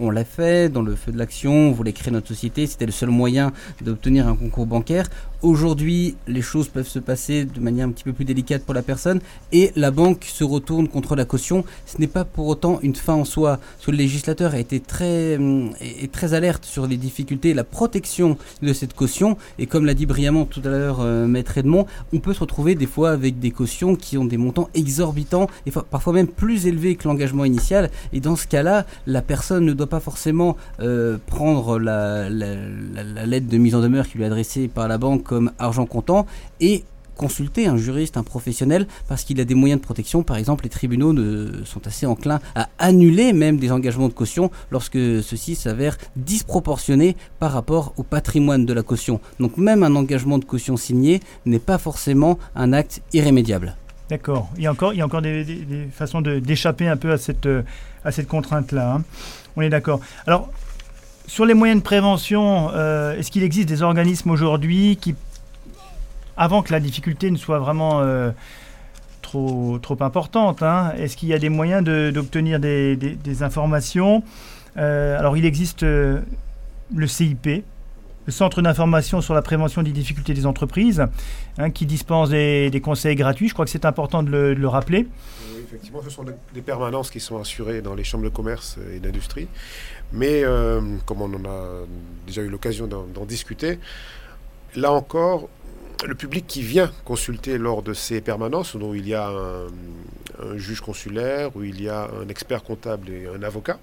on l'a fait dans le feu de l'action, on voulait créer notre société, c'était le seul moyen d'obtenir un concours bancaire. Aujourd'hui, les choses peuvent se passer de manière un petit peu plus délicate pour la personne et la banque se retourne contre la caution. Ce n'est pas pour autant une fin en soi. Parce que le législateur a été très, hum, est très alerte sur les difficultés la protection de cette caution. Comme l'a dit brillamment tout à l'heure euh, Maître Edmond, on peut se retrouver trouver des fois avec des cautions qui ont des montants exorbitants et parfois même plus élevés que l'engagement initial. Et dans ce cas-là, la personne ne doit pas forcément euh, prendre la, lettre de mise en demeure qui lui est adressée par la banque comme argent comptant et consulter un juriste, un professionnel, parce qu'il a des moyens de protection. Par exemple, les tribunaux sont assez enclins à annuler même des engagements de caution lorsque ceux-ci s'avèrent disproportionnés par rapport au patrimoine de la caution. Donc même un engagement de caution signé n'est pas forcément un acte irrémédiable. D'accord. Il y a encore, il y a encore des, façons d'échapper un peu à cette, à cette contrainte-là. Hein. On est d'accord. Alors, sur les moyens de prévention, euh, est-ce qu'il existe des organismes aujourd'hui qui avant que la difficulté ne soit vraiment euh, trop, trop importante, hein, est-ce qu'il y a des moyens d'obtenir des, informations? Euh, Alors, il existe euh, le CIP, le Centre d'information sur la prévention des difficultés des entreprises, hein, qui dispense des, conseils gratuits. Je crois que c'est important de le, rappeler. Oui, effectivement, ce sont des permanences qui sont assurées dans les chambres de commerce et d'industrie. Mais comme on en a déjà eu l'occasion d'en discuter, là encore, le public qui vient consulter lors de ces permanences, où il y a un, juge consulaire, où il y a un expert comptable et un avocat,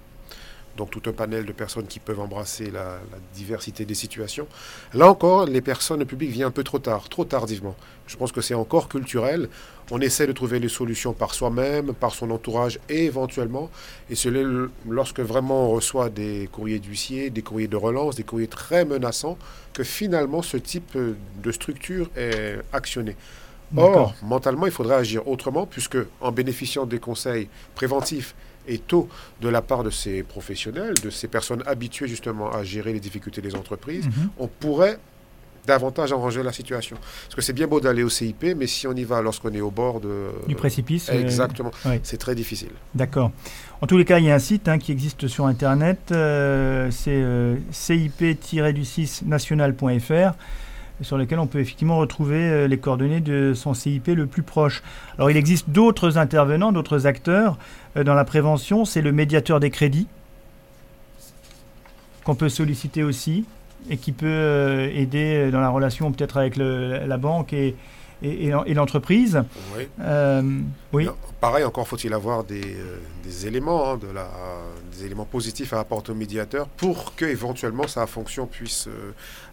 donc tout un panel de personnes qui peuvent embrasser la, diversité des situations. Là encore, les personnes, le public vient un peu trop tard, trop tardivement. Je pense que c'est encore culturel. On essaie de trouver les solutions par soi-même, par son entourage et éventuellement, et c'est lorsque vraiment on reçoit des courriers d'huissier, des courriers de relance, des courriers très menaçants, que finalement ce type de structure est actionné. Or, mentalement, il faudrait agir autrement, puisque en bénéficiant des conseils préventifs et tôt de la part de ces professionnels, de ces personnes habituées justement à gérer les difficultés des entreprises, mhm. on pourrait davantage arranger la situation. Parce que c'est bien beau d'aller au CIP, mais si on y va lorsqu'on est au bord de... Du précipice. Euh, exactement. C'est très difficile. D'accord. En tous les cas, il y a un site hein, qui existe sur Internet, euh, c'est euh, cip-du6 national.fr sur lequel on peut effectivement retrouver les coordonnées de son CIP le plus proche. Alors il existe d'autres intervenants, d'autres acteurs dans la prévention, c'est le médiateur des crédits qu'on peut solliciter aussi et qui peut euh, aider dans la relation peut-être avec la banque et, et, l'entreprise. Oui. Euh, oui. pareil, encore faut-il avoir des, euh, des éléments, hein, de la, des éléments positifs à apporter au médiateur pour que éventuellement sa fonction puisse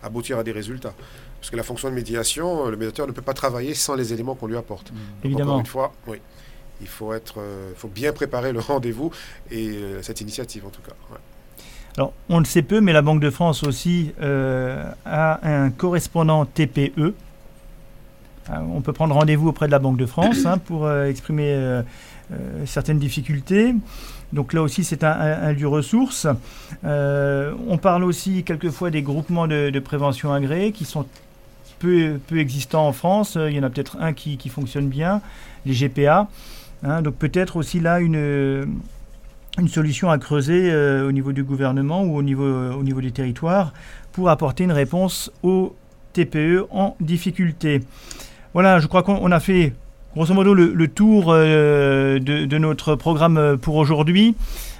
aboutir à des résultats. Parce que la fonction de médiation, le médiateur ne peut pas travailler sans les éléments qu'on lui apporte. Évidemment. Encore une fois, oui. Il faut, être, faut bien préparer le rendez-vous et cette initiative en tout cas. On le sait peu, mais la Banque de France aussi euh, a un correspondant TPE on peut prendre rendez-vous auprès de la Banque de France hein, pour exprimer certaines difficultés. Donc là aussi, c'est un, lieu ressource. on parle aussi quelquefois des groupements de, prévention agréés qui sont peu, peu existants en France. Il y en a peut-être un qui, fonctionne bien, les GPA. Hein. donc peut-être aussi là une, une solution à creuser au niveau du gouvernement ou au niveau, au niveau des territoires pour apporter une réponse aux TPE en difficulté. Voilà, je crois qu'on a fait grosso modo le, tour euh, de, notre programme pour aujourd'hui.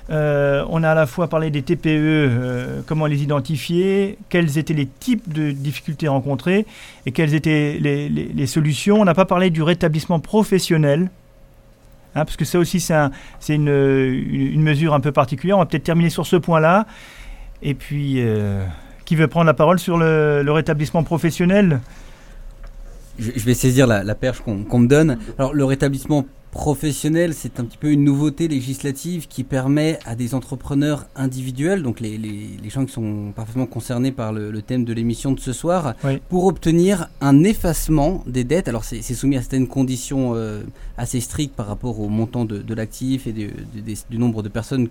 Euh, on a à la fois parlé des TPE, euh, comment les identifier, quels étaient les types de difficultés rencontrées et quelles étaient les, solutions. On n'a pas parlé du rétablissement professionnel, hein, parce que ça aussi c'est une, une, mesure un peu particulière. On va peut-être terminer sur ce point-là. Et puis, qui veut prendre la parole sur le, rétablissement professionnel? Je, vais saisir la, perche qu'on me donne. Alors, le rétablissement professionnel, c'est un petit peu une nouveauté législative qui permet à des entrepreneurs individuels, donc les, gens qui sont parfaitement concernés par le, thème de l'émission de ce soir, pour obtenir un effacement des dettes. Alors c'est soumis à certaines conditions euh, assez strictes par rapport au montant de, l'actif et du nombre de personnes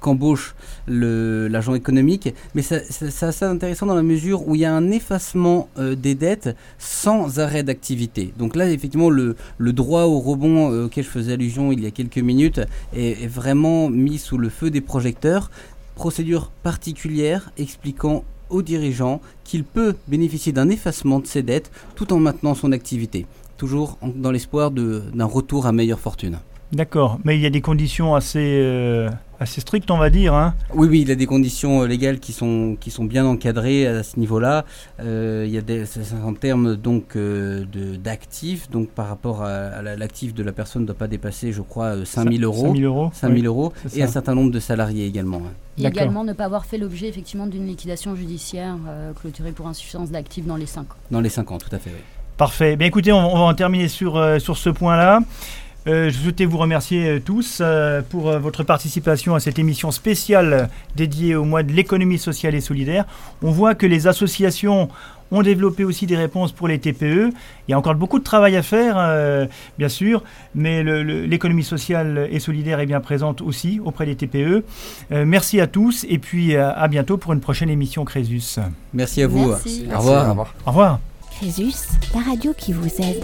qu'embauche l'agent économique, mais c'est assez intéressant dans la mesure où il y a un effacement euh, des dettes sans arrêt d'activité. Donc là, effectivement, le, droit au rebond euh, auquel je faisais allusion il y a quelques minutes est, vraiment mis sous le feu des projecteurs. Procédure particulière expliquant aux dirigeants qu'il peut bénéficier d'un effacement de ses dettes tout en maintenant son activité, toujours dans l'espoir d'un retour à meilleure fortune. D'accord, mais il y a des conditions assez, euh, assez strictes, on va dire. Hein. Oui, oui, il y a des conditions euh, légales qui sont, qui sont bien encadrées à ce niveau-là. Euh, il y a des, en termes donc d'actifs, donc par rapport à, l'actif de la personne ne doit pas dépasser, je crois, 5000 euros. 5000 euros. 5000 euros et un certain nombre de salariés également. Hein. Et également ne pas avoir fait l'objet effectivement d'une liquidation judiciaire clôturée pour insuffisance d'actifs dans les 5 ans. Dans les 5 ans, tout à fait. Oui. Parfait. Bien écoutez, on, on va en terminer sur, sur ce point-là. Euh, je souhaitais vous remercier euh, tous euh, pour votre participation à cette émission spéciale dédiée au mois de l'économie sociale et solidaire. On voit que les associations ont développé aussi des réponses pour les TPE. Il y a encore beaucoup de travail à faire, bien sûr, mais l'économie sociale et solidaire est bien présente aussi auprès des TPE. merci à tous et puis à bientôt pour une prochaine émission Crésus. Merci à vous. Merci. Au revoir. Au revoir. Crésus, la radio qui vous aide.